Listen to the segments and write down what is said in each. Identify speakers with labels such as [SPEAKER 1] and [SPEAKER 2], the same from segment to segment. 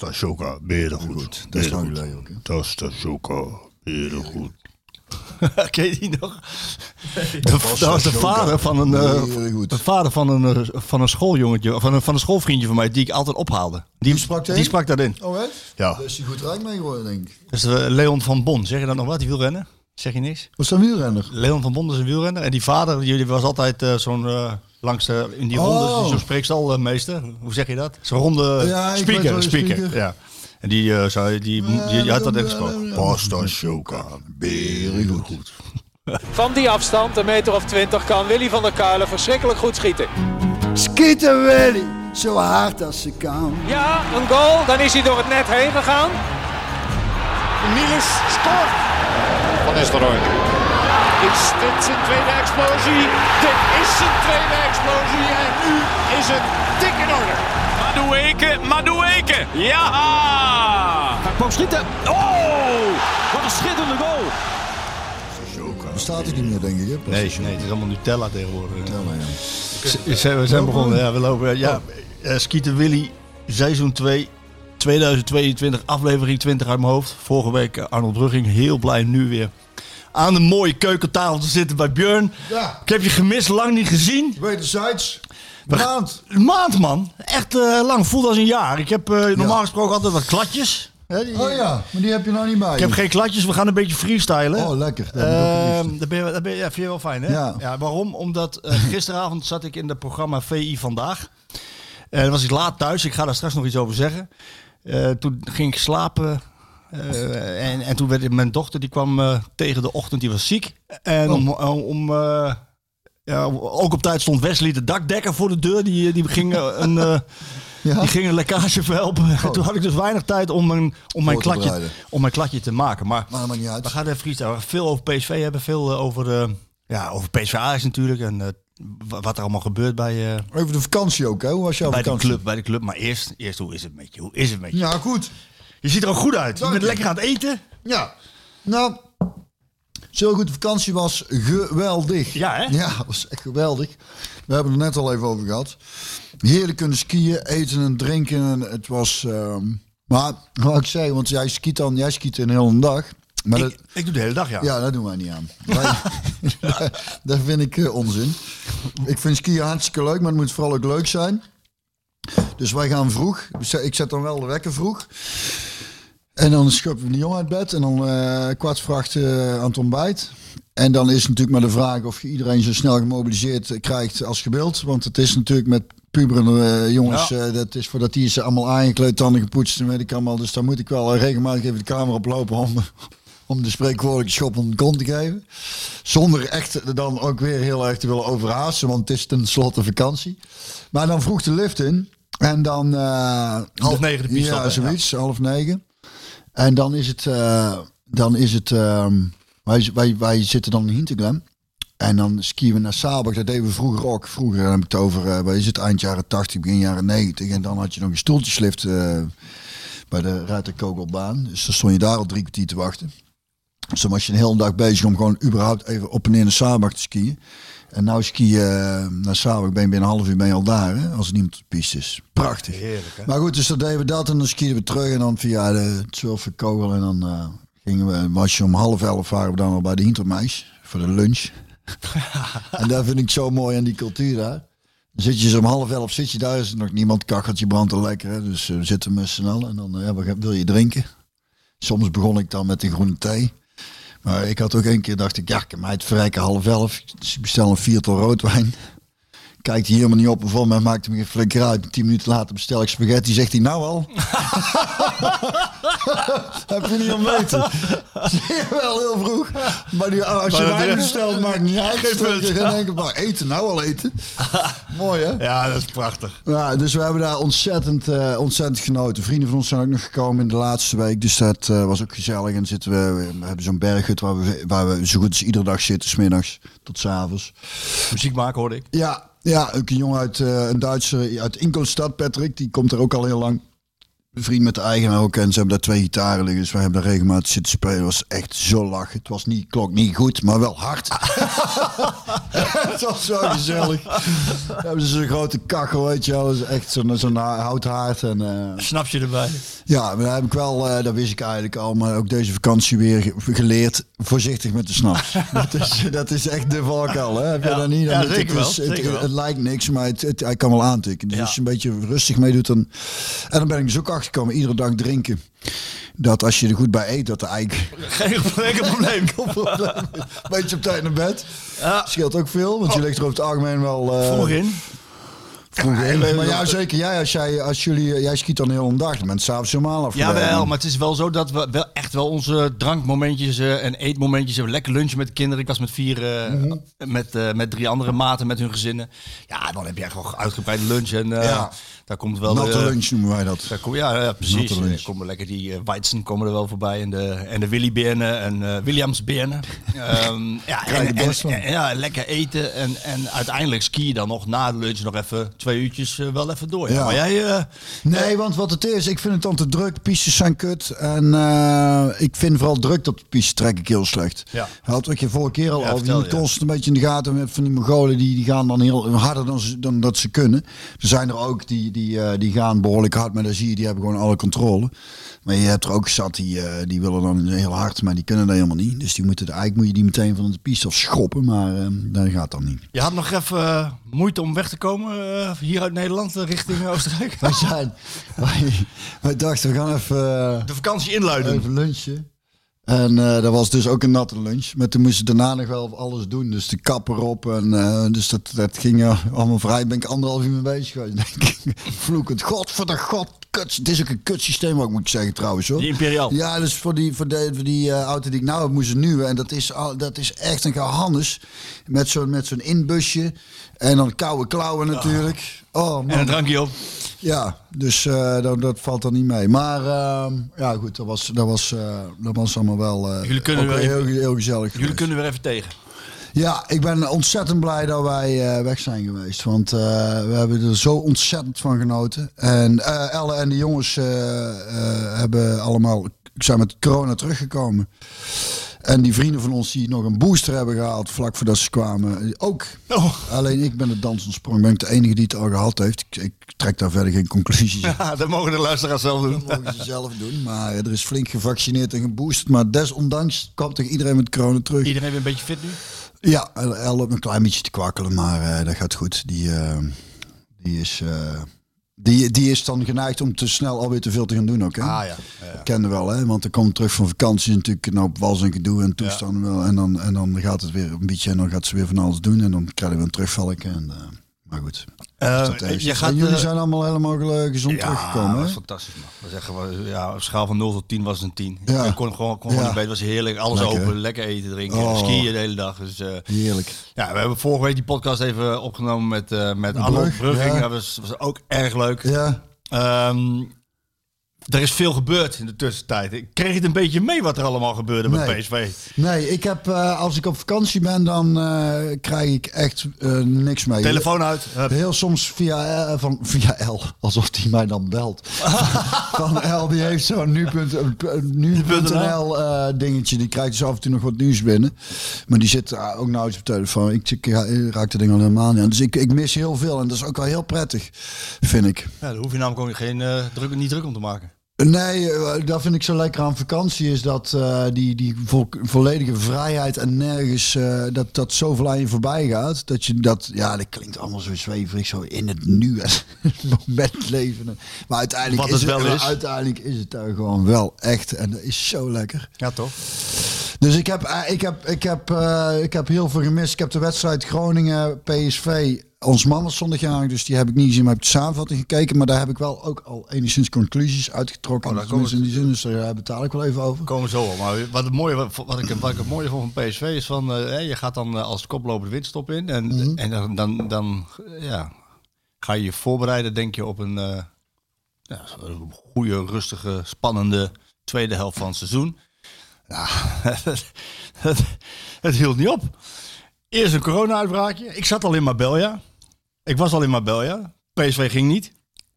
[SPEAKER 1] Je er goed?
[SPEAKER 2] Goed, dat is lang ook. Hè?
[SPEAKER 1] Dat is Stashoka, ben je er goed?
[SPEAKER 3] Ken je die nog? De, dat was de vader van een, eh,
[SPEAKER 2] Heel goed.
[SPEAKER 3] de vader van een, eh, van een schooljongetje, van een, van een schoolvriendje van mij, die ik altijd ophaalde. Die,
[SPEAKER 2] Die sprak
[SPEAKER 3] die sprak daarin.
[SPEAKER 2] Oh, hè?
[SPEAKER 3] Ja.
[SPEAKER 2] Daar is hij goed rijk mee geworden, denk ik.
[SPEAKER 3] Dat is eh, Leon van Bon. Zeg je dat nog wat? Die wielrenner? Zeg je niks?
[SPEAKER 2] Was dat een wielrenner?
[SPEAKER 3] Leon van Bon is een wielrenner. En die vader, die, die was altijd eh, zo'n eh, langs de, in die ronde,
[SPEAKER 2] Oh.
[SPEAKER 3] zo'n spreekstalmeester. Hoe zeg je dat? Zo'n ronde
[SPEAKER 2] Ja,
[SPEAKER 3] speaker.
[SPEAKER 2] wel,
[SPEAKER 3] speaker.
[SPEAKER 2] speaker.
[SPEAKER 3] Ja. En die, eh, zei, die, die, die had dat echt gesproken.
[SPEAKER 1] Pasta Shoka, er goed?
[SPEAKER 4] Van die afstand, een meter of twintig, kan Willy van der Kuilen verschrikkelijk goed schieten.
[SPEAKER 2] Skieten Willy, zo hard als ze kan.
[SPEAKER 4] Ja, een goal, dan is hij door het net heen gegaan.
[SPEAKER 5] Niels scoort. Van Nistelrooy. Is dit zijn tweede explosie? Dit is zijn tweede explosie en nu is het dik in orde.
[SPEAKER 6] Madueke, Madueke. Ja!
[SPEAKER 7] Hij kwam schieten. Oh, wat een schitterende goal.
[SPEAKER 2] Bestaat hij niet meer, denk ik. Hè?
[SPEAKER 3] Nee, nee, het is allemaal Nutella tegenwoordig.
[SPEAKER 2] Ja.
[SPEAKER 3] We zijn, we zijn begonnen. Ja, we lopen. Ja, eh, Skieten Willy, seizoen 2, 2022, aflevering 20 uit mijn hoofd. Vorige week eh, Arnold Brugging, heel blij nu weer aan de mooie keukentafel te zitten bij Björn.
[SPEAKER 2] Ja.
[SPEAKER 3] Ik heb je gemist, lang niet gezien.
[SPEAKER 2] Wederzijds. Maand.
[SPEAKER 3] Een maand, man. Echt eh, lang, voelt als een jaar. Ik heb eh, normaal gesproken altijd wat klatjes. Hè, die-
[SPEAKER 2] Oh ja, maar die heb je nou niet bij.
[SPEAKER 3] Ik heb geen klatjes, we gaan een beetje freestylen.
[SPEAKER 2] Oh, lekker. Dat
[SPEAKER 3] Ehm, dat ben je, dat ben je, ja, vind je wel fijn, hè?
[SPEAKER 2] Ja.
[SPEAKER 3] waarom? Omdat eh, gisteravond zat ik in het programma VI Vandaag. En was ik laat thuis. Ik ga daar straks nog iets over zeggen. Toen ging ik slapen. Eh, en, en toen werd mijn dochter, die kwam eh, tegen de ochtend, die was ziek. En om, om eh, ja, ook op tijd stond Wesley de dakdekker voor de deur. Die, die ging een...
[SPEAKER 2] Ja.
[SPEAKER 3] Die ging een lekkage verhelpen. Toen had ik dus weinig tijd om mijn, om mijn, klatje,
[SPEAKER 2] bereiden.
[SPEAKER 3] om mijn klatje te maken. Maar
[SPEAKER 2] Maar dat niet uit.
[SPEAKER 3] we gaan even freestylen. Veel over PSV hebben, veel over, ja, over PSV Ajax natuurlijk. En wa- wat er allemaal gebeurt bij, eh,
[SPEAKER 2] Even de vakantie ook, hè? Hoe was jouw
[SPEAKER 3] bij, de club, bij de club. Maar eerst, eerst, hoe is het met je? Hoe is het met je?
[SPEAKER 2] Ja, goed.
[SPEAKER 3] Je ziet er ook goed uit. Je
[SPEAKER 2] Dank
[SPEAKER 3] bent
[SPEAKER 2] je.
[SPEAKER 3] lekker aan het eten.
[SPEAKER 2] Ja. Nou, zo goed. De vakantie was geweldig.
[SPEAKER 3] Ja, hè?
[SPEAKER 2] Ja, was echt geweldig. We hebben het net al even over gehad. Heerlijk kunnen skiën, eten en drinken. En het was... ehm, maar, wat ik zei, want jij skiet dan, jij skiet een hele dag. Maar dat,
[SPEAKER 3] Ik, doe de hele dag, ja.
[SPEAKER 2] ja, dat doen wij niet aan. Wij- dat vind ik eh, onzin. Ik vind skiën hartstikke leuk, maar het moet vooral ook leuk zijn. Dus wij gaan vroeg. Ik zet dan wel de wekker vroeg. En dan schuppen we de jongen uit bed. En dan eh kwart aan het ontbijt. En dan is natuurlijk maar de vraag of je iedereen zo snel gemobiliseerd krijgt als wilt. Want het is natuurlijk met puberende eh, jongens,
[SPEAKER 3] Ja.
[SPEAKER 2] eh, dat is voordat die ze allemaal aangekleed, tanden gepoetst en weet ik allemaal. Dus dan moet ik wel regelmatig even de kamer oplopen om, om de spreekwoordelijke schop om de kont te geven. Zonder echt dan ook weer heel erg te willen overhaasten, want het is tenslotte vakantie. Maar dan vroeg de lift in. En dan... eh,
[SPEAKER 3] Half negen de
[SPEAKER 2] Ja, zoiets. Half negen. En dan is het... eh, dan is het ehm, wij, wij, wij zitten dan in Hintergem. En dan skiën we naar Sabach. Dat deden we vroeger ook. Vroeger heb ik het over... wat is het? Eind jaren 80, begin jaren 90. En dan had je nog een stoeltjeslift... bij de Ruiterkogelbaan. Dus dan stond je daar al drie kwartier te wachten. Dus dan was je een hele dag bezig om gewoon überhaupt even op en neer naar Sabach te skiën. En nou ski je eh, naar Sabach, ben je binnen een half uur ben je al daar, hè, als er niemand op de piste is. Prachtig.
[SPEAKER 3] Heerlijk, hè?
[SPEAKER 2] Maar goed, dus dan deden we dat en dan skieden we terug en dan via de Zwulvenkogel en dan eh, gingen we, was je om half elf waren we dan al bij de Hintermeis voor de lunch. en dat vind ik zo mooi aan die cultuur daar. Dan zit je zo om half elf, zit je daar, is er nog niemand, kacheltje brandt er lekker. Hè? Dus eh, we zitten met z'n allen en dan, wil je drinken? Soms begon ik dan met een groene thee. Maar ik had ook een keer, dacht ik, ja, ik kan mij het verrijken half elf. Bestel een viertal roodwijn. Kijkt hij helemaal niet op en voor mij maakt hem geen flikker uit. Tien minuten later bestel ik spaghetti. Zegt hij nou al? Heb je niet? Zie je wel heel vroeg. Maar die, als je wijn bestelt, maakt niet uit.
[SPEAKER 3] Geen
[SPEAKER 2] enkel, maar eten, nou al eten. Mooi hè?
[SPEAKER 3] Ja, dat is prachtig.
[SPEAKER 2] Ja, dus we hebben daar ontzettend, eh, ontzettend genoten. Vrienden van ons zijn ook nog gekomen in de laatste week. Dus dat eh, was ook gezellig. En zitten we, we hebben zo'n berghut waar we, waar we zo goed als iedere dag zitten. Smiddags tot 's avonds.
[SPEAKER 3] Muziek maken hoorde ik.
[SPEAKER 2] Ja, ja, ook een jongen uit eh, een Duitser uit Ingolstadt, Patrick. Die komt er ook al heel lang. Een vriend met de eigenaar ook. En ze hebben daar twee gitaren liggen. Dus wij hebben daar regelmatig zitten spelen. Het was echt zo lachen. Het was niet, klok niet goed, maar wel hard. het was zo gezellig. Hebben ze zo'n grote kachel, weet je wel. Dat is echt zo'n zo'n houthaard. En, eh,
[SPEAKER 3] Snap je erbij?
[SPEAKER 2] Ja, maar daar heb ik wel, eh, dat wist ik eigenlijk al, maar ook deze vakantie weer ge- geleerd. Voorzichtig met de snaps. dat, is, dat is echt de valkuil, hè? Heb je
[SPEAKER 3] Ja.
[SPEAKER 2] dat niet? Dan
[SPEAKER 3] Ja, zeker
[SPEAKER 2] is-
[SPEAKER 3] wel,
[SPEAKER 2] het,
[SPEAKER 3] zeker wel.
[SPEAKER 2] het lijkt niks, maar het, het- hij kan wel aantikken. Dus
[SPEAKER 3] Ja.
[SPEAKER 2] als je een beetje rustig meedoet, dan... En dan ben ik dus ook achtergekomen, iedere dag drinken. Dat als je er goed bij eet, dat er eigenlijk
[SPEAKER 3] Geen, geen probleem.
[SPEAKER 2] een beetje op tijd naar bed.
[SPEAKER 3] Ja.
[SPEAKER 2] Scheelt ook veel, want je ligt er over het algemeen wel... eh,
[SPEAKER 3] Vroeg in.
[SPEAKER 2] vroeg in.
[SPEAKER 3] Ja,
[SPEAKER 2] Maar ja, zeker jij, als, jij, als jullie, jij skiet dan heel een dag, dan bent s'avonds helemaal af.
[SPEAKER 3] Ja, wel, maar het is wel zo dat we wel echt wel onze drankmomentjes eh, en eetmomentjes hebben. Lekker lunchen met de kinderen. Ik was met vier, eh,
[SPEAKER 2] Mhm.
[SPEAKER 3] met, eh, met drie andere maten met hun gezinnen. Ja, dan heb je echt wel uitgebreid lunch. En
[SPEAKER 2] Ja.
[SPEAKER 3] Daar komt wel...
[SPEAKER 2] Natte
[SPEAKER 3] eh,
[SPEAKER 2] lunch noemen wij dat.
[SPEAKER 3] daar kom, ja, ja, precies. Er komen lekker die eh Weizen komen er wel voorbij. En de, en de Willy en eh Williams. Ehm, ja, en,
[SPEAKER 2] de
[SPEAKER 3] en, en- lekker eten. En, en uiteindelijk ski je dan nog na de lunch nog even twee uurtjes eh, wel even door. Ja.
[SPEAKER 2] Ja.
[SPEAKER 3] Maar jij... eh,
[SPEAKER 2] Nee, want wat het is, ik vind het dan te druk. Pistes zijn kut. En eh, ik vind vooral druk op de piste trek ik heel slecht.
[SPEAKER 3] Ja.
[SPEAKER 2] Had ik je vorige keer al
[SPEAKER 3] Ja,
[SPEAKER 2] over. Je moet constant een beetje in de gaten van die Mongolen. Die, die gaan dan heel harder dan, ze, dan dat ze kunnen. Er zijn er ook die, die, eh, die gaan behoorlijk hard. Maar dan zie je, die hebben gewoon alle controle. Maar je hebt er ook zat die, eh, die willen dan heel hard. Maar die kunnen dat helemaal niet. Dus die moeten, eigenlijk moet je die meteen van de piste af schoppen. Maar eh, dat gaat dan niet.
[SPEAKER 3] Je had nog even moeite om weg te komen hier uit Nederland richting Oostenrijk.
[SPEAKER 2] Wij zijn, wij, wij dachten we gaan even...
[SPEAKER 3] De vakantie inluiden.
[SPEAKER 2] Even lunchen. En eh, dat was dus ook een natte lunch. Maar toen moesten ze daarna nog wel alles doen. Dus de kapper op. En, eh, dus dat, dat ging eh, allemaal vrij. Ben ik anderhalf uur mee bezig geweest. Denk ik. Vloekend. God voor de god. Kut. Het is ook een kutsysteem ook, moet ik zeggen trouwens hoor.
[SPEAKER 3] Die Imperial.
[SPEAKER 2] Ja, dus voor die, voor de, voor die auto die ik nou heb moesten nu. En dat is, al, dat is echt een gehannes. Met zo'n met zo'n inbusje. En dan koude klauwen natuurlijk. Oh man.
[SPEAKER 3] En een drankje op.
[SPEAKER 2] Ja, dus eh, dat, dat valt er niet mee. Maar ehm, ja, goed, dat was, dat was, eh, dat was allemaal wel eh,
[SPEAKER 3] Jullie kunnen
[SPEAKER 2] heel, heel gezellig.
[SPEAKER 3] Jullie
[SPEAKER 2] geweest.
[SPEAKER 3] kunnen weer even tegen.
[SPEAKER 2] Ja, ik ben ontzettend blij dat wij weg zijn geweest. Want we hebben er zo ontzettend van genoten. En eh, Elle en de jongens hebben allemaal, zijn met corona teruggekomen. En die vrienden van ons die nog een booster hebben gehaald vlak voordat ze kwamen, ook.
[SPEAKER 3] Oh.
[SPEAKER 2] Alleen ik ben het dansend sprong, ben ik de enige die het al gehad heeft. Ik, ik trek daar verder geen conclusies in.
[SPEAKER 3] Ja, dat mogen de luisteraars zelf doen.
[SPEAKER 2] Dat mogen ze zelf doen. Maar er is flink gevaccineerd en geboosterd. Maar desondanks kwam toch iedereen met corona terug.
[SPEAKER 3] Iedereen weer een beetje fit nu?
[SPEAKER 2] Ja, El loopt een klein beetje te kwakkelen, maar eh, dat gaat goed. Die, eh, die, is, eh, die, die is dan geneigd om te snel alweer te veel te gaan doen ook. Hè?
[SPEAKER 3] Ah ja. ja.
[SPEAKER 2] Ik ken wel, hè? want dan komt terug van vakantie natuurlijk nou, op wals en gedoe en toestanden wel. En dan, en dan gaat het weer een beetje en dan gaat ze weer van alles doen. En dan krijgen we een terugvalken. En, eh, maar goed.
[SPEAKER 3] Eh, je gaat,
[SPEAKER 2] en jullie
[SPEAKER 3] eh,
[SPEAKER 2] zijn allemaal helemaal gel- gezond
[SPEAKER 3] ja,
[SPEAKER 2] teruggekomen.
[SPEAKER 3] was fantastisch man. We zeggen, we- ja, op schaal van 0 tot 10 was het een 10.
[SPEAKER 2] Ja.
[SPEAKER 3] Ik kon gewoon, kon
[SPEAKER 2] Ja.
[SPEAKER 3] gewoon niet beter. Het was heerlijk. Alles
[SPEAKER 2] Lekker,
[SPEAKER 3] open, lekker eten, drinken,
[SPEAKER 2] Oh.
[SPEAKER 3] skiën de hele dag. Dus, eh,
[SPEAKER 2] Heerlijk.
[SPEAKER 3] ja, we hebben vorige week die podcast even opgenomen met, eh met Brugging.
[SPEAKER 2] ja.
[SPEAKER 3] Dat was, was ook erg leuk.
[SPEAKER 2] Ja.
[SPEAKER 3] Ehm, er is veel gebeurd in de tussentijd. Ik kreeg het een beetje mee wat er allemaal gebeurde met. PSV.
[SPEAKER 2] Nee, ik heb, eh, als ik op vakantie ben, dan eh, krijg ik echt eh, niks mee.
[SPEAKER 3] Telefoon uit. Hup.
[SPEAKER 2] Heel soms via, van, via L, alsof die mij dan belt. van L, die heeft zo'n nu.nl eh, dingetje. Die krijgt dus af en toe nog wat nieuws binnen. Maar die zit ook nauwelijks op telefoon. Ik, ik ra- raak de ding al helemaal niet aan. Dus ik, ik mis heel veel. En dat is ook wel heel prettig, vind ik.
[SPEAKER 3] Ja, daar hoef je namelijk ook geen, druk, niet druk om te maken.
[SPEAKER 2] Nee, eh, dat vind ik zo lekker aan vakantie. Is dat eh, die, die vo- volledige vrijheid en nergens eh, dat, dat zoveel aan je voorbij gaat. Dat je dat, ja, dat klinkt allemaal zo zweverig, zo in het nu en het moment leven. Maar uiteindelijk,
[SPEAKER 3] Wat
[SPEAKER 2] is
[SPEAKER 3] het
[SPEAKER 2] het,
[SPEAKER 3] wel is.
[SPEAKER 2] uiteindelijk is het daar gewoon wel echt. En dat is zo lekker.
[SPEAKER 3] Ja, toch?
[SPEAKER 2] Dus ik heb, ik heb, ik heb, eh, ik heb heel veel gemist. Ik heb de wedstrijd Groningen-PSV. Ons man was zondagjarig, dus die heb ik niet gezien. Maar ik heb de samenvatting gekeken. Maar daar heb ik wel ook al enigszins conclusies uitgetrokken.
[SPEAKER 3] Oh, daar komen
[SPEAKER 2] in die zin, dus daar betaal ik wel even over.
[SPEAKER 3] Komen zo op. Maar wat het mooie, wat ik, wat ik het mooie vond van PSV is van, eh, je gaat dan eh, als koploper de winststop in. En,
[SPEAKER 2] Mhm.
[SPEAKER 3] en dan, dan, dan ja, ga je je voorbereiden, denk je, op een, eh, ja, een goede, rustige, spannende tweede helft van het seizoen. Het, het hield niet op. Eerst een corona-uitbraakje. Ik zat al in Marbella. Ik was al in Marbella. PSV ging niet.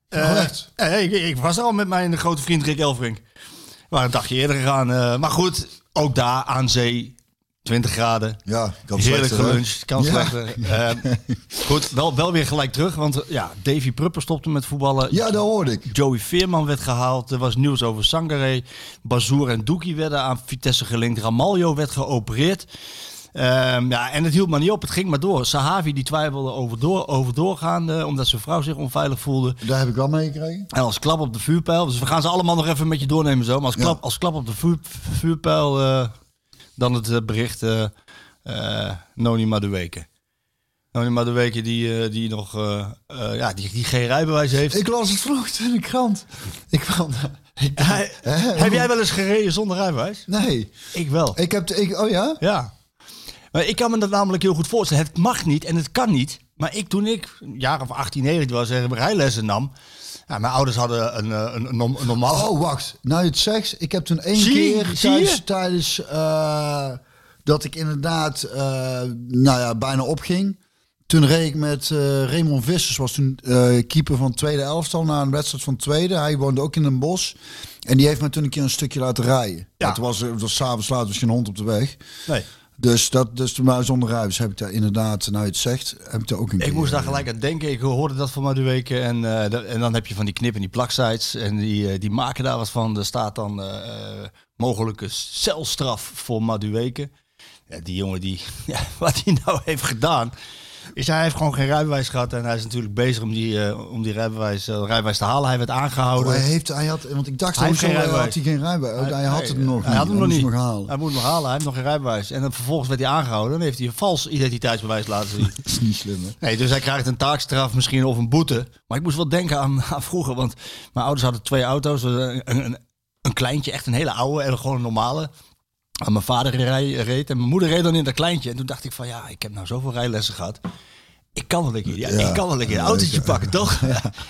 [SPEAKER 3] Eh,
[SPEAKER 2] echt?
[SPEAKER 3] eh, ik, ik was al met mijn grote vriend Rick Elfrink. We waren een dagje eerder gegaan. eh, maar goed, ook daar aan zee. 20 graden.
[SPEAKER 2] Ja, had
[SPEAKER 3] Heerlijk geluncht, kan
[SPEAKER 2] Ja.
[SPEAKER 3] slechter. Eh, goed, wel, wel weer gelijk terug, want eh, ja, Davy Prupper stopte met voetballen.
[SPEAKER 2] Ja, dat hoorde ik.
[SPEAKER 3] Joey Veerman werd gehaald. Er was nieuws over Sangare. Bazoer en Doekie werden aan Vitesse gelinkt. Ramaljo werd geopereerd. Ehm, ja, en het hield maar niet op. Het ging maar door. Sahavi die twijfelde over, door, over doorgaan, omdat zijn vrouw zich onveilig voelde.
[SPEAKER 2] Daar heb ik wel meegekregen.
[SPEAKER 3] En als klap op de vuurpijl. Dus we gaan ze allemaal nog even met je doornemen zo. Maar als,
[SPEAKER 2] Ja.
[SPEAKER 3] klap, als klap op de vuur, vuurpijl eh, dan het eh, bericht eh eh, Noni Madueke. Noni Madueke die, eh, die nog eh, eh, ja, die, die geen rijbewijs heeft.
[SPEAKER 2] Ik las het vanochtend in de krant. Ik kwam... Ik,
[SPEAKER 3] heb jij wel eens gereden zonder rijbewijs?
[SPEAKER 2] Nee.
[SPEAKER 3] Ik wel.
[SPEAKER 2] Ik heb... de- Ik, oh ja?
[SPEAKER 3] Ja. Ik kan me dat namelijk heel goed voorstellen. Het mag niet en het kan niet. Maar ik, toen ik een jaar of 18, 19 was en rijlessen nam. Ja, mijn ouders hadden een, eh, een, een, norm- een normaal...
[SPEAKER 2] Oh, wacht. Nou, je het zegt. Ik heb toen één
[SPEAKER 3] Zie
[SPEAKER 2] keer tijdens, eh, dat ik inderdaad eh, nou ja, bijna opging. Toen reed ik met eh, Raymond Vissers, was toen eh, keeper van het tweede elftal, na een wedstrijd van het tweede. Hij woonde ook in een bos. En die heeft me toen een keer een stukje laten rijden.
[SPEAKER 3] Ja.
[SPEAKER 2] Toen was, het was s'avonds laat, was geen hond op de weg.
[SPEAKER 3] Nee.
[SPEAKER 2] Dus, dat, dus maar zonder rijbewijs heb ik daar inderdaad, nou je het zegt, heb ik daar ook een keer.
[SPEAKER 3] Ik moest daar gelijk aan denken. Ik hoorde dat van Madueke. En, eh, en dan heb je van die knip en die plaksites. En die, eh, die maken daar wat van. Er staat dan eh, eh, mogelijke celstraf voor Madueke. Ja, die jongen, die, ja, wat hij nou heeft gedaan... Is hij heeft gewoon geen rijbewijs gehad. En hij is natuurlijk bezig om die, eh, om die rijbewijs, eh, rijbewijs te halen. Hij werd aangehouden.
[SPEAKER 2] Oh, hij heeft, hij had, want ik dacht
[SPEAKER 3] Hij geen
[SPEAKER 2] eh,
[SPEAKER 3] rijbewijs.
[SPEAKER 2] had hij geen rijbewijs. Oh, hij, had het nog
[SPEAKER 3] Hij had hem nog niet.
[SPEAKER 2] nog halen.
[SPEAKER 3] Hij moet hem nog halen. Hij heeft nog geen rijbewijs. En dan vervolgens werd hij aangehouden. Dan heeft hij een vals identiteitsbewijs laten zien.
[SPEAKER 2] Dat is niet slim, hè?
[SPEAKER 3] Nee, dus hij krijgt een taakstraf misschien of een boete. Maar ik moest wel denken aan, aan vroeger. Want mijn ouders hadden twee auto's. Een, een, een kleintje, echt een hele oude en gewoon een normale. Mijn vader rij- reed en mijn moeder reed dan in dat kleintje. En toen dacht ik van ja, ik heb nou zoveel rijlessen gehad. Ik kan wel een keer, ja,
[SPEAKER 2] Ja.
[SPEAKER 3] ik kan wel een keer een
[SPEAKER 2] Ja,
[SPEAKER 3] autootje pakken, toch?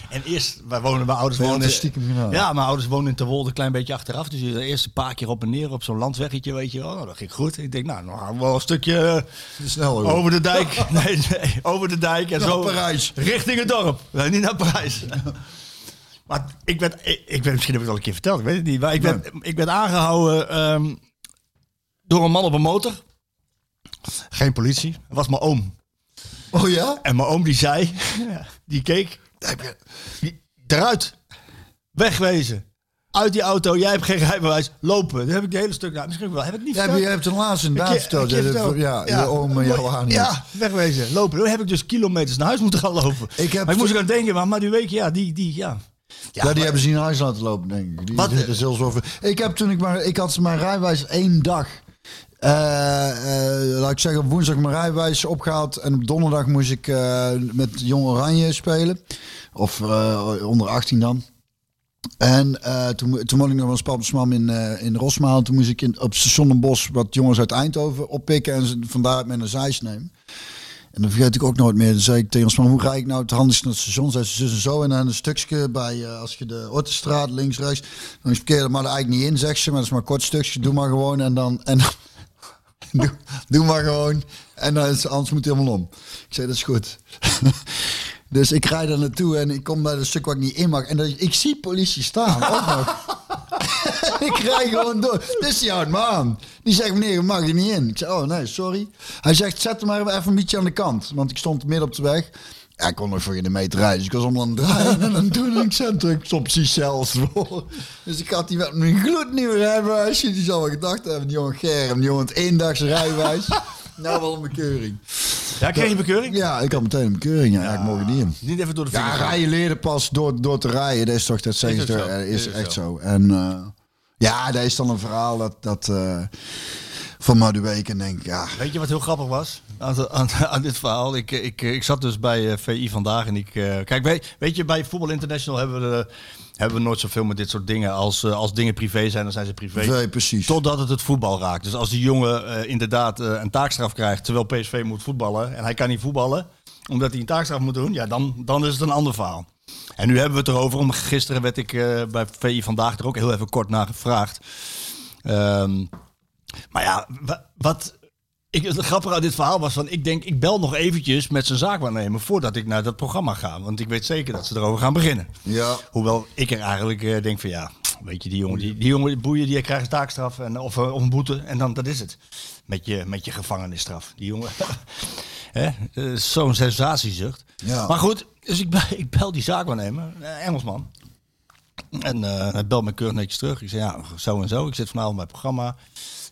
[SPEAKER 3] En eerst, wij wonen, mijn ouders
[SPEAKER 2] Ben
[SPEAKER 3] wonen...
[SPEAKER 2] stiekem?
[SPEAKER 3] Ja, mijn ouders wonen in Terwolde een klein beetje achteraf. Dus de eerste paar keer op en neer op zo'n landweggetje, weet je wel. Nou, dat ging goed. Ik denk, nou, we wel een stukje... eh,
[SPEAKER 2] Snel, joh.
[SPEAKER 3] over de dijk. Nee, nee, over de dijk. En
[SPEAKER 2] Naar
[SPEAKER 3] zo
[SPEAKER 2] Parijs.
[SPEAKER 3] Richting het dorp. Nee, niet naar Parijs. Maar ik werd, ik, werd, misschien heb ik het al een keer verteld, ik weet het niet. Maar ik werd, ik werd aangehouden ehm, door een man op een motor. Geen politie. Het was mijn oom.
[SPEAKER 2] Oh ja?
[SPEAKER 3] En mijn oom die zei, die keek, die- eruit, wegwezen. Uit die auto, jij hebt geen rijbewijs, lopen. Dan heb ik de hele stuk, nou, misschien wel, heb ik niet
[SPEAKER 2] Ja,
[SPEAKER 3] verteld?
[SPEAKER 2] je hebt het laatst inderdaad
[SPEAKER 3] Een
[SPEAKER 2] verteld.
[SPEAKER 3] een
[SPEAKER 2] Ja, je oom en jouw aan.
[SPEAKER 3] Ja, wegwezen, lopen. Toen heb ik dus kilometers naar huis moeten gaan lopen.
[SPEAKER 2] Ik heb-
[SPEAKER 3] maar ik moest aan denken, maar, maar die week, ja, die, die, ja.
[SPEAKER 2] Ja, die hebben ze in huis laten lopen, denk ik. Die
[SPEAKER 3] Wat?
[SPEAKER 2] zelfs over. Ik heb toen ik maar, ik had mijn rijbewijs één dag. Eh, eh, laat ik zeggen, op woensdag mijn rijbewijs opgehaald. En op donderdag moest ik eh, met Jong Oranje spelen. Of onder 18 dan. En toen, toen woonde ik nog eens papasmam in, in Rosmaal. Toen moest ik in, op station Bosch wat jongens uit Eindhoven oppikken. En vandaar met een zeis nemen. En dan vergeet ik ook nooit meer. Dan zei ik tegen ons man, hoe ga ik nou het handigst naar het station? Zei ze en zo. En dan een stukje bij, eh, als je de Ortestraat links, rechts. Dan is verkeerde maar er eigenlijk niet in, zegt ze. Maar dat is maar kort stukje. Doe maar gewoon. En dan, en dan doe, maar gewoon. En dan is, anders moet het helemaal om. Ik zei, dat is goed. dus ik rijd daar naartoe en ik kom bij het stuk waar ik niet in mag. En ik zie politie staan. Ook nog. ik rij gewoon door. Die houdt me aan. Die zegt, meneer, je mag er niet in. Ik zeg, oh nee, sorry. Hij zegt, zet hem maar even een beetje aan de kant. Want ik stond midden op de weg. Ja, ik kon nog voor je de meter rijden. Dus ik was om aan het draaien. En dan toen ik centrum ik stond precies zelfs voor. Dus ik had die met mijn gloednieuwe rijbewijs. Die zal wel gedacht hebben, die jongen Germ. Die jongen het eendagse rijbewijs. nou wel een bekeuring.
[SPEAKER 3] Ja, kreeg je bekeuring?
[SPEAKER 2] Ja, ik had meteen een bekeuring. Ja, ik mocht er niet in.
[SPEAKER 3] Niet even door de
[SPEAKER 2] Ja,
[SPEAKER 3] vingers. gaan.
[SPEAKER 2] rijden leren pas door, door te rijden. Dat is toch, dat zeggen
[SPEAKER 3] ook
[SPEAKER 2] ze,
[SPEAKER 3] zo.
[SPEAKER 2] eh, is
[SPEAKER 3] Is ook
[SPEAKER 2] echt
[SPEAKER 3] zo.
[SPEAKER 2] zo. En eh, ja, dat is dan een verhaal dat, dat eh, van Madueke en denk ik, ja,
[SPEAKER 3] Weet je wat heel grappig was aan, aan, aan dit verhaal? Ik, ik, ik zat dus bij eh, VI vandaag en ik... eh, kijk, weet, weet je, bij Voetbal International hebben we, de- hebben we nooit zoveel met dit soort dingen. Als, eh, als dingen privé zijn, dan zijn ze privé.
[SPEAKER 2] nee, precies.
[SPEAKER 3] Totdat het het voetbal raakt. Dus als die jongen eh, inderdaad eh, een taakstraf krijgt terwijl PSV moet voetballen en hij kan niet voetballen omdat hij een taakstraf moet doen, ja, dan, dan is het een ander verhaal. En nu hebben we het erover. Om, gisteren werd ik eh, bij VI vandaag er ook heel even kort naar gevraagd. Ehm, maar ja, wa- wat ik, het grappige aan dit verhaal was van, ik denk, ik bel nog eventjes met zijn zaakwaarnemer voordat ik naar dat programma ga. Want ik weet zeker dat ze erover gaan beginnen.
[SPEAKER 2] Ja.
[SPEAKER 3] Hoewel ik er eigenlijk eh, denk van, ja, weet je, die jongen, die, die jongen, die boeien, die krijgt een taakstraf en, of, eh, of een boete. En dan, dat is het. Met je, met je gevangenisstraf. Die jongen, is zo'n sensatiezucht.
[SPEAKER 2] Ja.
[SPEAKER 3] Maar goed, dus ik bel, ik bel die zaakwaarnemer, eh, Engelsman. En eh, hij belt me keurig netjes terug. Ik zei, ja, zo en zo. Ik zit vanavond bij het programma.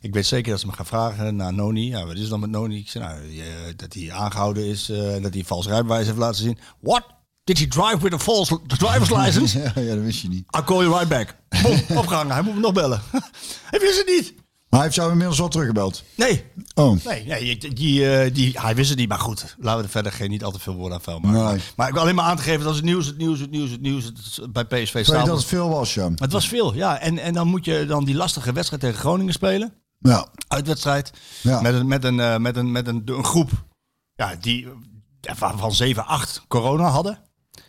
[SPEAKER 3] Ik weet zeker dat ze me gaan vragen naar Noni. Ja, wat is het dan met Noni? Ik zei, nou, eh, dat hij aangehouden is, eh, dat hij een vals rijbewijs heeft laten zien. What? Did he drive with a false driver's license?
[SPEAKER 2] Ja, ja, dat wist je niet.
[SPEAKER 3] I'll call you right back. Boom, opgehangen. Hij moet me nog bellen. hij wist het niet.
[SPEAKER 2] Maar hij heeft jou inmiddels al teruggebeld.
[SPEAKER 3] Nee,
[SPEAKER 2] Oh.
[SPEAKER 3] nee, nee die, die, eh, die, hij wist het niet. Maar goed, laten we er verder geen, niet al te veel woorden aan vuil maken.
[SPEAKER 2] Nee.
[SPEAKER 3] Maar ik wil alleen maar aan te geven dat het nieuws, het nieuws, het nieuws, het nieuws het, bij PSV staat.
[SPEAKER 2] dat het veel was, ja.
[SPEAKER 3] Het was veel, ja. En, en dan moet je dan die lastige wedstrijd tegen Groningen spelen.
[SPEAKER 2] Ja.
[SPEAKER 3] Uitwedstrijd.
[SPEAKER 2] Ja.
[SPEAKER 3] Met, een, met, een, eh, met, een, met een, een groep ja, die van van 7, 8 corona hadden.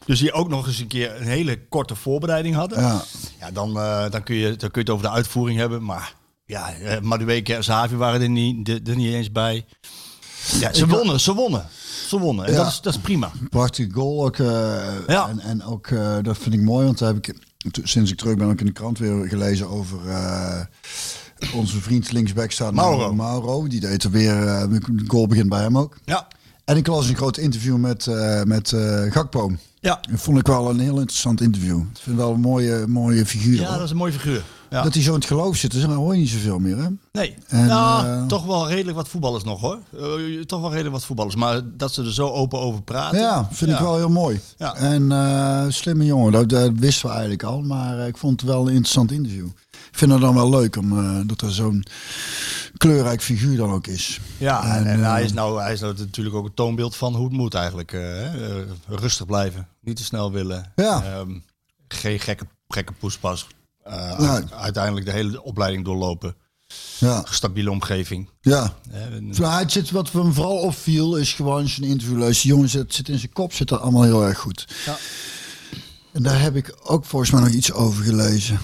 [SPEAKER 3] Dus die ook nog eens een keer een hele korte voorbereiding hadden.
[SPEAKER 2] Ja.
[SPEAKER 3] Ja, dan, eh, dan, kun je, dan kun je het over de uitvoering hebben. Maar ja, eh, Madueke en Zavi waren er niet, er, niet eens bij. Ja, ze wonnen, ze wonnen. Ze wonnen. En
[SPEAKER 2] Ja.
[SPEAKER 3] dat, is, dat is prima.
[SPEAKER 2] Prachtige goal ook. eh,
[SPEAKER 3] Ja.
[SPEAKER 2] En, en ook, eh, dat vind ik mooi, want daar heb ik sinds ik terug ben ook in de krant weer gelezen over eh, onze vriend linksback staat
[SPEAKER 3] Mauro.
[SPEAKER 2] Mauro. Die deed er weer, eh, de goal begint bij hem ook.
[SPEAKER 3] Ja.
[SPEAKER 2] En ik las een groot interview met, eh, met eh, Gakpo.
[SPEAKER 3] Ja.
[SPEAKER 2] Dat vond ik wel een heel interessant interview. Ik vind wel een mooie, mooie figuur.
[SPEAKER 3] ja,
[SPEAKER 2] hoor.
[SPEAKER 3] dat is een mooie figuur. Ja.
[SPEAKER 2] Dat hij zo in het geloof zit, dus dan hoor je niet zoveel meer. Hè?
[SPEAKER 3] Nee,
[SPEAKER 2] En,
[SPEAKER 3] nou, toch wel redelijk wat voetballers nog hoor. Eh, toch wel redelijk wat voetballers. Maar dat ze er zo open over praten.
[SPEAKER 2] Ja, vind ik wel heel mooi.
[SPEAKER 3] Ja.
[SPEAKER 2] En eh, slimme jongen, dat, dat wisten we eigenlijk al. Maar ik vond het wel een interessant interview. Ik vind het dan wel leuk om, dat er zo'n kleurrijk figuur dan ook is.
[SPEAKER 3] Ja, en, hij, is nou, hij is nou natuurlijk ook het toonbeeld van hoe het moet eigenlijk. rustig blijven, niet te snel willen.
[SPEAKER 2] Ja.
[SPEAKER 3] Ehm, geen gekke, gekke poespas. Eh, Uiteindelijk de hele opleiding doorlopen.
[SPEAKER 2] Ja,
[SPEAKER 3] Stabiele omgeving.
[SPEAKER 2] ja. Nou, het zit, wat me vooral opviel is gewoon als je een interview luistert. Die jongen zit, zit in zijn kop, zit er allemaal heel erg goed.
[SPEAKER 3] Ja.
[SPEAKER 2] En daar heb ik ook volgens mij nog iets over gelezen.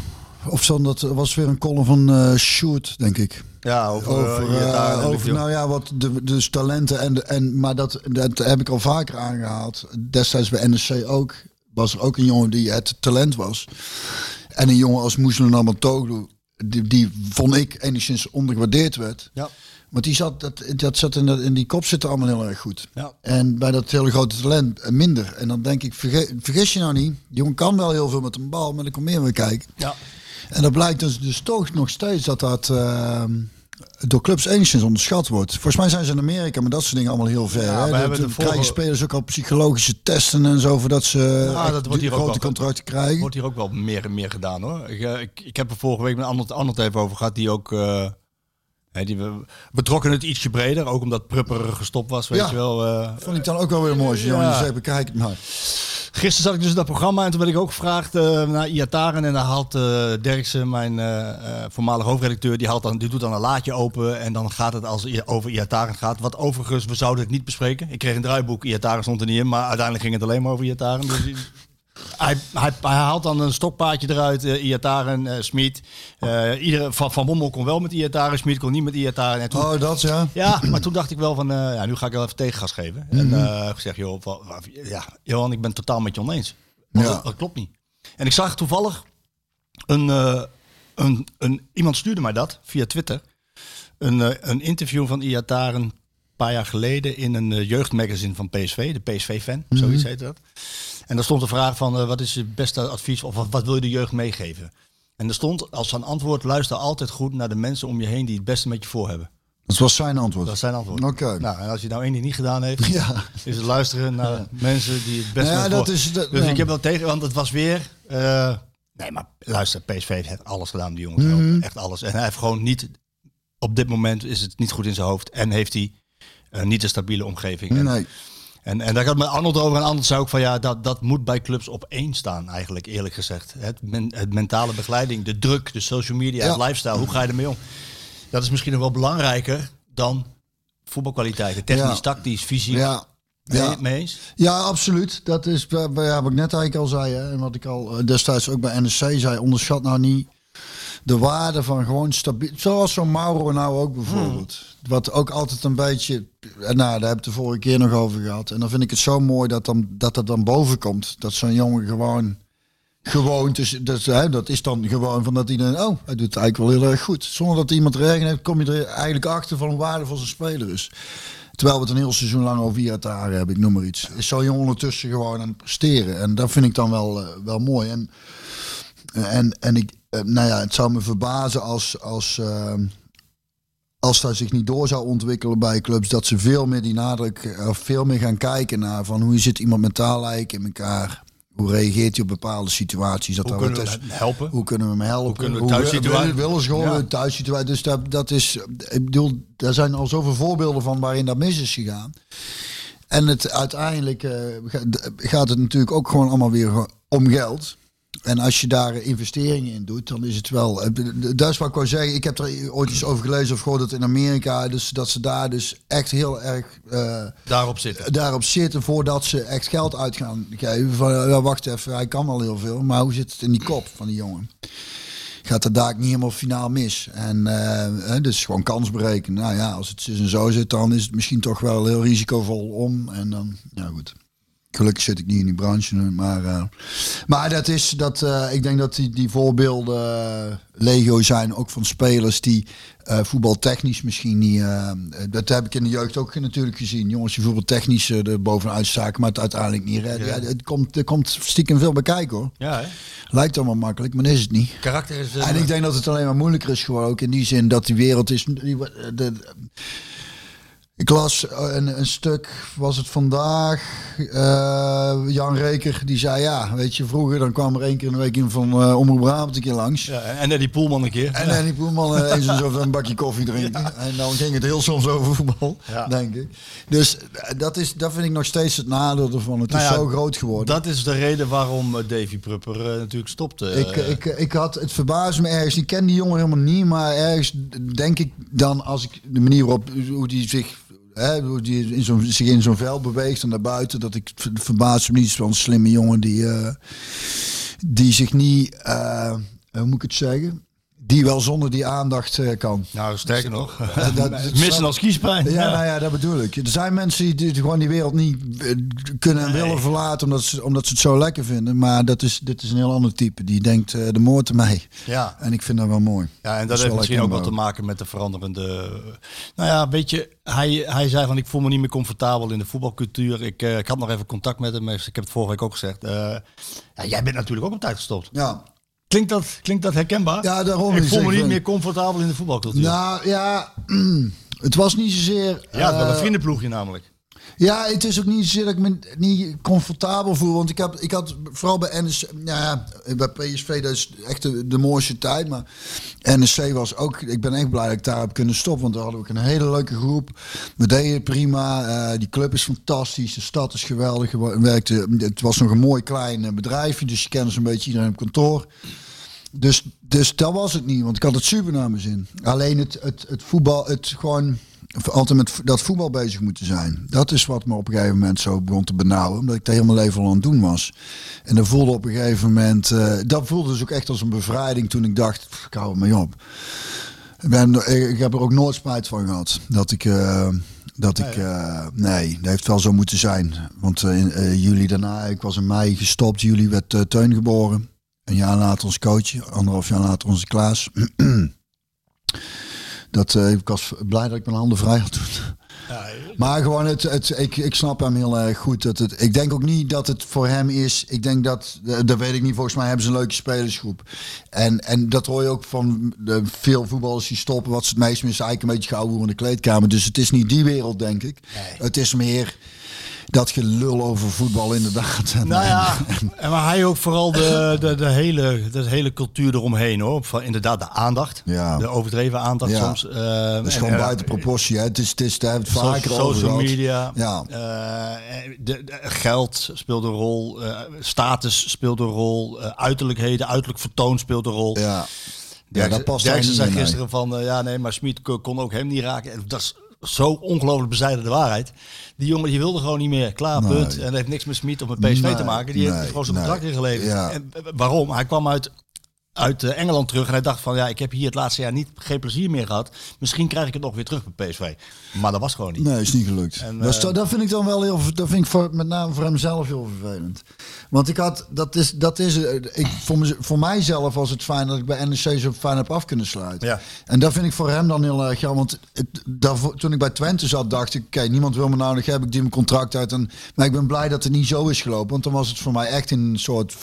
[SPEAKER 2] Of zo, dat was weer een column van eh Sjoerd, denk ik.
[SPEAKER 3] ja, over,
[SPEAKER 2] Over,
[SPEAKER 3] eh,
[SPEAKER 2] over nou ja, wat de, dus talenten en, de- en maar dat, dat heb ik al vaker aangehaald. Destijds bij NSC ook was er ook een jongen die het talent was. En een jongen als Moeselen Amatoglu, die, die vond ik enigszins ondergewaardeerd werd.
[SPEAKER 3] Ja.
[SPEAKER 2] Want die zat, dat, dat zat in, in die kop zit er allemaal heel erg goed.
[SPEAKER 3] Ja.
[SPEAKER 2] En bij dat hele grote talent eh, minder. En dan denk ik, verge- vergis je nou niet, die jongen kan wel heel veel met een bal, maar er komt meer bij kijken.
[SPEAKER 3] Ja.
[SPEAKER 2] En dat blijkt dus, dus toch nog steeds dat dat eh, door clubs enigszins onderschat wordt. Volgens mij zijn ze in Amerika met dat soort dingen allemaal heel ver.
[SPEAKER 3] Ja,
[SPEAKER 2] hè? Dat- krijgen spelers ook al psychologische testen en zo, voordat ze
[SPEAKER 3] Ja,
[SPEAKER 2] echt
[SPEAKER 3] dat wordt hier ook
[SPEAKER 2] grote
[SPEAKER 3] wel-
[SPEAKER 2] contracten krijgen.
[SPEAKER 3] Wordt hier ook wel meer en meer gedaan hoor. Ik, eh, ik, ik heb er vorige week met Arnold, Arnold even over gehad. Die ook. eh, hè, die, we, we trokken het ietsje breder. Ook omdat Prupper gestopt was. Weet
[SPEAKER 2] Ja.
[SPEAKER 3] je wel. eh.
[SPEAKER 2] Vond ik dan ook wel weer mooi. Als je
[SPEAKER 3] Ja.
[SPEAKER 2] zegt, bekijk het maar.
[SPEAKER 3] Gisteren zat ik dus in dat programma. En toen werd ik ook gevraagd eh, naar Iataren. En daar haalt eh Derksen, mijn eh, voormalig hoofdredacteur. Die, haalt dan, die doet dan een laadje open. En dan gaat het als over Iataren gaat. Wat overigens, we zouden het niet bespreken. Ik kreeg een draaiboek. Iataren stond er niet in. Maar uiteindelijk ging het alleen maar over Iataren. Dus hij, hij, hij haalt dan een stokpaardje eruit, uh, Iataren, uh, Smit. Uh, iedere, van, van Bommel kon wel met Iataren, Smit kon niet met Iataren. En toen,
[SPEAKER 2] Oh, dat ja.
[SPEAKER 3] ja, maar toen dacht ik wel van, ja, nu ga ik wel even tegengas geven. En uh, ik zeg, joh, ja, Johan, ik ben het totaal met je oneens. Want
[SPEAKER 2] Ja.
[SPEAKER 3] dat, dat klopt niet. En ik zag toevallig, een, een, een, iemand stuurde mij dat via Twitter. Een, een interview van Iataren een paar jaar geleden in een jeugdmagazine van PSV, de PSV-fan,
[SPEAKER 2] Mhm.
[SPEAKER 3] zoiets heette dat. En daar stond de vraag van, uh, wat is je beste advies of wat, wat wil je de jeugd meegeven? En er stond als een antwoord, luister altijd goed naar de mensen om je heen die het beste met je voor hebben.
[SPEAKER 2] Dat was zijn antwoord.
[SPEAKER 3] Dat is zijn antwoord.
[SPEAKER 2] Oké.
[SPEAKER 3] Nou, en als je nou één ding niet gedaan heeft,
[SPEAKER 2] Ja.
[SPEAKER 3] is het luisteren naar mensen die het beste
[SPEAKER 2] Ja,
[SPEAKER 3] met
[SPEAKER 2] dat
[SPEAKER 3] voor-
[SPEAKER 2] is- dat-
[SPEAKER 3] Dus
[SPEAKER 2] ja.
[SPEAKER 3] ik heb wel tegen, want het was weer... eh, nee, maar luister, PSV heeft alles gedaan die jongens te
[SPEAKER 2] Mhm.
[SPEAKER 3] Echt alles. En hij heeft gewoon niet... Op dit moment is het niet goed in zijn hoofd. En heeft hij eh, niet een stabiele omgeving.
[SPEAKER 2] Nee.
[SPEAKER 3] en, en daar gaat met Arnold over. En Arnold zei ook van ja, dat, dat moet bij clubs op één staan eigenlijk, eerlijk gezegd. Het, men, het mentale begeleiding, de druk, de social media,
[SPEAKER 2] Ja.
[SPEAKER 3] het lifestyle. Hoe ga je ermee om? Dat is misschien nog wel belangrijker dan voetbalkwaliteiten. Technisch,
[SPEAKER 2] Ja.
[SPEAKER 3] tactisch, fysiek.
[SPEAKER 2] Ja. Ja.
[SPEAKER 3] mee eens?
[SPEAKER 2] Ja, absoluut. Dat is bij- ja, wat ik net eigenlijk al zei. Hè, en wat ik al eh, destijds ook bij NSC zei. Onderschat nou niet de waarde van gewoon stabiel. Zoals zo'n Mauro nou ook bijvoorbeeld. Wat ook altijd een beetje. eh, Nou, daar we het de vorige keer nog over gehad. En dan vind ik het zo mooi dat dan, dat, dat dan boven komt. Dat zo'n jongen gewoon. Gewoon, dus, dat, hè, dat is dan gewoon van dat iedereen. Oh, hij doet het eigenlijk wel heel erg goed. Zonder dat iemand regen heeft, kom je er eigenlijk achter van hoe waardevol zijn speler is. Terwijl we het een heel seizoen lang over Iataren hebben, ik noem maar iets. Is zo'n jongen ondertussen gewoon aan het presteren. En dat vind ik dan wel, eh, wel mooi. En, en, en ik, eh, nou ja, het zou me verbazen als, als, eh, als dat zich niet door zou ontwikkelen bij clubs. Dat ze veel meer die nadruk, eh, of veel meer gaan kijken naar van hoe zit iemand mentaal eigenlijk in elkaar. Hoe reageert hij op bepaalde situaties? Dat
[SPEAKER 3] Hoe kunnen we hem helpen?
[SPEAKER 2] hoe kunnen we hem helpen?
[SPEAKER 3] kunnen we thuissituatie-
[SPEAKER 2] willen- ze gewoon
[SPEAKER 3] Ja.
[SPEAKER 2] thuissituatie? Dus dat, dat is, ik bedoel, er zijn al zoveel voorbeelden van waarin dat mis is gegaan. En het, uiteindelijk eh, gaat het natuurlijk ook gewoon allemaal weer om geld. En als je daar investeringen in doet, dan is het wel. eh, Dat is wat ik wou zeggen. Ik heb er ooit eens over gelezen of gehoord dat in Amerika, dus dat ze daar dus echt heel erg eh,
[SPEAKER 3] Daarop zitten.
[SPEAKER 2] daarop zitten voordat ze echt geld uit gaan geven. Van, ja, wacht even, hij kan al heel veel, maar hoe zit het in die kop van die jongen? Gaat het daar niet helemaal finaal mis? En eh, dus gewoon kans berekenen. Nou ja, als het en zo zit, dan is het misschien toch wel heel risicovol om. En dan, ja goed. Gelukkig zit ik niet in die branche, maar, eh, maar dat is dat. eh, ik denk dat die, die voorbeelden eh, legio zijn, ook van spelers die eh, voetbaltechnisch misschien niet. dat heb ik in de jeugd ook natuurlijk gezien. Jongens die voetbaltechnisch er bovenuit staken, maar het uiteindelijk niet redden. Ja. het komt, er komt stiekem veel bij kijken hoor.
[SPEAKER 3] Ja, hè?
[SPEAKER 2] Lijkt allemaal makkelijk, maar is het niet.
[SPEAKER 3] Karakter is...
[SPEAKER 2] En ik denk dat het alleen maar moeilijker is gewoon ook in die zin dat die wereld is. Die, de, de- ik las een, een stuk, was het vandaag, eh, Jan Reker, die zei ja, weet je, vroeger dan kwam er één keer in de week in van eh Omroep Brabant een keer langs.
[SPEAKER 3] ja, en Eddie Poelman een keer.
[SPEAKER 2] En dan die Poelman eh, eens zoveel een bakje koffie drinken. En dan ging het heel soms over voetbal,
[SPEAKER 3] Ja.
[SPEAKER 2] denk ik. Dus eh, dat, is, dat vind ik nog steeds het nadeel ervan. Het
[SPEAKER 3] Nou
[SPEAKER 2] is
[SPEAKER 3] ja,
[SPEAKER 2] zo groot geworden.
[SPEAKER 3] Dat is de reden waarom eh, Davy Prupper eh, natuurlijk stopte.
[SPEAKER 2] Ik,
[SPEAKER 3] Eh,
[SPEAKER 2] ik, ik had het verbaasde me ergens. Ik ken die jongen helemaal niet, maar ergens denk ik dan als ik de manier waarop hoe die zich, die in zo'n zich in zo'n veld beweegt en naar buiten, dat ik het verbaasde me niet. Een slimme jongen die, eh, die zich niet, eh, hoe moet ik het zeggen, die wel zonder die aandacht eh, kan.
[SPEAKER 3] nou, sterker nog.
[SPEAKER 2] dat- dat-
[SPEAKER 3] Missen als kiespijn.
[SPEAKER 2] Ja, nou ja, dat bedoel ik. Er zijn mensen die, die gewoon die wereld niet eh, kunnen en willen verlaten omdat ze, omdat ze het zo lekker vinden. Maar dat is, dit is een heel ander type. Die denkt eh, de moord ermee.
[SPEAKER 3] Ja.
[SPEAKER 2] En ik vind dat wel mooi.
[SPEAKER 3] Ja, en
[SPEAKER 2] Dat
[SPEAKER 3] dat,
[SPEAKER 2] is
[SPEAKER 3] heeft
[SPEAKER 2] wel
[SPEAKER 3] misschien ook wat
[SPEAKER 2] herkenbaar.
[SPEAKER 3] te maken met de veranderende. Nou ja, weet je, hij, hij zei van ik voel me niet meer comfortabel in de voetbalcultuur. Ik, eh, ik had nog even contact met hem. Ik heb het vorige week ook gezegd. Eh, ja, jij bent natuurlijk ook op tijd gestopt.
[SPEAKER 2] Ja,
[SPEAKER 3] Klinkt dat, klinkt dat herkenbaar?
[SPEAKER 2] ja daarom
[SPEAKER 3] ik voel me niet meer comfortabel in de voetbalcultuur.
[SPEAKER 2] Nou ja, het was niet zozeer.
[SPEAKER 3] ja, het was
[SPEAKER 2] eh,
[SPEAKER 3] een vriendenploegje namelijk.
[SPEAKER 2] Ja, het is ook niet zozeer dat ik me niet comfortabel voel. Want ik, heb, ik had vooral bij NSC, nou ja, bij PSV, dat is echt de, mooiste tijd. Maar NSC was ook, ik ben echt blij dat ik daar heb kunnen stoppen. Want daar hadden we een hele leuke groep. We deden prima. eh, die club is fantastisch. De stad is geweldig. We werkte, het was nog een mooi klein eh, bedrijfje. Dus je kende zo'n beetje iedereen op kantoor. Dus, dus dat was het niet, want ik had het super naar mijn zin. Alleen het, het, het voetbal, het gewoon altijd met dat voetbal bezig moeten zijn. Dat is wat me op een gegeven moment zo begon te benauwen, omdat ik daar helemaal leven al aan het doen was. En dat voelde op een gegeven moment, eh, dat voelde dus ook echt als een bevrijding toen ik dacht, pff, ik hou het mee op. Ik, ben, ik, ik heb er ook nooit spijt van gehad dat ik. eh, dat ik, eh, nee, dat heeft wel zo moeten zijn. Want eh, in eh, juli daarna, ik was in mei gestopt. Juli werd eh, Teun geboren. Een jaar later ons coach. Anderhalf jaar later onze Klaas. dat, eh, ik was blij dat ik mijn handen vrij had toen. Maar gewoon, het, het, ik, ik snap hem heel erg goed. Dat het, ik denk ook niet dat het voor hem is. Ik denk dat, eh, dat weet ik niet, volgens mij hebben ze een leuke spelersgroep. En, en dat hoor je ook van de, veel voetballers die stoppen. Wat ze het meest missen, eigenlijk een beetje gehouden in de kleedkamer. Dus het is niet die wereld, denk ik. Het is meer dat gelul over voetbal, inderdaad. En,
[SPEAKER 3] Nou ja, en maar hij ook vooral de, de, de, hele, de hele cultuur eromheen hoor. Van inderdaad de aandacht.
[SPEAKER 2] Ja.
[SPEAKER 3] De overdreven aandacht
[SPEAKER 2] Ja.
[SPEAKER 3] soms.
[SPEAKER 2] dat is
[SPEAKER 3] en,
[SPEAKER 2] gewoon buiten proportie. Hè. Het is, het is, daar hebben we het
[SPEAKER 3] So-
[SPEAKER 2] vaker over
[SPEAKER 3] social
[SPEAKER 2] gehad.
[SPEAKER 3] media.
[SPEAKER 2] Ja.
[SPEAKER 3] eh, de, de- geld speelt een rol. eh, status speelt een rol. uiterlijkheden, uiterlijk vertoon speelt een rol.
[SPEAKER 2] Ja. Ja, dat past
[SPEAKER 3] Derksen zei gisteren van, ja nee, maar Smit kon ook hem niet raken. En dat is zo ongelooflijk bezijden de waarheid. Die jongen die wilde gewoon niet meer. Klaar,
[SPEAKER 2] Nee.
[SPEAKER 3] punt. En dat heeft niks met Smit of met PSV
[SPEAKER 2] Nee,
[SPEAKER 3] te maken. Die
[SPEAKER 2] nee,
[SPEAKER 3] heeft gewoon zijn contract ingeleverd.
[SPEAKER 2] Ja.
[SPEAKER 3] En, eh, waarom? Hij kwam uit, uit eh, Engeland terug. En hij dacht van, ja, ik heb hier het laatste jaar niet, geen plezier meer gehad. Misschien krijg ik het nog weer terug bij PSV. Maar dat was gewoon niet.
[SPEAKER 2] Nee, is niet gelukt.
[SPEAKER 3] En,
[SPEAKER 2] dat,
[SPEAKER 3] eh,
[SPEAKER 2] dat vind ik dan wel heel, dat vind ik voor, met name voor hem zelf heel vervelend. Want ik had, dat is, dat is, eh, ik, voor, mez- voor mijzelf was het fijn dat ik bij NEC zo fijn heb af kunnen sluiten.
[SPEAKER 3] Ja.
[SPEAKER 2] En dat vind ik voor hem dan heel erg jammer. Want het, daarvoor, toen ik bij Twente zat, dacht ik, oké, niemand wil me nou nog hebben, ik die mijn contract uit. En, maar ik ben blij dat het niet zo is gelopen, want dan was het voor mij echt een soort,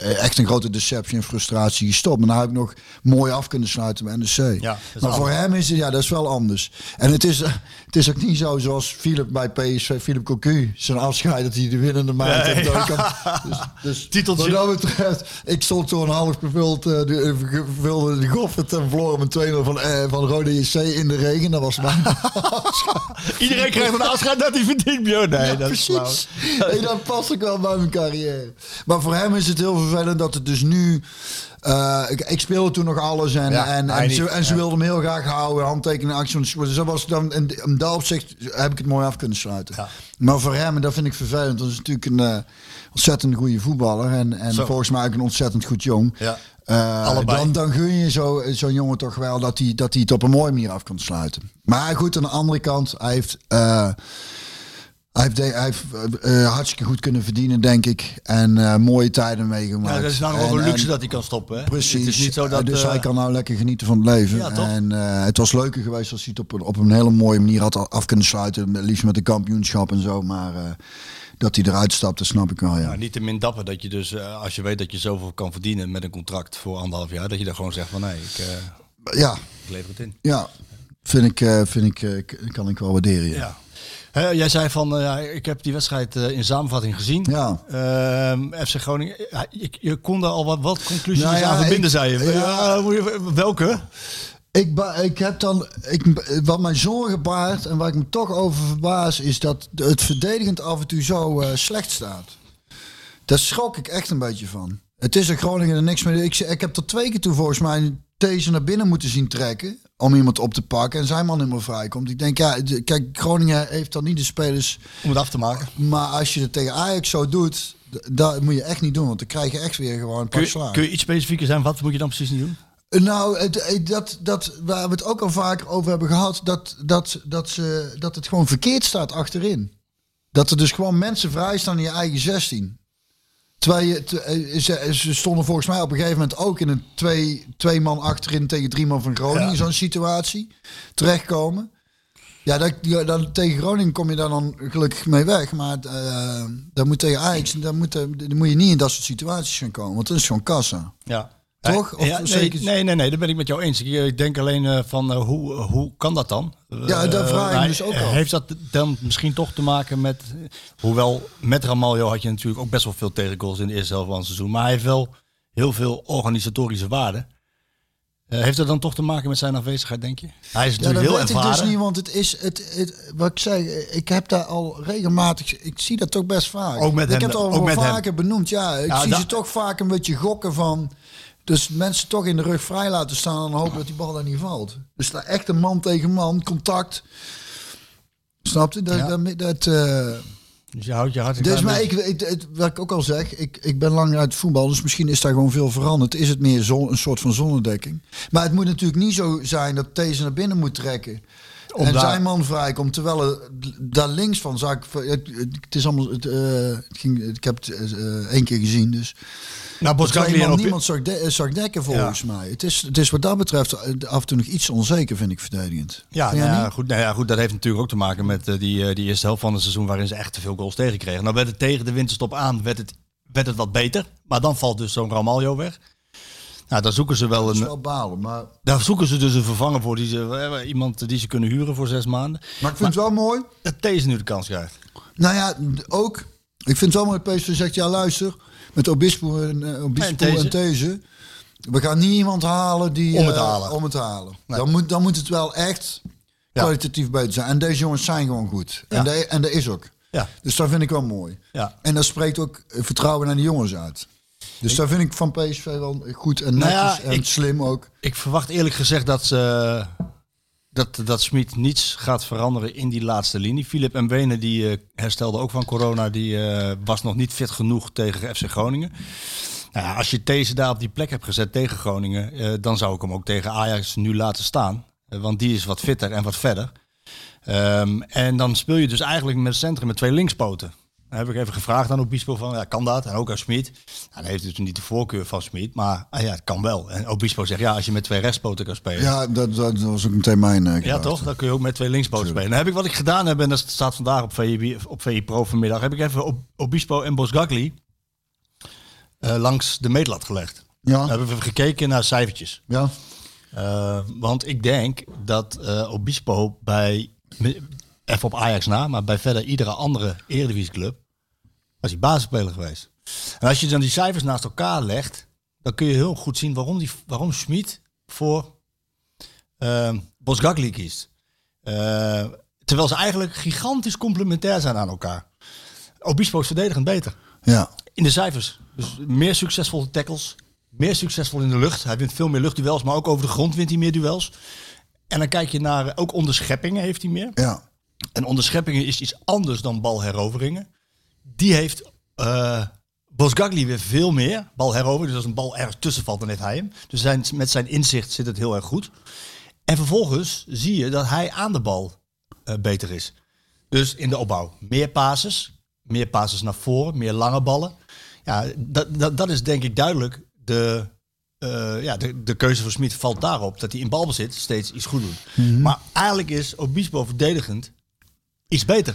[SPEAKER 2] eh, echt een grote deceptie en frustratie gestopt. Maar dan heb ik nog mooi af kunnen sluiten bij NEC.
[SPEAKER 3] Ja,
[SPEAKER 2] maar voor hem is het, ja, dat is wel anders. En het is, het is ook niet zo zoals Philip bij PSV, Philip Cocu, zijn afscheid, dat hij de winnende maand
[SPEAKER 3] Nee,
[SPEAKER 2] heeft.
[SPEAKER 3] ja.
[SPEAKER 2] Dus, dus
[SPEAKER 3] Titeltje.
[SPEAKER 2] Wat dat betreft, ik stond toen half gevuld, eh, de, eh, gevulde de goffert en met 2-0 van, eh, van Rode JC in de regen. Dat was mijn
[SPEAKER 3] Iedereen krijgt een afscheid dat hij verdient, Björn. Nee,
[SPEAKER 2] ja,
[SPEAKER 3] dat is
[SPEAKER 2] precies. Nee, dat past ook wel bij mijn carrière. Maar voor hem is het heel vervelend dat het dus nu... ik, ik speelde toen nog alles en,
[SPEAKER 3] Ja,
[SPEAKER 2] en, en,
[SPEAKER 3] niet.
[SPEAKER 2] ze, en ze wilden hem heel graag houden, handtekeningen, actie. Dus dat was dan, in, in dat opzicht heb ik het mooi af kunnen sluiten.
[SPEAKER 3] Ja.
[SPEAKER 2] Maar voor hem, en dat vind ik vervelend, dat is natuurlijk een ontzettend goede voetballer. En, en
[SPEAKER 3] Zo.
[SPEAKER 2] volgens mij ook een ontzettend goed jong.
[SPEAKER 3] Ja.
[SPEAKER 2] Eh,
[SPEAKER 3] Allebei.
[SPEAKER 2] dan, dan gun je zo- zo'n jongen toch wel dat hij, dat hij het op een mooie manier af kan sluiten. Maar goed, aan de andere kant, hij heeft, eh, hij heeft, de- hij heeft eh, hartstikke goed kunnen verdienen, denk ik. En eh, mooie tijden meegemaakt.
[SPEAKER 3] Ja, dat is nou wel een luxe
[SPEAKER 2] en-
[SPEAKER 3] dat hij kan stoppen. Hè?
[SPEAKER 2] Precies.
[SPEAKER 3] Het is niet zo dat...
[SPEAKER 2] dus hij kan nou lekker genieten van het leven.
[SPEAKER 3] Ja, toch?
[SPEAKER 2] En eh, het was leuker geweest als hij het op een, op een hele mooie manier had af kunnen sluiten. met- Liefst met de kampioenschap en zo. Maar eh, dat hij eruit stapt, dat snap ik wel, ja.
[SPEAKER 3] Niet te min dapper dat je dus, eh, als je weet dat je zoveel kan verdienen met een contract voor anderhalf jaar, dat je dan gewoon zegt van nee, ik, eh,
[SPEAKER 2] Ja,
[SPEAKER 3] ik lever het in.
[SPEAKER 2] ja. Vind ik, eh, vind ik kan ik wel waarderen, ja.
[SPEAKER 3] Ja. Jij zei van, ja, ik heb die wedstrijd in samenvatting gezien.
[SPEAKER 2] Ja.
[SPEAKER 3] Ehm, FC Groningen, je, je kon daar al wat, wat conclusies
[SPEAKER 2] Nou ja,
[SPEAKER 3] aan verbinden, zei je- welke?
[SPEAKER 2] Ik, ik heb dan, ik, wat mij zorgen baart en waar ik me toch over verbaas, is dat het verdedigend af en toe zo eh, slecht staat. Daar schrok ik echt een beetje van. Het is er Groningen er niks meer. Ik, ik heb er twee keer toe volgens mij deze naar binnen moeten zien trekken om iemand op te pakken en zijn man meer vrij komt. Ik denk, ja, de- kijk, Groningen heeft dan niet de spelers,
[SPEAKER 3] Om het af te maken.
[SPEAKER 2] maar als je het tegen Ajax zo doet, dat moet je echt niet doen, want dan krijg je echt weer gewoon een
[SPEAKER 3] Kun je,
[SPEAKER 2] slagen.
[SPEAKER 3] kun je iets specifieker zijn? Wat moet je dan precies niet doen?
[SPEAKER 2] Nou, het, het- dat, dat, waar we het ook al vaak over hebben gehad, dat, dat, dat, ze, dat het gewoon verkeerd staat achterin. Dat er dus gewoon mensen vrij staan in je eigen 16. Terwijl je, te- eh, ze, stonden volgens mij op een gegeven moment ook in een twee, twee man achterin tegen drie man van Groningen,
[SPEAKER 3] Ja.
[SPEAKER 2] zo'n situatie, terechtkomen. Ja, dat, ja, dan, tegen Groningen kom je daar dan gelukkig mee weg. Maar eh dat moet tegen Ajax, dan moet, dan moet je niet in dat soort situaties gaan komen. Want dat is gewoon kassa.
[SPEAKER 3] Ja.
[SPEAKER 2] Toch? Of
[SPEAKER 3] Ja, nee, nee, nee, nee, daar ben ik met jou eens. Ik, ik denk alleen eh, van eh, hoe, hoe kan dat dan?
[SPEAKER 2] Ja, daar
[SPEAKER 3] Eh,
[SPEAKER 2] vraag ik
[SPEAKER 3] nou,
[SPEAKER 2] dus ook al.
[SPEAKER 3] Heeft dat dan misschien toch te maken met... Hoewel, met Ramaljo had je natuurlijk ook best wel veel tegengoals in de eerste helft van het seizoen. Maar hij heeft wel heel veel organisatorische waarde. Eh, heeft dat dan toch te maken met zijn afwezigheid, denk je? Hij is
[SPEAKER 2] Ja,
[SPEAKER 3] natuurlijk
[SPEAKER 2] dat
[SPEAKER 3] heel
[SPEAKER 2] weet ik dus niet, want het is het, het, wat ik zei. Ik heb daar al regelmatig, ik zie dat toch best vaak.
[SPEAKER 3] Ook met
[SPEAKER 2] ik
[SPEAKER 3] hem,
[SPEAKER 2] heb het al
[SPEAKER 3] ook met hem.
[SPEAKER 2] vaker benoemd. Ja, ik
[SPEAKER 3] Ja,
[SPEAKER 2] zie
[SPEAKER 3] da-
[SPEAKER 2] ze toch vaak een beetje gokken van. Dus mensen toch in de rug vrij laten staan en hopen dat die bal daar niet valt. Dus daar echt een man tegen man, contact. Snap je? Dat,
[SPEAKER 3] Ja.
[SPEAKER 2] dat, dat, eh,
[SPEAKER 3] Dus je houdt je hart
[SPEAKER 2] dus maar ik, ik, het, wat ik ook al zeg, ik, ik ben lang uit voetbal, dus misschien is daar gewoon veel veranderd. Is het meer zon, een soort van zonnedekking. Maar het moet natuurlijk niet zo zijn dat deze naar binnen moet trekken.
[SPEAKER 3] Om
[SPEAKER 2] en
[SPEAKER 3] daar-
[SPEAKER 2] zijn man vrijkomt, terwijl er daar links van zag ik, het, het is allemaal, het, eh, het ging, ik heb het eh, één keer gezien, dus
[SPEAKER 3] Nou, op-
[SPEAKER 2] niemand zag, de- eh, volgens mij. Het is, het is wat dat betreft eh, af en toe nog iets onzeker, vind ik, verdedigend.
[SPEAKER 3] Ja, nou ja, goed, nou ja, goed, dat heeft natuurlijk ook te maken met eh, die, die eerste helft van het seizoen waarin ze echt te veel goals tegenkregen. Nou werd het tegen de winterstop aan, werd het, werd het wat beter. Maar dan valt dus zo'n Ramaljo weg. Nou, daar zoeken ze wel een,
[SPEAKER 2] wel balen, maar,
[SPEAKER 3] daar zoeken ze dus een vervanger voor, die ze, iemand die ze kunnen huren voor zes maanden.
[SPEAKER 2] maar ik vind het wel mooi.
[SPEAKER 3] Dat deze nu de kans krijgt.
[SPEAKER 2] Nou ja, ook. Ik vind het wel mooi dat PSV zegt, ja luister, met Obispo en, uh, Obispo
[SPEAKER 3] En These.
[SPEAKER 2] We gaan niet iemand halen die...
[SPEAKER 3] Om het te
[SPEAKER 2] eh,
[SPEAKER 3] halen.
[SPEAKER 2] Om het halen.
[SPEAKER 3] Nee.
[SPEAKER 2] Dan, moet, dan moet het wel echt kwalitatief beter zijn. En deze jongens zijn gewoon goed. En, de, en dat is ook.
[SPEAKER 3] Ja,
[SPEAKER 2] Dus dat vind ik wel mooi.
[SPEAKER 3] ja.
[SPEAKER 2] En dat spreekt ook eh, vertrouwen naar de jongens uit. Dus dat vind ik van PSV wel goed en
[SPEAKER 3] Nou
[SPEAKER 2] netjes
[SPEAKER 3] ja,
[SPEAKER 2] en
[SPEAKER 3] ik-
[SPEAKER 2] slim ook.
[SPEAKER 3] Ik verwacht eerlijk gezegd dat, ze, dat, dat Smit niets gaat veranderen in die laatste linie. Philip Mbene die eh, herstelde ook van corona. Die eh, was nog niet fit genoeg tegen FC Groningen. Nou als je deze daar op die plek hebt gezet tegen Groningen, eh, dan zou ik hem ook tegen Ajax nu laten staan. Want die is wat fitter en wat verder. Ehm, en dan speel je dus eigenlijk met centrum met twee linkspoten. Dan heb ik even gevraagd aan Obispo van, ja, kan dat? En ook aan Smit. Nou, dan heeft dus niet de voorkeur van Smit, maar ah ja, het kan wel. En Obispo zegt, ja, als je met twee rechtspoten kan spelen.
[SPEAKER 2] Ja, dat, dat was ook meteen mijn eh,
[SPEAKER 3] Ja, toch? Dan kun je ook met twee linkspoten spelen. Dan heb ik wat ik gedaan heb, en dat staat vandaag op VI, op VI Pro vanmiddag, heb ik even Ob- Obispo en Bosgagli eh, langs de meetlat gelegd.
[SPEAKER 2] Ja,
[SPEAKER 3] Dan hebben we gekeken naar cijfertjes.
[SPEAKER 2] ja.
[SPEAKER 3] Eh, want ik denk dat Obispo bij, even op Ajax na, maar bij verder iedere andere Eredivisieclub, was hij basisspeler geweest. En als je dan die cijfers naast elkaar legt, dan kun je heel goed zien waarom, die, waarom Schmid voor uh, Bosgagli kiest. Eh, terwijl ze eigenlijk gigantisch complementair zijn aan elkaar. Obispo is verdedigend beter.
[SPEAKER 2] ja.
[SPEAKER 3] In de cijfers. Dus meer succesvolle tackles. Meer succesvol in de lucht. Hij wint veel meer luchtduels, maar ook over de grond wint hij meer duels. En dan kijk je naar, ook onderscheppingen heeft hij meer.
[SPEAKER 2] ja.
[SPEAKER 3] En onderscheppingen is iets anders dan balheroveringen. Die heeft eh Bosgagli weer veel meer. Balherovering, dus als een bal ergens tussen valt, dan heeft hij hem. Dus zijn, met zijn inzicht zit het heel erg goed. En vervolgens zie je dat hij aan de bal eh, beter is. Dus in de opbouw. Meer passes. Meer passes naar voren. Meer lange ballen. Ja, dat, dat, dat is denk ik duidelijk de, eh, ja, de, de keuze van Smit valt daarop dat hij in balbezit steeds iets goed doet. Maar eigenlijk is Obispo verdedigend iets beter.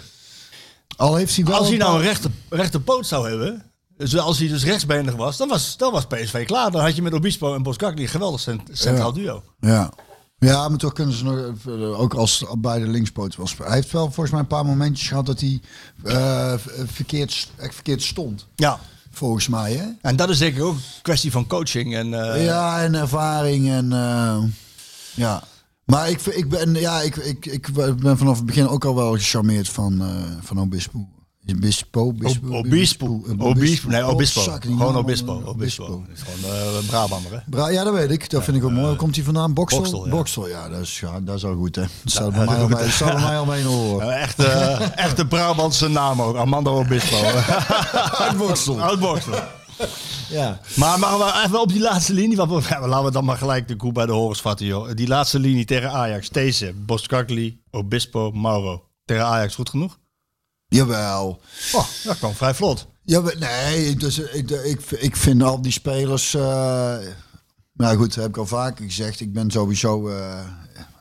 [SPEAKER 2] Al heeft hij wel
[SPEAKER 3] Als hij nou een rechter, rechterpoot zou hebben, dus als hij dus rechtsbenig was, dan was, dan was PSV klaar. Dan had je met Obispo en Boskakli een geweldig cent- centraal duo.
[SPEAKER 2] Ja. Ja, maar toch kunnen ze nog, eh, ook als beide linkspoten wel spelen. Hij heeft wel volgens mij een paar momentjes gehad dat hij v- verkeerd, echt verkeerd stond.
[SPEAKER 3] Ja.
[SPEAKER 2] Volgens mij, hè?
[SPEAKER 3] En dat is denk ik ook een kwestie van coaching. En,
[SPEAKER 2] ja, en ervaring en eh, ja. Maar ik, ik, ben, ja, ik, ik, ik ben vanaf het begin ook al wel gecharmeerd van, eh van Obispo. Obispo, Obispo,
[SPEAKER 3] Ob- Obispo. Obispo. Nee, Obispo. Gewoon Obispo.
[SPEAKER 2] eh,
[SPEAKER 3] Obispo. Het is gewoon eh, een Brabander, hè?
[SPEAKER 2] Bra ja, dat weet ik. Dat vind ik ook mooi. Komt hij vandaan? Boksel?
[SPEAKER 3] Boksel, ja.
[SPEAKER 2] Boksel, ja. Dat is, ja, dat is al goed, hè. Dat
[SPEAKER 3] dat
[SPEAKER 2] bij mij al mee- dat staat bij mij al mee in de oren.
[SPEAKER 3] Ja, echt, echt een Brabantse naam ook. Armando Obispo.
[SPEAKER 2] Uit Boksel.
[SPEAKER 3] Uit Boksel.
[SPEAKER 2] Ja.
[SPEAKER 3] Maar, maar we even op die laatste linie. Want we, ja, laten we dan maar gelijk de koe bij de horens vatten, joh. Die laatste linie tegen Ajax. Deze, Boskakli, Obispo, Mauro. Tegen Ajax goed genoeg?
[SPEAKER 2] Jawel.
[SPEAKER 3] Oh, dat kwam vrij vlot.
[SPEAKER 2] Ja, nee, dus ik, ik, ik vind al die spelers. eh nou goed, dat heb ik al vaker gezegd. Ik ben sowieso. eh,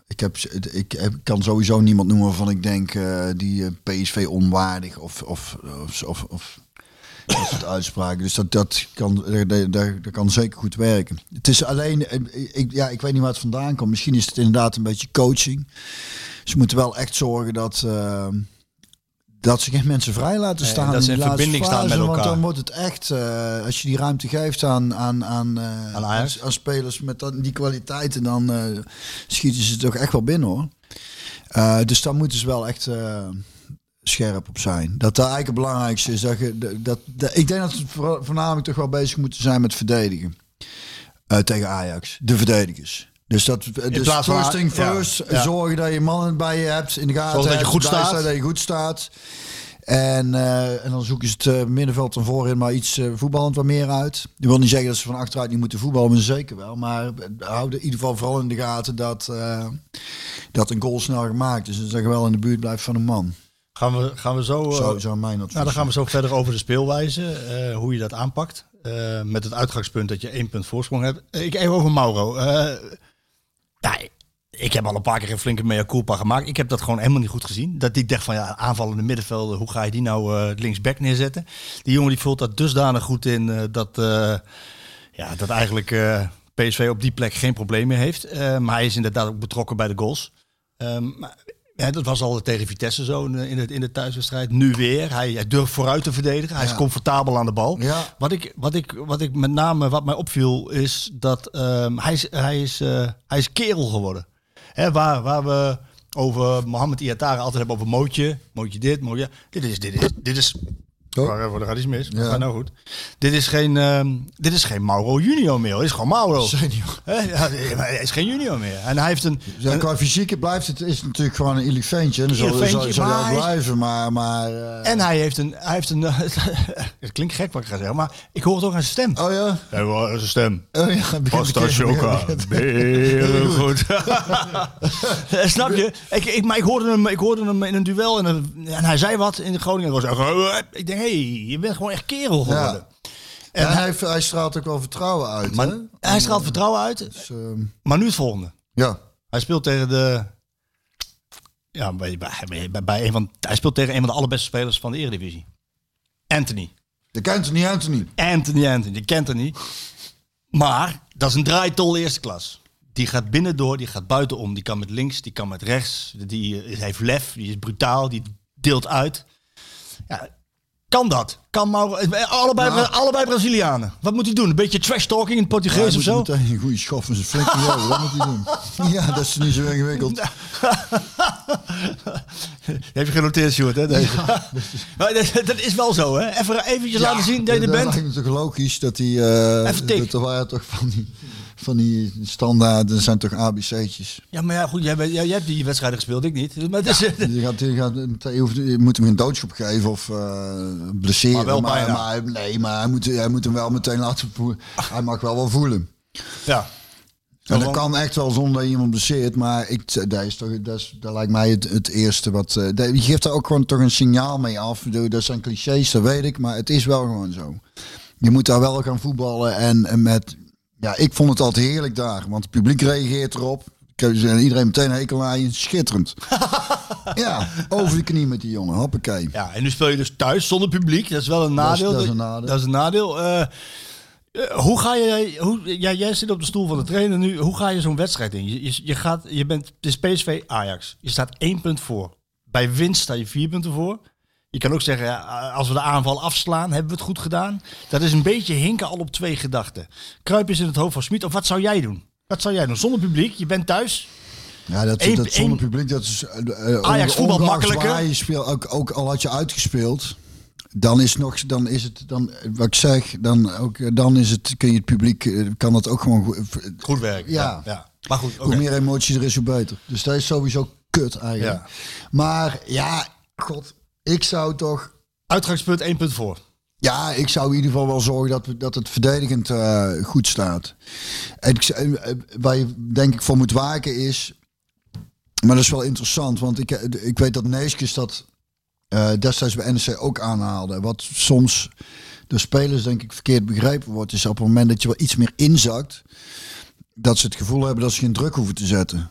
[SPEAKER 2] ik, heb, ik heb, kan sowieso niemand noemen waarvan ik denk eh, die eh, PSV onwaardig of. of, of, of, of dat soort uitspraken. Dus dat, dat, kan, dat, dat, dat kan zeker goed werken. Het is alleen, eh, ik, ja, ik weet niet waar het vandaan komt. Misschien is het inderdaad een beetje coaching. Ze moeten wel echt zorgen dat, eh, dat ze geen mensen vrij laten staan.
[SPEAKER 3] dat ze
[SPEAKER 2] die
[SPEAKER 3] in verbinding staan met
[SPEAKER 2] fase, Want
[SPEAKER 3] elkaar.
[SPEAKER 2] dan wordt het echt, eh, als je die ruimte geeft aan, aan, aan,
[SPEAKER 3] Aan
[SPEAKER 2] spelers met dat, die kwaliteiten, dan schieten ze toch echt wel binnen hoor. Dus daar moeten ze wel echt scherp op zijn. Dat daar eigenlijk het belangrijkste is. Dat, je, dat, dat, ik denk dat ze voornamelijk toch wel bezig moeten zijn met verdedigen. Eh, tegen Ajax. De verdedigers. Dus dat dus
[SPEAKER 3] plaats van-
[SPEAKER 2] first thing first.
[SPEAKER 3] ja.
[SPEAKER 2] Zorgen dat je mannen bij je hebt in de gaten.
[SPEAKER 3] Zorg dat je
[SPEAKER 2] hebt,
[SPEAKER 3] goed staat.
[SPEAKER 2] Dat je goed staat. En, eh, en dan zoeken ze het eh, middenveld en voorin maar iets eh, voetballend wat meer uit. Ik wil niet zeggen dat ze van achteruit niet moeten voetballen, maar zeker wel. Maar houd in ieder geval vooral in de gaten dat, dat een goal snel gemaakt is. Dus dat je wel in de buurt blijft van een man.
[SPEAKER 3] Gaan we, gaan we zo... eh,
[SPEAKER 2] Zo zou mijn advies
[SPEAKER 3] Nou, dan gaan we zo verder over de speelwijze, eh, hoe je dat aanpakt. Eh, met het uitgangspunt dat je één punt voorsprong hebt. Ik even over Mauro. Ja, ik heb al een paar keer een flinke mea culpa gemaakt. Ik heb dat gewoon helemaal niet goed gezien. Dat ik dacht van ja, aanvallende middenvelden, hoe ga je die nou eh, linksback neerzetten? Die jongen die vult dat dusdanig goed in dat, ja, dat eigenlijk PSV op die plek geen probleem meer heeft. Maar hij is inderdaad ook betrokken bij de goals. Maar, ja, dat was al tegen Vitesse zo in de, in de, thuiswedstrijd. Nu weer. Hij, hij durft vooruit te verdedigen. Hij is comfortabel aan de bal.
[SPEAKER 2] Ja.
[SPEAKER 3] Wat, ik, wat, ik, wat ik met name wat mij opviel is dat ehm, hij, is, hij, is, eh, hij is kerel geworden. Hè, waar, waar we over Mohamed Iatare altijd hebben over mootje. Mootje dit, mootje. Dit is, dit is, dit is
[SPEAKER 2] Toch?
[SPEAKER 3] Maar er gaat iets mis.
[SPEAKER 2] Ja.
[SPEAKER 3] gaat nou goed. Dit is geen, ehm, dit is geen Mauro junior meer. Dit is gewoon Mauro.
[SPEAKER 2] Senior.
[SPEAKER 3] Ja, hij is geen junior meer. En hij heeft een...
[SPEAKER 2] Ja, qua fysieke blijft het is het natuurlijk gewoon een elefantje. En zal, zal, zal
[SPEAKER 3] maar
[SPEAKER 2] blijven. Maar, maar eh,
[SPEAKER 3] en hij heeft een... Hij heeft een het klinkt gek wat ik ga zeggen, maar ik hoor het ook aan zijn stem.
[SPEAKER 2] Oh ja?
[SPEAKER 3] Hij hoort zijn stem.
[SPEAKER 2] Oh ja,
[SPEAKER 3] Pasta. Heel goed. Snap je? Ik, ik, maar ik hoorde, hem, ik hoorde hem in een duel en, een- en hij zei wat in de Groningen. Ik, was, ik denk, hey, je bent gewoon echt kerel geworden.
[SPEAKER 2] Ja.
[SPEAKER 3] En
[SPEAKER 2] En
[SPEAKER 3] hij,
[SPEAKER 2] hij, heeft- hij straalt ook wel vertrouwen uit.
[SPEAKER 3] maar,
[SPEAKER 2] hè?
[SPEAKER 3] hij straalt vertrouwen uit.
[SPEAKER 2] Dus, ehm,
[SPEAKER 3] Maar nu het volgende.
[SPEAKER 2] ja.
[SPEAKER 3] Hij speelt tegen de... Ja, bij, bij, bij, een van, hij speelt tegen een van de allerbeste spelers van de Eredivisie. Anthony.
[SPEAKER 2] Je kent het niet, Anthony.
[SPEAKER 3] Anthony Anthony, je kent hem niet. Maar dat is een draaitol eerste klas. Die gaat binnendoor, die gaat buitenom. Die kan met links, die kan met rechts. Die eh, heeft lef, die is brutaal, die deelt uit. Ja, kan dat? Kan Mauro, eh, allebei,
[SPEAKER 2] Nou.
[SPEAKER 3] allebei Brazilianen. Wat moet hij doen? Een beetje trash talking in het
[SPEAKER 2] Ja,
[SPEAKER 3] Portugees
[SPEAKER 2] hij
[SPEAKER 3] of zo?
[SPEAKER 2] moet een goede schof zijn. Dat moet hij doen. Ja, dat is niet zo ingewikkeld.
[SPEAKER 3] Heb je genoteerd, Sjoerd, hè? Deze. maar dat, dat is wel zo, hè? Even eventjes laten zien dat je er
[SPEAKER 2] dat
[SPEAKER 3] bent.
[SPEAKER 2] lijkt me toch logisch dat hij... eh
[SPEAKER 3] Even tik.
[SPEAKER 2] dat er waren toch van die, van die standaard, er zijn toch ABC'tjes.
[SPEAKER 3] Ja, maar ja, goed, jij, jij, jij hebt die wedstrijden gespeeld, ik niet. Maar
[SPEAKER 2] Je, gaat, je, gaat, je, hoeft, je moet hem geen doodschop geven of eh blesseren.
[SPEAKER 3] Maar wel
[SPEAKER 2] maar,
[SPEAKER 3] bijna.
[SPEAKER 2] maar- nee, maar hij moet, hij moet hem wel meteen laten voelen. Hij mag wel wel voelen.
[SPEAKER 3] ja.
[SPEAKER 2] En dat kan echt wel zonder dat iemand blesseert. Maar ik, dat, is toch, dat, is, dat lijkt mij het, het eerste wat... eh, dat- je geeft daar ook gewoon toch een signaal mee af. Dat zijn clichés, dat weet ik. Maar het is wel gewoon zo. Je moet daar wel gaan voetballen. En, en met... Ja, ik vond het altijd heerlijk daar. Want het publiek reageert erop. Iedereen meteen een hekel aan je. Schitterend. ja, over de knie met die jongen. Hoppakee.
[SPEAKER 3] Ja, en nu speel je dus thuis zonder publiek. Dat is wel een
[SPEAKER 2] Dat is-
[SPEAKER 3] nadeel.
[SPEAKER 2] dat is een nadeel.
[SPEAKER 3] Dat is een nadeel. Eh, eh, hoe ga je, hoe, ja, jij zit op de stoel van de trainer nu. Hoe ga je zo'n wedstrijd in? Je, je, je gaat, je bent, het is PSV Ajax. Je staat één punt voor. Bij winst sta je vier punten voor. Je kan ook zeggen, ja, als we de aanval afslaan, hebben we het goed gedaan. Dat is een beetje hinken al op twee gedachten. Kruip is in het hoofd van Smit. Of wat zou jij doen? Wat zou jij doen? Zonder publiek, je bent thuis.
[SPEAKER 2] Ja, dat,
[SPEAKER 3] Eén-
[SPEAKER 2] dat zonder publiek, dat is... eh, eh,
[SPEAKER 3] Ajax voetbal makkelijker.
[SPEAKER 2] waar Je speelt, ook, ook al had je uitgespeeld, dan is, nog, dan is het, dan, wat ik zeg, dan, ook, eh, dan is het, kun je het publiek, eh, kan dat ook gewoon goed.
[SPEAKER 3] Goed werken.
[SPEAKER 2] Ja.
[SPEAKER 3] ja. Maar goed.
[SPEAKER 2] Hoe meer emotie er is, hoe beter. Dus dat is sowieso kut eigenlijk.
[SPEAKER 3] Ja.
[SPEAKER 2] Maar ja, god, ik zou toch...
[SPEAKER 3] Uitgangspunt één punt voor.
[SPEAKER 2] Ja, ik zou in ieder geval wel zorgen dat, we, dat het verdedigend eh, goed staat. En eh, waar je denk ik voor moet waken is... Maar dat is wel interessant, want ik, eh, ik weet dat Neeskens dat destijds bij NEC ook aanhaalde. Wat soms de spelers denk ik verkeerd begrepen wordt... is op het moment dat je wel iets meer inzakt... dat ze het gevoel hebben dat ze geen druk hoeven te zetten.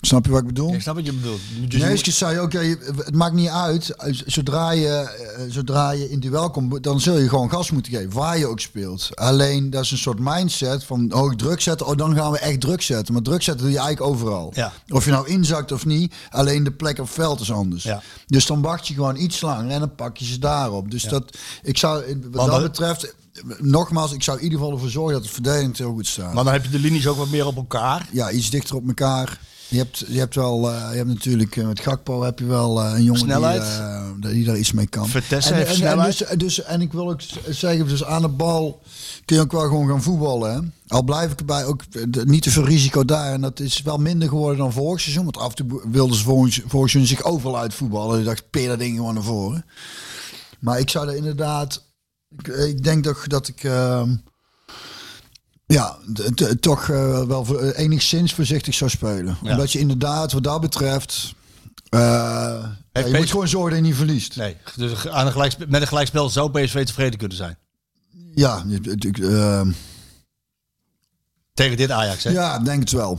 [SPEAKER 2] Snap je wat ik bedoel?
[SPEAKER 3] Ik snap wat je bedoelt. Dus je
[SPEAKER 2] Neeskens zei ook, je- het maakt niet uit. Zodra je, eh, zodra je in duel komt, dan zul je gewoon gas moeten geven. Waar je ook speelt. Alleen, dat is een soort mindset van hoog druk zetten. Oh, dan gaan we echt druk zetten. Maar druk zetten doe je eigenlijk overal.
[SPEAKER 3] Ja.
[SPEAKER 2] Of je nou inzakt of niet. Alleen de plek op veld is anders.
[SPEAKER 3] Ja.
[SPEAKER 2] Dus dan wacht je gewoon iets langer en dan pak je ze daarop. Dus dat, ik zou, wat
[SPEAKER 3] Maar
[SPEAKER 2] dat betreft, nogmaals, ik zou in ieder geval ervoor zorgen dat het verdedigend heel goed staat.
[SPEAKER 3] Maar dan heb je de linies ook wat meer op elkaar.
[SPEAKER 2] Ja, iets dichter op elkaar. Je hebt, je hebt wel, eh, je hebt natuurlijk eh, met Gakpo heb je wel eh, een jongen
[SPEAKER 3] Snelheid.
[SPEAKER 2] die, die daar iets mee kan.
[SPEAKER 3] Vertessen
[SPEAKER 2] en,
[SPEAKER 3] snelheid.
[SPEAKER 2] En, dus, dus, en ik wil ook zeggen, dus aan de bal kun je ook wel gewoon gaan voetballen. Hè? Al blijf ik erbij ook niet te veel risico daar. En dat is wel minder geworden dan vorig seizoen. Want af en toe wilden ze vorig, vorig seizoen zich overal uitvoetballen. Ik dacht, peer dat ding gewoon naar voren. Maar ik zou er inderdaad... Ik, ik denk toch dat ik... ehm, ja, toch eh, wel voor- eh, enigszins voorzichtig zou spelen.
[SPEAKER 3] Ja.
[SPEAKER 2] Omdat je inderdaad, wat dat betreft... ja, je
[SPEAKER 3] PSV
[SPEAKER 2] moet gewoon zorgen dat je niet verliest.
[SPEAKER 3] Nee, dus aan een gelijkspe- met een gelijkspel zou PSV tevreden kunnen zijn.
[SPEAKER 2] Ja, je- het- ik, eh,
[SPEAKER 3] Tegen dit Ajax, hè? Ja,
[SPEAKER 2] ja, ik denk het wel.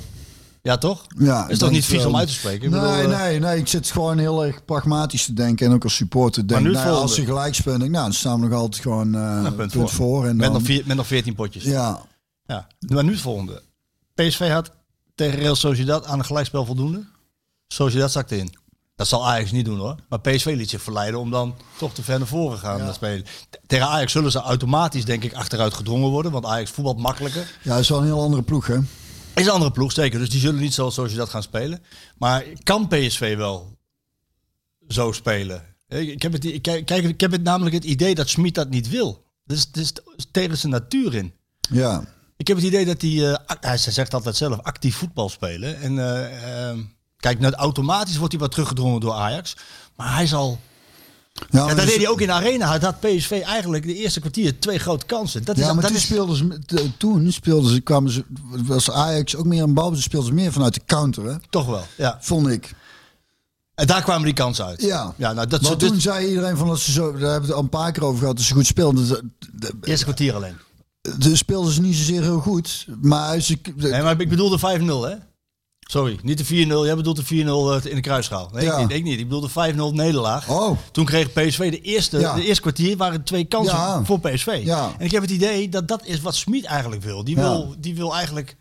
[SPEAKER 3] toch?
[SPEAKER 2] Ja,
[SPEAKER 3] is toch niet vies om uit te spreken? Ik
[SPEAKER 2] Nee,
[SPEAKER 3] bedoel,
[SPEAKER 2] nee, nee. Ik zit gewoon heel erg pragmatisch te denken. En ook als supporter denk nou, ja, als ze gelijk spelen, denk ik, nou, dan staan we nog altijd gewoon
[SPEAKER 3] een
[SPEAKER 2] punt,
[SPEAKER 3] punt,
[SPEAKER 2] voor.
[SPEAKER 3] voor.
[SPEAKER 2] En
[SPEAKER 3] met,
[SPEAKER 2] dan,
[SPEAKER 3] nog vier, met nog 14 potjes. Ja.
[SPEAKER 2] Ja,
[SPEAKER 3] Maar nu het volgende. PSV had tegen Real Sociedad aan een gelijkspel voldoende. Sociedad zakte in. Dat zal Ajax niet doen hoor. Maar PSV liet zich verleiden om dan toch te ver naar voren gaan te spelen. Tegen Ajax zullen ze automatisch denk ik achteruit gedrongen worden. Want Ajax voetbalt makkelijker.
[SPEAKER 2] ja, dat is wel een heel andere ploeg, hè?
[SPEAKER 3] Is een andere ploeg, zeker. Dus die zullen niet zoals Sociedad gaan spelen. Maar kan PSV wel zo spelen? Ik heb, het, ik, kijk, ik heb het namelijk het idee dat Smit dat niet wil. Dus het is tegen zijn natuur in.
[SPEAKER 2] Ja.
[SPEAKER 3] Ik heb het idee dat hij, eh, act- hij zegt altijd zelf, actief voetbal spelen. En eh, ehm, kijk, net automatisch wordt hij wat teruggedrongen door Ajax. Maar hij zal...
[SPEAKER 2] Ja,
[SPEAKER 3] Ja, dat
[SPEAKER 2] dus-
[SPEAKER 3] deed hij ook in Arena. Hij had PSV eigenlijk de eerste kwartier twee grote kansen. Dat is,
[SPEAKER 2] Ja, maar
[SPEAKER 3] dat
[SPEAKER 2] toen
[SPEAKER 3] is,
[SPEAKER 2] speelden ze, t- toen speelden ze, kwamen ze, was Ajax ook meer een bal, ze speelden ze meer vanuit de counter, hè?
[SPEAKER 3] toch wel, ja.
[SPEAKER 2] vond ik.
[SPEAKER 3] En daar kwamen die kansen uit.
[SPEAKER 2] Ja.
[SPEAKER 3] ja nou, dat
[SPEAKER 2] Maar toen
[SPEAKER 3] dus,
[SPEAKER 2] zei iedereen van dat ze zo, daar hebben we het al een paar keer over gehad, dat ze goed speelden. De, de,
[SPEAKER 3] eerste kwartier alleen.
[SPEAKER 2] De speelden ze niet zozeer heel goed, maar ze,
[SPEAKER 3] Nee, maar ik bedoelde 5-0, hè? Sorry, niet de 4-0. Jij bedoelt de 4-0 in de kruisschaal. Nee,
[SPEAKER 2] Ja.
[SPEAKER 3] ik, niet, ik niet. Ik bedoelde 5-0 nederlaag.
[SPEAKER 2] Oh.
[SPEAKER 3] Toen kreeg PSV de eerste,
[SPEAKER 2] Ja.
[SPEAKER 3] de eerste kwartier waren twee kansen
[SPEAKER 2] Ja.
[SPEAKER 3] voor PSV.
[SPEAKER 2] Ja.
[SPEAKER 3] En ik heb het idee dat dat is wat Smit eigenlijk wil. Die wil, die wil eigenlijk,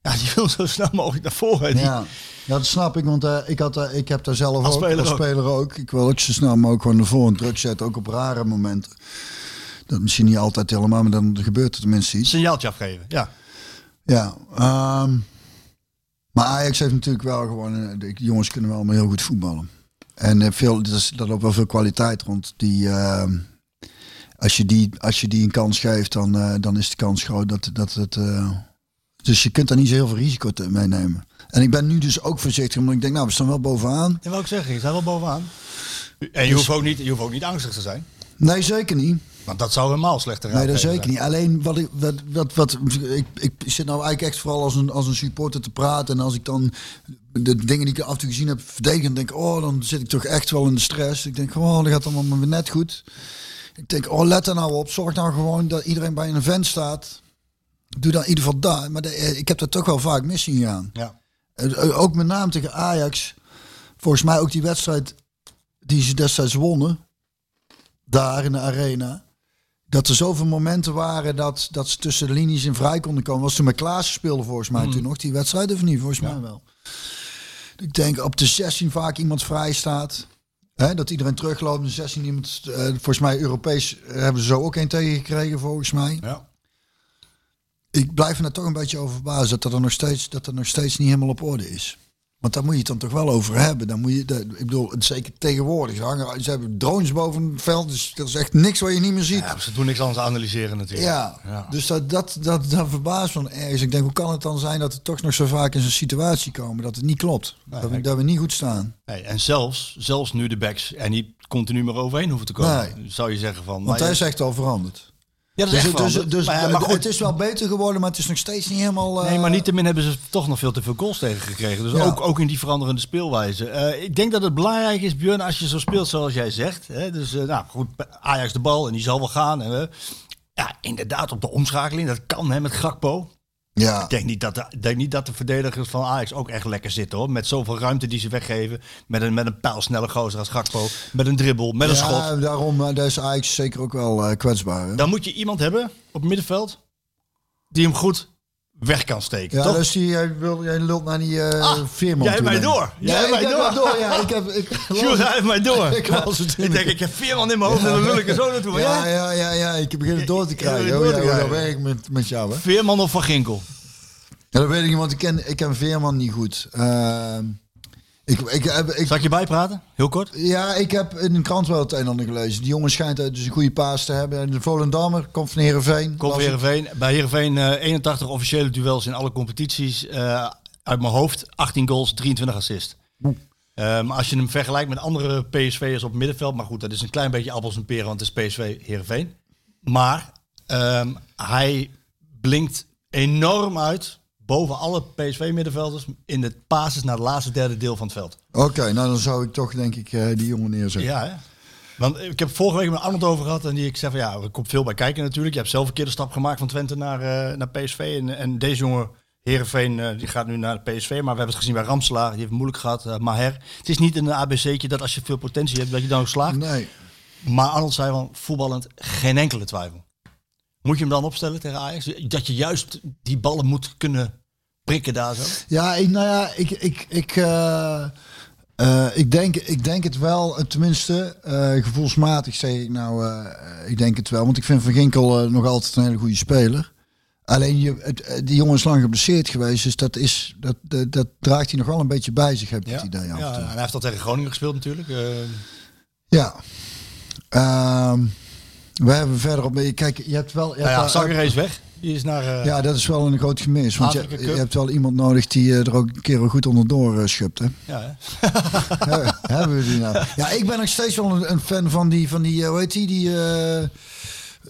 [SPEAKER 3] ja, die wil zo snel mogelijk naar voren. Die,
[SPEAKER 2] Ja, dat snap ik, want eh, ik, had, eh, ik heb daar zelf
[SPEAKER 3] Als
[SPEAKER 2] ook,
[SPEAKER 3] speler
[SPEAKER 2] als
[SPEAKER 3] ook.
[SPEAKER 2] speler ook. Ik wil ook zo snel mogelijk gewoon naar voren druk zetten, ook op rare momenten. Dat misschien niet altijd helemaal, maar dan gebeurt er tenminste iets.
[SPEAKER 3] signaaltje afgeven. Ja.
[SPEAKER 2] Ja, ehm, maar Ajax heeft natuurlijk wel gewoon, eh, de jongens kunnen wel maar heel goed voetballen. En eh, veel, dat is, daar loopt wel veel kwaliteit rond. Die, ehm, als, je die, als je die een kans geeft, dan, eh, dan is de kans groot dat, dat het... dus je kunt daar niet zo heel veel risico mee nemen. En ik ben nu dus ook voorzichtig, omdat ik denk, nou, we staan wel bovenaan.
[SPEAKER 3] En wat ik zeg, je staat wel bovenaan. En je,
[SPEAKER 2] Dus-
[SPEAKER 3] hoeft ook niet, je hoeft ook niet angstig te zijn.
[SPEAKER 2] Nee, zeker niet.
[SPEAKER 3] Want dat zou helemaal slechter
[SPEAKER 2] Nee, dat zeker niet. Alleen wat ik, wat, wat, wat ik, ik zit nou eigenlijk echt vooral als een, als een supporter te praten. En als ik dan de dingen die ik af en toe gezien heb verdedigen, dan denk ik, oh, dan zit ik toch echt wel in de stress. Ik denk, oh, dat gaat allemaal maar net goed. Ik denk, oh, let er nou op. Zorg nou gewoon dat iedereen bij een event staat. Doe dan in ieder geval daar. Maar de- ik heb dat toch wel vaak mis zien gaan.
[SPEAKER 3] Ja.
[SPEAKER 2] Eh, Ook met name tegen Ajax. Volgens mij ook die wedstrijd die ze destijds wonnen. Daar in de arena. Dat er zoveel momenten waren dat, dat ze tussen de linies in vrij konden komen. Was toen met Klaassen speelde volgens mij toen nog die wedstrijd of niet? Volgens mij wel. Ik denk op de 16 vaak iemand vrij staat. Hè, dat iedereen terugloopt. De 16 iemand, eh, volgens mij Europees eh, hebben ze zo ook een tegengekregen volgens mij.
[SPEAKER 3] Ja.
[SPEAKER 2] Ik blijf er toch een beetje over verbazen dat dat er nog steeds, dat dat nog steeds niet helemaal op orde is. Want daar moet je het dan toch wel over hebben. Dan moet je, de, ik bedoel, zeker tegenwoordig. Ze, hangen, ze hebben drones boven het veld, dus er is echt niks wat je niet meer ziet.
[SPEAKER 3] Ja, ze doen niks anders analyseren natuurlijk.
[SPEAKER 2] Ja,
[SPEAKER 3] Ja.
[SPEAKER 2] dus dat, dat, dat, dat verbaast me ergens. Ik denk, hoe kan het dan zijn dat we toch nog zo vaak in zo'n situatie komen dat het niet klopt? dat, we, dat niet goed staan.
[SPEAKER 3] Nee, en zelfs, zelfs nu de backs er niet continu meer overheen hoeven te komen,
[SPEAKER 2] Nee.
[SPEAKER 3] zou je zeggen van.
[SPEAKER 2] Want
[SPEAKER 3] maar
[SPEAKER 2] hij is echt al veranderd.
[SPEAKER 3] Ja, dat is
[SPEAKER 2] Dus,
[SPEAKER 3] echt
[SPEAKER 2] dus, dus,
[SPEAKER 3] maar, maar goed,
[SPEAKER 2] het is wel beter geworden, maar het is nog steeds niet helemaal...
[SPEAKER 3] Nee,
[SPEAKER 2] eh,
[SPEAKER 3] maar niettemin hebben ze toch nog veel te veel goals tegengekregen. Dus
[SPEAKER 2] Ja.
[SPEAKER 3] ook, ook in die veranderende speelwijze. Eh, ik denk dat het belangrijk is, Björn, als je zo speelt zoals jij zegt. Hè, dus eh, nou goed, Ajax de bal en die zal wel gaan. En, ja, inderdaad, op de omschakeling. Dat kan hè, met Gakpo.
[SPEAKER 2] Ja,
[SPEAKER 3] Ik denk niet, dat de, denk niet dat de verdedigers van Ajax ook echt lekker zitten hoor. Met zoveel ruimte die ze weggeven. Met een, met een pijlsnelle gozer als Gakpo. Met een dribbel, met een schot.
[SPEAKER 2] ja daarom uh, daar is Ajax zeker ook wel eh, kwetsbaar. Hè?
[SPEAKER 3] Dan moet je iemand hebben op het middenveld die hem goed weg kan steken.
[SPEAKER 2] Ja,
[SPEAKER 3] toch?
[SPEAKER 2] dus die, jij, wil, jij lult naar die
[SPEAKER 3] Ah,
[SPEAKER 2] Veerman
[SPEAKER 3] jij hebt mij
[SPEAKER 2] ik.
[SPEAKER 3] door. Jij hebt
[SPEAKER 2] ik
[SPEAKER 3] mij door.
[SPEAKER 2] Ja, ik heb... Ik,
[SPEAKER 3] Sjoerd, hij heeft mij door.
[SPEAKER 2] Ik was het
[SPEAKER 3] ik denk, ik heb Veerman in mijn hoofd en dan lul ik er zo naartoe.
[SPEAKER 2] Ja,
[SPEAKER 3] ja,
[SPEAKER 2] ja, ja, ja, ik begin het door te krijgen.
[SPEAKER 3] ja,
[SPEAKER 2] hoe dat
[SPEAKER 3] krijgen.
[SPEAKER 2] werkt met, met jou, hè?
[SPEAKER 3] Veerman of Van Ginkel?
[SPEAKER 2] Ja, dat weet ik niet, want ik ken, ik ken Veerman niet goed. Uh, ik, ik, heb, ik,
[SPEAKER 3] Zal ik je bijpraten? Heel kort.
[SPEAKER 2] ja, ik heb in de krant wel het een en ander gelezen. Die jongen schijnt dus een goede paas te hebben. En de Volendammer komt van Heerenveen.
[SPEAKER 3] Komt
[SPEAKER 2] Was-
[SPEAKER 3] Heerenveen. Bij Heerenveen eh 81 officiële duels in alle competities. Eh, uit mijn hoofd 18 goals, 23 assists. Eh, maar als je hem vergelijkt met andere PSV'ers op het middenveld. Maar goed, dat is een klein beetje appels en peren, want het is PSV Heerenveen. Maar ehm, hij blinkt enorm uit boven alle PSV-middenvelders in de passes naar het laatste derde deel van het veld.
[SPEAKER 2] Oké, nou dan zou ik toch denk ik eh, die jongen neerzetten.
[SPEAKER 3] Ja, hè? Want ik heb vorige week met Arnold over gehad en die ik zei van ja, er komt veel bij kijken natuurlijk. Je hebt zelf een keer de stap gemaakt van Twente naar, eh, naar PSV. En, en deze jongen, Herenveen, die gaat nu naar de PSV. Maar we hebben het gezien bij Ramselaar, die heeft het moeilijk gehad. eh, Maher. Het is niet een ABC'tje dat als je veel potentie hebt, dat je dan ook slaagt.
[SPEAKER 2] Nee.
[SPEAKER 3] Maar Arnold zei van voetballend geen enkele twijfel. Moet je hem dan opstellen tegen Ajax? Dat je juist die ballen moet kunnen prikken daar zo?
[SPEAKER 2] Ja, ik, nou ja, ik, ik, ik, eh, eh, ik, denk, ik denk het wel, eh, tenminste, gevoelsmatig zeg ik nou, ik denk het wel. Want ik vind Van Ginkel nog altijd een hele goede speler. Alleen, je, het, die jongen is lang geblesseerd geweest, dus dat, is, dat, dat, dat draagt hij nog wel een beetje bij zich, heb ik het idee
[SPEAKER 3] ja, en hij heeft al tegen Groningen gespeeld natuurlijk.
[SPEAKER 2] Ja. Ehm, we hebben verder op. Kijk, je hebt wel. Je
[SPEAKER 3] Nou ja, Zanger is weg. Die is naar... eh,
[SPEAKER 2] ja, dat is wel een groot gemis. Want je, je hebt wel iemand nodig die eh, er ook een keer wel goed onderdoor eh, schubt. Hè?
[SPEAKER 3] ja, hè?
[SPEAKER 2] Ja, hebben we die nou? Ja, ik ben nog steeds wel een, een fan van die, van die, hoe heet die? die eh,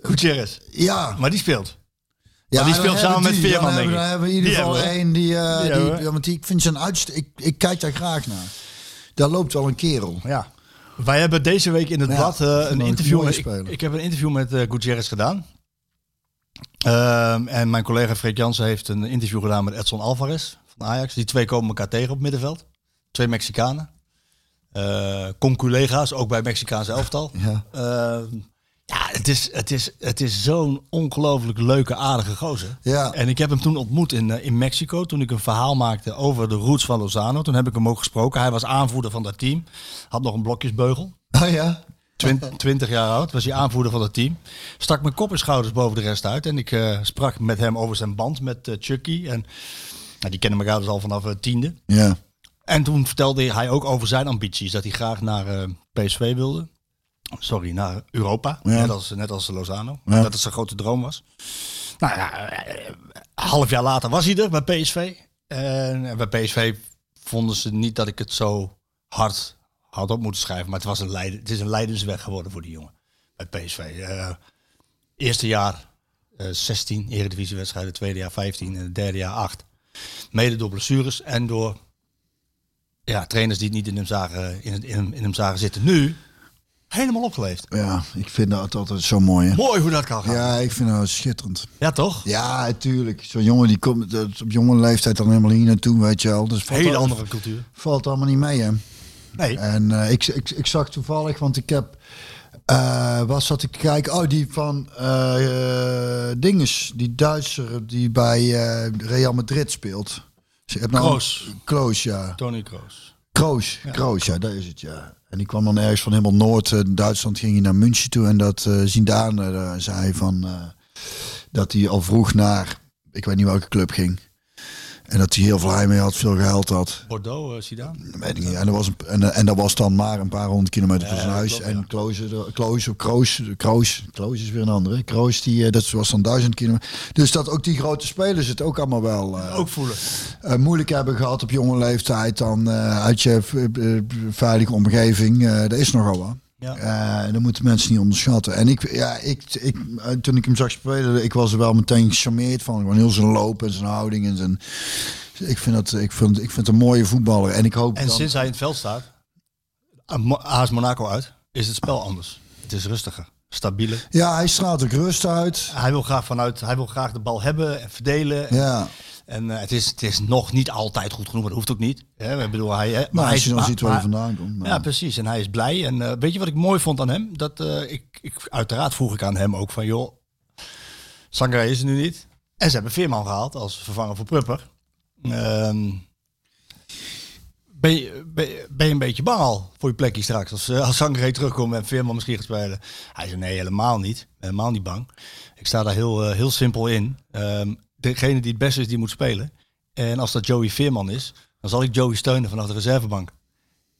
[SPEAKER 3] Gutierrez.
[SPEAKER 2] ja.
[SPEAKER 3] Maar die speelt.
[SPEAKER 2] ja,
[SPEAKER 3] die speelt samen
[SPEAKER 2] die.
[SPEAKER 3] met Veerman, denk
[SPEAKER 2] hebben,
[SPEAKER 3] ik.
[SPEAKER 2] dan hebben we in ieder geval één die, eh,
[SPEAKER 3] Die
[SPEAKER 2] ja, die, ik vind zijn uitst ik, ik kijk daar graag naar. Daar loopt wel een kerel.
[SPEAKER 3] Ja. Wij hebben deze week in het
[SPEAKER 2] Ja,
[SPEAKER 3] blad eh, een interview. Ik, heb een interview met eh Gutierrez gedaan. Ehm, en mijn collega Freek Jansen heeft een interview gedaan met Edson Alvarez van Ajax. Die twee komen elkaar tegen op het middenveld. Twee Mexicanen. Eh conculega's, ook bij Mexicaanse elftal.
[SPEAKER 2] Ja.
[SPEAKER 3] Het is, het is, het is zo'n ongelooflijk leuke, aardige gozer.
[SPEAKER 2] Ja.
[SPEAKER 3] En ik heb hem toen ontmoet in, eh, in Mexico. Toen ik een verhaal maakte over de roots van Lozano. Toen heb ik hem ook gesproken. Hij was aanvoerder van dat team. Had nog een blokjesbeugel.
[SPEAKER 2] Oh ja?
[SPEAKER 3] Twint- 20 jaar oud, was hij aanvoerder van het team. Stak mijn kop en schouders boven de rest uit. En ik eh, sprak met hem over zijn band met eh, Chucky. En nou, die kennen elkaar dus al vanaf het tiende.
[SPEAKER 2] Ja.
[SPEAKER 3] En toen vertelde hij ook over zijn ambities. Dat hij graag naar PSV wilde. Sorry, naar Europa.
[SPEAKER 2] Ja.
[SPEAKER 3] Net, als, net als Lozano.
[SPEAKER 2] Ja.
[SPEAKER 3] Dat het zijn grote droom was. Nou ja, half jaar later was hij er bij PSV. En bij PSV vonden ze niet dat ik het zo hard had op moeten schrijven. Maar het, was een lijden, het is een lijdensweg geworden voor die jongen. Bij PSV. Eh, eerste jaar eh 16 eredivisiewedstrijden. Tweede jaar 15 en het derde jaar 8. Mede door blessures en door ja, trainers die het niet in hem zagen, in, in, in hem zagen zitten. Nu helemaal opgeleefd.
[SPEAKER 2] ja, ik vind dat altijd zo mooi. Hè?
[SPEAKER 3] Mooi hoe dat kan gaan. Ja,
[SPEAKER 2] Ja, ik vind dat schitterend.
[SPEAKER 3] toch?
[SPEAKER 2] Ja, natuurlijk. Zo'n jongen die komt dat- op jonge leeftijd dan helemaal hier naartoe, weet je wel. Dus valt,
[SPEAKER 3] Hele
[SPEAKER 2] al-
[SPEAKER 3] andere cultuur.
[SPEAKER 2] valt allemaal niet mee, hè.
[SPEAKER 3] Nee.
[SPEAKER 2] En eh, ik, ik, ik zag toevallig, want ik heb... eh wat zat ik te kijken? Oh, die van eh eh, Dinges. Die Duitser die bij eh, Real Madrid speelt. Ze nou-
[SPEAKER 3] Kroos.
[SPEAKER 2] Kroos, ja.
[SPEAKER 3] Tony Kroos.
[SPEAKER 2] Kroos, Kroos, ja, dat is het, ja. En die kwam dan ergens van helemaal Noord, eh, Duitsland, ging hij naar München toe. En dat eh Zidane eh, zei van, dat hij al vroeg naar, ik weet niet welke club ging. En dat hij heel veel heimwee had, veel geld had.
[SPEAKER 3] Bordeaux, uh, Zidane.
[SPEAKER 2] Dat weet ik niet. En dat was, een, en, en dat was dan maar een paar honderd kilometer van zijn huis.
[SPEAKER 3] klopt,
[SPEAKER 2] en. Kloos, of Kroos, Kroos, Kloos is weer een andere. Kroos, die, eh, dat was dan duizend kilometer. Dus dat ook die grote spelers het ook allemaal wel... eh,
[SPEAKER 3] Ook voelen.
[SPEAKER 2] eh, moeilijk hebben gehad op jonge leeftijd dan eh, uit je eh, eh, veilige omgeving. eh dat is nogal wat.
[SPEAKER 3] Ja.
[SPEAKER 2] Eh, dat moeten mensen niet onderschatten. En ik, ja, ik, ik, eh, toen ik hem zag spelen, ik was er wel meteen gecharmeerd van. Gewoon heel zijn loop en zijn houding en zijn. Ik vind dat, ik vind, ik vind het een mooie voetballer. En ik hoop.
[SPEAKER 3] En
[SPEAKER 2] dan-
[SPEAKER 3] sinds hij in het veld staat, Mo- AS Monaco uit, is het spel anders. Het is rustiger, stabieler.
[SPEAKER 2] Ja, hij straalt ook rust uit.
[SPEAKER 3] Hij wil graag vanuit, hij wil graag de bal hebben en verdelen.
[SPEAKER 2] Ja,
[SPEAKER 3] En eh, het, is, het is nog niet altijd goed genoeg, maar dat hoeft ook niet. Hè? Ik bedoel, hij, hè, maar
[SPEAKER 2] maar
[SPEAKER 3] hij is
[SPEAKER 2] je dan
[SPEAKER 3] maar-
[SPEAKER 2] ziet waar hij vandaan komt. maar-
[SPEAKER 3] Ja, precies. En hij is blij. En eh, weet je wat ik mooi vond aan hem? Dat eh, ik, ik, uiteraard vroeg ik aan hem ook van, joh, Sangare is er nu niet. En ze hebben Veerman gehaald als vervanger voor Prupper. Ehm, ben, je, ben, ben je een beetje bang al voor je plekje straks? Als, als Sangare terugkomt en Veerman misschien gaat spelen. Hij zei, nee, helemaal niet. Helemaal niet bang. Ik sta daar heel, heel simpel in. Ehm, degene die het beste is, die moet spelen. En als dat Joey Veerman is, dan zal ik Joey steunen vanaf de reservebank.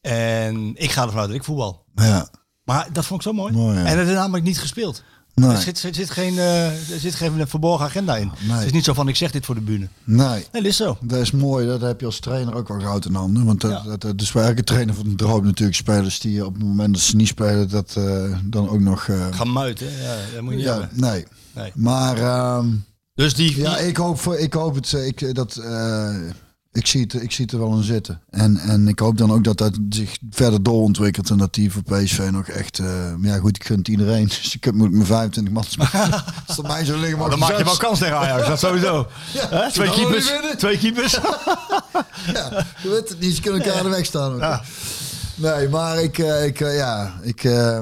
[SPEAKER 3] En ik ga ervan uit dat ik voetbal.
[SPEAKER 2] ja.
[SPEAKER 3] Maar dat vond ik zo mooi.
[SPEAKER 2] Mooi, ja.
[SPEAKER 3] En het is namelijk niet gespeeld.
[SPEAKER 2] Nee.
[SPEAKER 3] Er, zit, er, zit geen, eh, er zit geen verborgen agenda in.
[SPEAKER 2] Nee.
[SPEAKER 3] Het is niet zo van ik zeg dit voor de bühne.
[SPEAKER 2] Nee.
[SPEAKER 3] Nee, dat is zo.
[SPEAKER 2] Dat is mooi, dat heb je als trainer ook wel goud in handen. Want dat,
[SPEAKER 3] Ja.
[SPEAKER 2] dat, dat is waar elke trainer van de droom natuurlijk spelers die op het moment dat ze niet spelen, dat eh, dan ook nog... eh,
[SPEAKER 3] Gaan muiten, ja, dat moet je niet
[SPEAKER 2] ja, nee.
[SPEAKER 3] Nee.
[SPEAKER 2] Maar ehm,
[SPEAKER 3] Dus die,
[SPEAKER 2] ja, ik hoop, voor, ik hoop het, eh, ik, dat, eh, ik, zie het, ik zie het er wel in zitten. En, en ik hoop dan ook dat dat zich verder doorontwikkelt en dat die voor PSV nog echt... eh, ja goed, ik gun het iedereen. Dus ik heb, moet ik mijn 25 man. Als het mij zo liggen,
[SPEAKER 3] Oh, dan maak je wel kans tegen Ajax, dat sowieso. Twee keepers. Twee keepers.
[SPEAKER 2] Ja, je weet het niet, ze kunnen elkaar in de weg staan. Nee, maar ik, eh, ik eh, ja, ik, eh,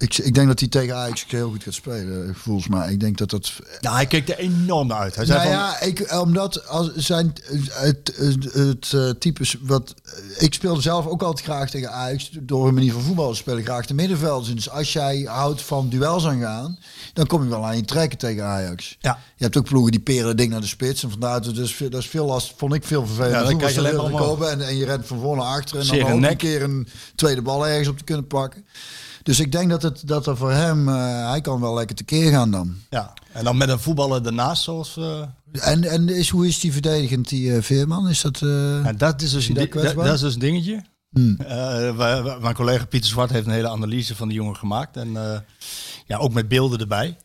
[SPEAKER 2] Ik, ik denk dat hij tegen Ajax heel goed gaat spelen, volgens mij. Ik denk dat dat...
[SPEAKER 3] Nou, hij keek er enorm uit. Hij zei
[SPEAKER 2] Nou
[SPEAKER 3] van,
[SPEAKER 2] ja, ik, omdat als zijn, het, het, het eh, types wat... Ik speelde zelf ook altijd graag tegen Ajax. Door een manier van voetbal spelen graag de middenvelders. Dus als jij houdt van duels aangaan, dan kom je wel aan je trekken tegen Ajax.
[SPEAKER 3] Ja.
[SPEAKER 2] Je hebt ook ploegen die peren ding naar de spits. En vandaar dat, dus, dat is veel last, vond ik veel vervelend.
[SPEAKER 3] Ja, dan krijg je alleen
[SPEAKER 2] te
[SPEAKER 3] maar
[SPEAKER 2] kopen en, en je rent van voor naar achter. En dan ook een keer een tweede bal ergens op te kunnen pakken. Dus ik denk dat, het, dat er voor hem, eh, hij kan wel lekker tekeer gaan dan.
[SPEAKER 3] ja. En dan met een voetballer ernaast, zoals... eh,
[SPEAKER 2] En, en is, hoe is die verdedigend, die eh, Veerman? Is dat... eh,
[SPEAKER 3] En dat is dus, dat,
[SPEAKER 2] kwetsbaar?
[SPEAKER 3] dat is dus een dingetje.
[SPEAKER 2] Hmm.
[SPEAKER 3] Eh, mijn collega Pieter Zwart heeft een hele analyse van die jongen gemaakt. En eh, ja, ook met beelden erbij.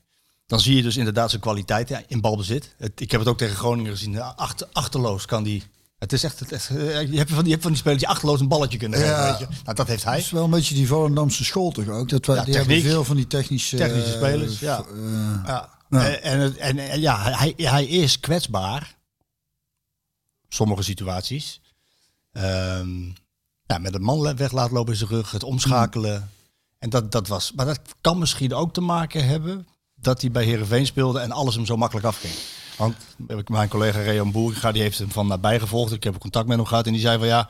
[SPEAKER 3] Dan zie je dus inderdaad zijn kwaliteit ja, in balbezit. Het, ik heb het ook tegen Groningen gezien. Achter, achterloos kan die... Het is echt... Het, echt, eh, je, hebt van je hebt van die spelers die achterloos een balletje kunnen
[SPEAKER 2] Ja.
[SPEAKER 3] geven. Weet je? Nou, dat heeft hij.
[SPEAKER 2] is wel een beetje die Volendamse school toch ook? Dat wij,
[SPEAKER 3] Ja,
[SPEAKER 2] die hebben veel van die technische...
[SPEAKER 3] Technische
[SPEAKER 2] eh,
[SPEAKER 3] spelers, ja.
[SPEAKER 2] eh,
[SPEAKER 3] Ja.
[SPEAKER 2] Ja.
[SPEAKER 3] En, en, het- en, en ja, hij, hij is kwetsbaar. Sommige situaties. Ehm, ja, met een man weg laten lopen in zijn rug, het omschakelen. En dat, dat was. Maar dat kan misschien ook te maken hebben dat hij bij Herenveen speelde en alles hem zo makkelijk afging. Want mijn collega Reon Boeriga, die heeft hem van nabij gevolgd. Ik heb contact met hem gehad en die zei van ja,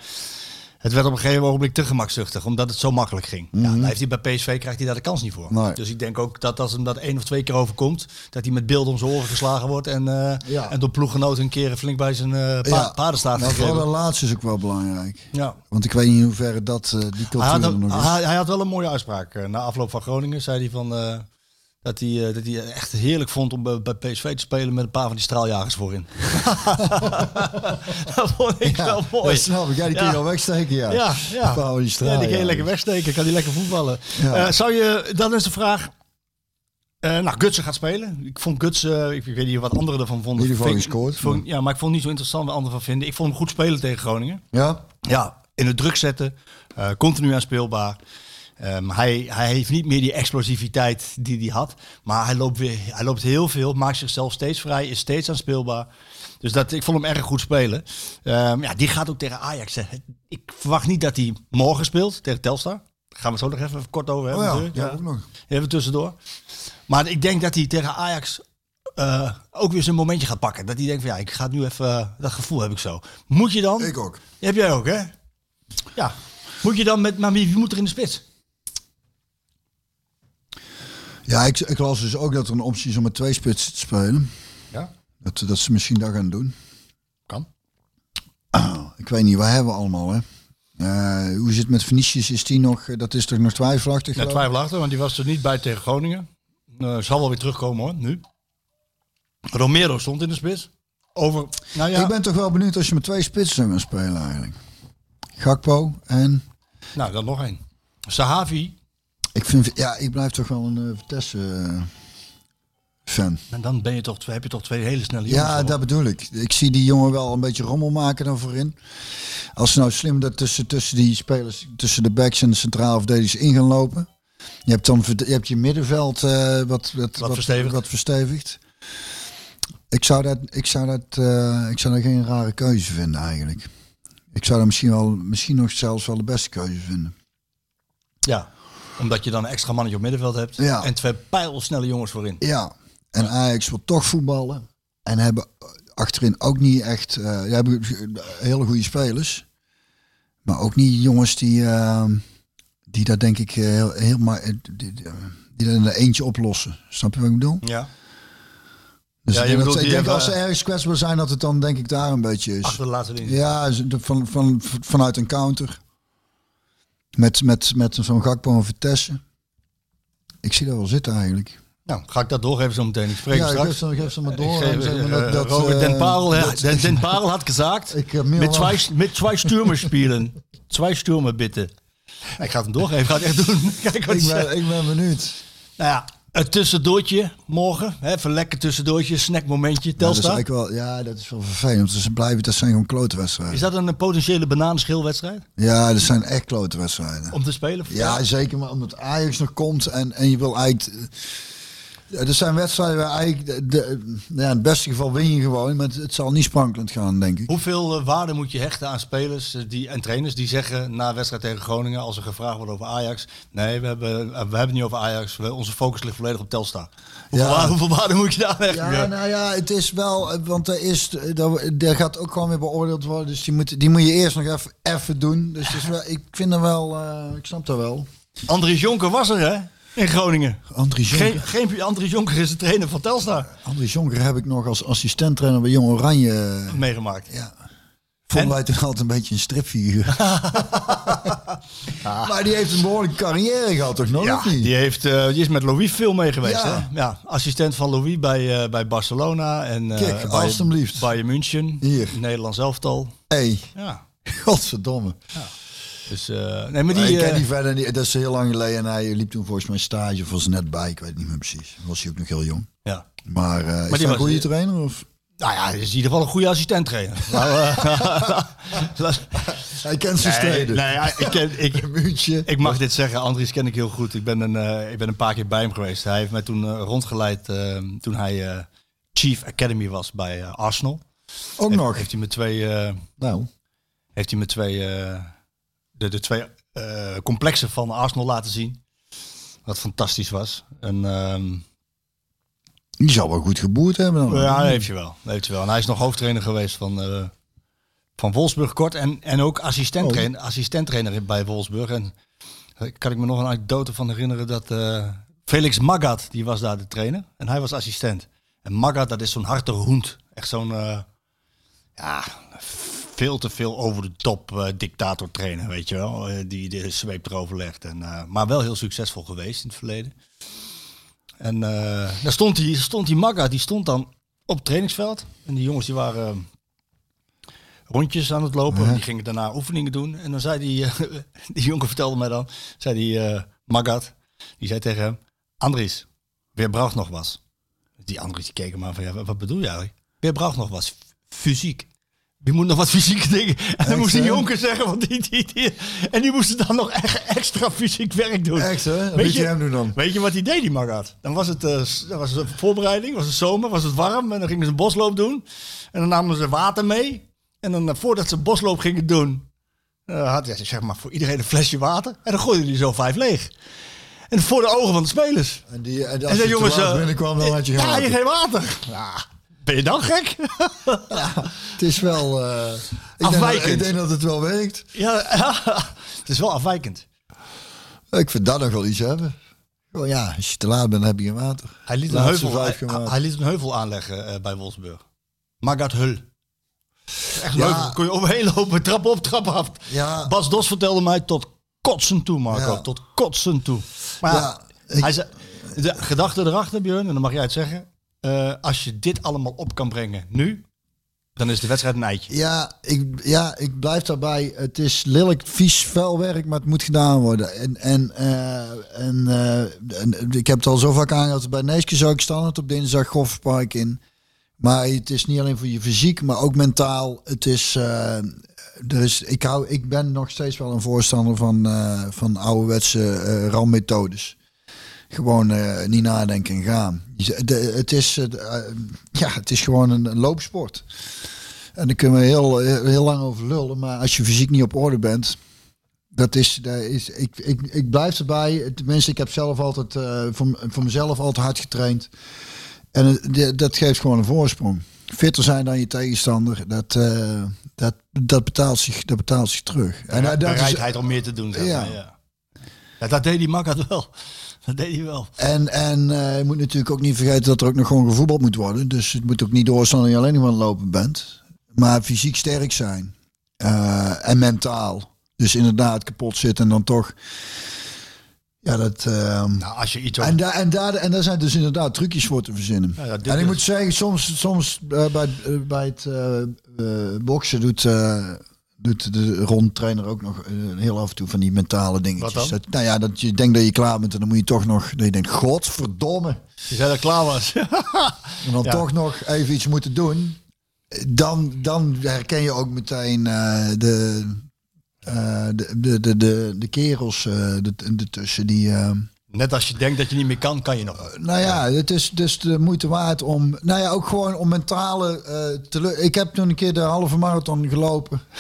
[SPEAKER 3] het werd op een gegeven ogenblik te gemakzuchtig, omdat het zo makkelijk ging. Ja, dan heeft hij bij PSV krijgt hij daar de kans niet voor.
[SPEAKER 2] Nee.
[SPEAKER 3] Dus ik denk ook dat als hem dat één of twee keer overkomt, dat hij met beeld om zijn oren geslagen wordt en, eh,
[SPEAKER 2] Ja.
[SPEAKER 3] en door ploeggenoten een keer flink bij zijn eh pa
[SPEAKER 2] ja. Nou, vooral dat laatste is ook wel belangrijk.
[SPEAKER 3] Ja.
[SPEAKER 2] Want ik weet niet in hoeverre dat, eh, die cultuur
[SPEAKER 3] Hij had,
[SPEAKER 2] nog
[SPEAKER 3] hij, hij had wel een mooie uitspraak. Na afloop van Groningen zei hij van, dat, hij, eh, dat hij echt heerlijk vond om bij, PSV te spelen met een paar van die straaljagers voorin. dat vond ik wel mooi.
[SPEAKER 2] Dat snap ik. Ja, die kun je
[SPEAKER 3] Ja.
[SPEAKER 2] wel wegsteken, ja.
[SPEAKER 3] Ja, ja.
[SPEAKER 2] Pauw die straal,
[SPEAKER 3] ja, die je
[SPEAKER 2] ja.
[SPEAKER 3] lekker wegsteken. Kan die lekker voetballen.
[SPEAKER 2] Ja.
[SPEAKER 3] Eh, zou je, dan is de vraag. eh nou, Gutsen gaat spelen. Ik vond Gutsen, ik weet niet wat anderen ervan vonden.
[SPEAKER 2] In ieder geval gescoord,
[SPEAKER 3] vond- ja, maar ik vond het niet zo interessant wat anderen van vinden. Ik vond hem goed spelen tegen Groningen.
[SPEAKER 2] Ja?
[SPEAKER 3] Ja, in het druk zetten. eh, continu aanspeelbaar. Ehm, hij, hij heeft niet meer die explosiviteit die hij had. Maar hij loopt, weer, hij loopt heel veel, maakt zichzelf steeds vrij, is steeds aanspeelbaar. Dus dat, ik vond hem erg goed spelen. Ehm, ja, die gaat ook tegen Ajax. Ik verwacht niet dat hij morgen speelt tegen Telstar. Daar gaan we zo nog even kort over
[SPEAKER 2] Oh
[SPEAKER 3] hebben.
[SPEAKER 2] ja,
[SPEAKER 3] natuurlijk.
[SPEAKER 2] ja, ook nog.
[SPEAKER 3] Even tussendoor. Maar ik denk dat hij tegen Ajax eh, ook weer zijn momentje gaat pakken. Dat hij denkt van ja, ik ga nu even... eh, dat gevoel heb ik zo. Moet je dan...
[SPEAKER 2] Ik ook.
[SPEAKER 3] Heb jij ook, hè? Ja. Moet je dan met... Maar wie wie moet er in de spits?
[SPEAKER 2] Ja, ik, ik las dus ook dat er een optie is om met twee spitsen te spelen.
[SPEAKER 3] Ja.
[SPEAKER 2] Dat, dat ze misschien dat gaan doen.
[SPEAKER 3] Kan.
[SPEAKER 2] Ik weet niet, waar hebben we allemaal, hè? Eh, hoe zit het met Vinicius? Is die nog, eh, dat is toch nog twijfelachtig?
[SPEAKER 3] Ja, twijfelachtig, want die was er niet bij tegen Groningen. Eh, zal wel weer terugkomen hoor, nu. Romero stond in de spits. Over... Nou ja,
[SPEAKER 2] Ik ben toch wel benieuwd als je met twee spitsen gaan spelen eigenlijk. Gakpo en...
[SPEAKER 3] nou dan nog één. Sahavi.
[SPEAKER 2] Ik, vind, ja, ik blijf toch wel een uh, Vitesse eh, fan.
[SPEAKER 3] En dan ben je toch, heb je toch twee hele snelle jongens.
[SPEAKER 2] Ja, dat bedoel ik. Ik zie die jongen wel een beetje rommel maken dan voorin. Als ze nou slim dat tussen, tussen die spelers, tussen de backs en de centrale verdedigers in gaan lopen. Je hebt dan je, hebt je middenveld eh, wat, wat, wat,
[SPEAKER 3] verstevigd.
[SPEAKER 2] wat verstevigd. Ik zou, dat, ik, zou dat, eh, ik zou dat geen rare keuze vinden eigenlijk. Ik zou dat misschien, wel, misschien nog zelfs wel de beste keuze vinden.
[SPEAKER 3] Ja, omdat je dan een extra mannetje op middenveld hebt.
[SPEAKER 2] Ja.
[SPEAKER 3] En twee pijlsnelle jongens voorin.
[SPEAKER 2] Ja, en Ajax wil toch voetballen. En hebben achterin ook niet echt... eh die hebben hele goede spelers. Maar ook niet jongens die, eh, die dat denk ik eh, heel, heel maar, die, die, in een eentje oplossen. Snap je wat ik bedoel?
[SPEAKER 3] Ja.
[SPEAKER 2] Dus
[SPEAKER 3] Ja,
[SPEAKER 2] ik
[SPEAKER 3] je
[SPEAKER 2] denk, dat, ik denk als ze ergens kwetsbaar zijn, dat het dan denk ik daar een beetje is.
[SPEAKER 3] Achter de laatste linie.
[SPEAKER 2] Ja, van, van, vanuit een counter. Met, met, met zo'n Gakpo en Vitesse. Ik zie dat wel zitten eigenlijk.
[SPEAKER 3] Nou, ga ik dat doorgeven zo meteen. Ik spreek
[SPEAKER 2] Ja,
[SPEAKER 3] straks.
[SPEAKER 2] geef ze, geef ze maar door.
[SPEAKER 3] geef,
[SPEAKER 2] maar
[SPEAKER 3] eh,
[SPEAKER 2] dat- dat,
[SPEAKER 3] Robert
[SPEAKER 2] eh,
[SPEAKER 3] Den Parel,
[SPEAKER 2] dat-
[SPEAKER 3] Den, Den Parel had gezegd,
[SPEAKER 2] meer
[SPEAKER 3] met twee, met twee Stürmer spelen. Twee Stürmer bitte. Ik ga het hem doorgeven, ik ga het echt doen. Kijk wat
[SPEAKER 2] ik, ben, ik ben benieuwd.
[SPEAKER 3] Nou ja, het tussendoortje morgen. Hè, even lekker tussendoortje, snackmomentje,
[SPEAKER 2] Ja, dat is
[SPEAKER 3] Telstar.
[SPEAKER 2] wel, ja, dat is wel vervelend. Dus blijven, dat zijn gewoon klote wedstrijden.
[SPEAKER 3] Is dat een potentiële bananenschilwedstrijd
[SPEAKER 2] Ja, dat zijn echt klote wedstrijden.
[SPEAKER 3] om te spelen?
[SPEAKER 2] Ja, zeker maar omdat Ajax nog komt en, en je wil eigenlijk... Er zijn wedstrijden waar eigenlijk de, ja, in het beste geval win je gewoon, maar het, zal niet sprankelend gaan, denk ik.
[SPEAKER 3] Hoeveel eh, waarde moet je hechten aan spelers eh, die, en trainers die zeggen na wedstrijd tegen Groningen, als er gevraagd wordt over Ajax, nee, we hebben, eh, we hebben het niet over Ajax, we, onze focus ligt volledig op Telstar. Hoeveel,
[SPEAKER 2] Ja.
[SPEAKER 3] waarde, hoeveel waarde moet je daar hechten?
[SPEAKER 2] Ja, nou ja, het is wel, eh, want er is, er, gaat ook gewoon weer beoordeeld worden, dus die moet, die moet je eerst nog even, even doen. Dus wel, ik vind er wel, eh, ik snap dat wel.
[SPEAKER 3] Andries Jonker was er, hè? In Groningen.
[SPEAKER 2] Andries Jonker,
[SPEAKER 3] Geen, geen Andries Jonker is de trainer van Telstar
[SPEAKER 2] Andries Jonker heb ik nog als assistent-trainer bij Jong Oranje. eh,
[SPEAKER 3] meegemaakt.
[SPEAKER 2] Ja. Vonden wij toen altijd een beetje een stripfiguur. Maar die heeft een behoorlijke carrière gehad, toch nog?
[SPEAKER 3] Ja,
[SPEAKER 2] niet?
[SPEAKER 3] die, heeft, eh, die is met Louis veel mee geweest.
[SPEAKER 2] Ja.
[SPEAKER 3] Hè? Ja, assistent van Louis bij, eh, bij Barcelona en eh
[SPEAKER 2] Kijk,
[SPEAKER 3] bij
[SPEAKER 2] alstublieft.
[SPEAKER 3] Bayern München,
[SPEAKER 2] Hier.
[SPEAKER 3] Nederlands elftal.
[SPEAKER 2] Hey,
[SPEAKER 3] Ja,
[SPEAKER 2] godverdomme.
[SPEAKER 3] Dus eh, nee, maar
[SPEAKER 2] Die, ik ken
[SPEAKER 3] eh,
[SPEAKER 2] die verder niet. Dat is heel lang geleden. En hij liep toen volgens mij stage of was er net bij. Ik weet het niet meer precies. Was hij ook nog heel jong.
[SPEAKER 3] ja.
[SPEAKER 2] Maar, eh is
[SPEAKER 3] die
[SPEAKER 2] hij een goede trainer? Of?
[SPEAKER 3] Nou ja, hij is in ieder geval een goede assistent trainer.
[SPEAKER 2] Hij kent zijn
[SPEAKER 3] nee,
[SPEAKER 2] steden.
[SPEAKER 3] nee, ja, ik, ken, ik,
[SPEAKER 2] München.
[SPEAKER 3] ik mag dit zeggen, Andries ken ik heel goed. Ik ben een, eh, ik ben een paar keer bij hem geweest. Hij heeft mij toen rondgeleid eh, toen hij eh, Chief Academy was bij Arsenal.
[SPEAKER 2] Ook
[SPEAKER 3] Heeft-
[SPEAKER 2] nog.
[SPEAKER 3] Heeft hij met twee, eh,
[SPEAKER 2] Nou,
[SPEAKER 3] heeft hij met twee, eh, de, de twee eh, complexen van Arsenal laten zien. Wat fantastisch was. En, ehm,
[SPEAKER 2] die zal wel goed geboerd hebben. Dan.
[SPEAKER 3] ja, dat heeft je wel. Heeft je wel. En hij is nog hoofdtrainer geweest van, eh, van Wolfsburg kort. En, en ook assistenttrainer, assistenttrainer bij Wolfsburg. En daar kan ik me nog een anekdote van herinneren dat eh, Felix Magath, die was daar de trainer. En hij was assistent. En Magath, dat is zo'n harte hoend. Echt zo'n, eh, ja, veel te veel over de top eh, dictator trainer, weet je wel. Eh, die de zweep erover legt. En, eh, maar wel heel succesvol geweest in het verleden. En daar stond die, stond die Magga, die stond dan op het trainingsveld. En die jongens die waren rondjes aan het lopen. En die gingen daarna oefeningen doen. En dan zei die, die jongen vertelde mij dan, zei die Magat, die zei tegen hem, Andries, weer braucht nog was. Die Andries die keek hem aan van, ja, wat- wat bedoel je eigenlijk? Weer braucht nog was, fysiek. Je moet nog wat fysieke dingen. En dan moest die jonker zeggen, want die, die, die, en die moesten dan nog echt extra fysiek werk doen.
[SPEAKER 2] Echt hè? Wat
[SPEAKER 3] Weet
[SPEAKER 2] moet je
[SPEAKER 3] je-
[SPEAKER 2] hem doen dan?
[SPEAKER 3] Weet je wat hij deed, die Magaat? Dan was het, dan was het voorbereiding, was het zomer, was het warm. En dan gingen ze een bosloop doen. En dan namen ze water mee. En dan eh, voordat ze bosloop gingen doen, eh, had hij zeg maar voor iedereen een flesje water. En dan gooide hij zo vijf leeg. En voor de ogen van de spelers.
[SPEAKER 2] En, die, en als
[SPEAKER 3] En zei jongens,
[SPEAKER 2] binnenkwam, dan had je geen
[SPEAKER 3] ja,
[SPEAKER 2] water.
[SPEAKER 3] je geen water. Ja, ben je dan gek?
[SPEAKER 2] Het is wel... eh, ik, denk dat,
[SPEAKER 3] Afwijkend.
[SPEAKER 2] ik denk dat het wel werkt.
[SPEAKER 3] ja, het is wel afwijkend.
[SPEAKER 2] Ik vind dat nog wel iets hebben. Oh ja, als je te laat bent, heb je geen water.
[SPEAKER 3] Hij liet, een heuvel, hij, hij liet een heuvel aanleggen eh, bij Wolfsburg. Magat Hul. Echt een
[SPEAKER 2] Ja.
[SPEAKER 3] heuvel. Kon je overheen lopen, trap op, trap af.
[SPEAKER 2] Ja.
[SPEAKER 3] Bas Dos vertelde mij tot kotsen toe, Marco.
[SPEAKER 2] Ja.
[SPEAKER 3] Tot kotsen toe. Maar
[SPEAKER 2] Ja,
[SPEAKER 3] ja,
[SPEAKER 2] ik-
[SPEAKER 3] hij zei, de gedachte erachter, Björn, en dan mag jij het zeggen. Eh, als je dit allemaal op kan brengen nu, dan is de wedstrijd een eitje.
[SPEAKER 2] Ja ik, ja, ik blijf daarbij. Het is lelijk, vies, vuil werk, maar het moet gedaan worden. En, en, eh, en, eh, en ik heb het al zo vaak aangehaald. Bij Neeske zou ik standaard op dinsdag Gofferpark in. Maar het is niet alleen voor je fysiek, maar ook mentaal. Het is, eh, er is ik, hou, ik ben nog steeds wel een voorstander van, eh van ouderwetse eh rammethodes. Gewoon eh, niet nadenken en gaan. De- het, is, eh, eh, ja, het is gewoon een, een loopsport. En daar kunnen we heel, heel, lang over lullen. Maar als je fysiek niet op orde bent, dat is, dat is ik, ik, ik blijf erbij. Tenminste, ik heb zelf altijd eh, voor, voor mezelf altijd hard getraind. En dat geeft gewoon een voorsprong. Fitter zijn dan je tegenstander, dat, dat, dat, betaalt, zich, dat betaalt zich terug. En dat is,
[SPEAKER 3] Bereidheid om meer te doen, zeg
[SPEAKER 2] Ja.
[SPEAKER 3] maar. Ja. Ja, dat deed die Magat wel. Dat deed hij wel.
[SPEAKER 2] En, en eh, je moet natuurlijk ook niet vergeten dat er ook nog gewoon gevoetbald moet worden. Dus het moet ook niet doorstaan dat je alleen nog maar aan het lopen bent. Maar fysiek sterk zijn. Eh, en mentaal. Dus inderdaad kapot zitten en dan toch... Ja, dat... ehm,
[SPEAKER 3] Nou, als je iets
[SPEAKER 2] en, daar en, daar, en daar zijn dus inderdaad trucjes voor te verzinnen.
[SPEAKER 3] Ja,
[SPEAKER 2] en ik moet zeggen, soms, soms eh, bij, bij het boksen doet, doet de rondtrainer ook nog eh, heel af en toe van die mentale dingetjes.
[SPEAKER 3] Wat dan?
[SPEAKER 2] Dat, nou ja, dat je denkt dat je klaar bent en dan moet je toch nog, dat je denkt, godverdomme.
[SPEAKER 3] Je zei dat klaar was.
[SPEAKER 2] En dan
[SPEAKER 3] Ja.
[SPEAKER 2] toch nog even iets moeten doen. Dan, dan herken je ook meteen eh, de, eh, de, de, de, de, de kerels uh, de, de tussen die... eh,
[SPEAKER 3] Net als je denkt dat je niet meer kan, kan je nog.
[SPEAKER 2] Nou ja, het is dus de moeite waard om, nou ja, ook gewoon om mentale uh, teleur. Ik heb toen een keer de halve marathon gelopen.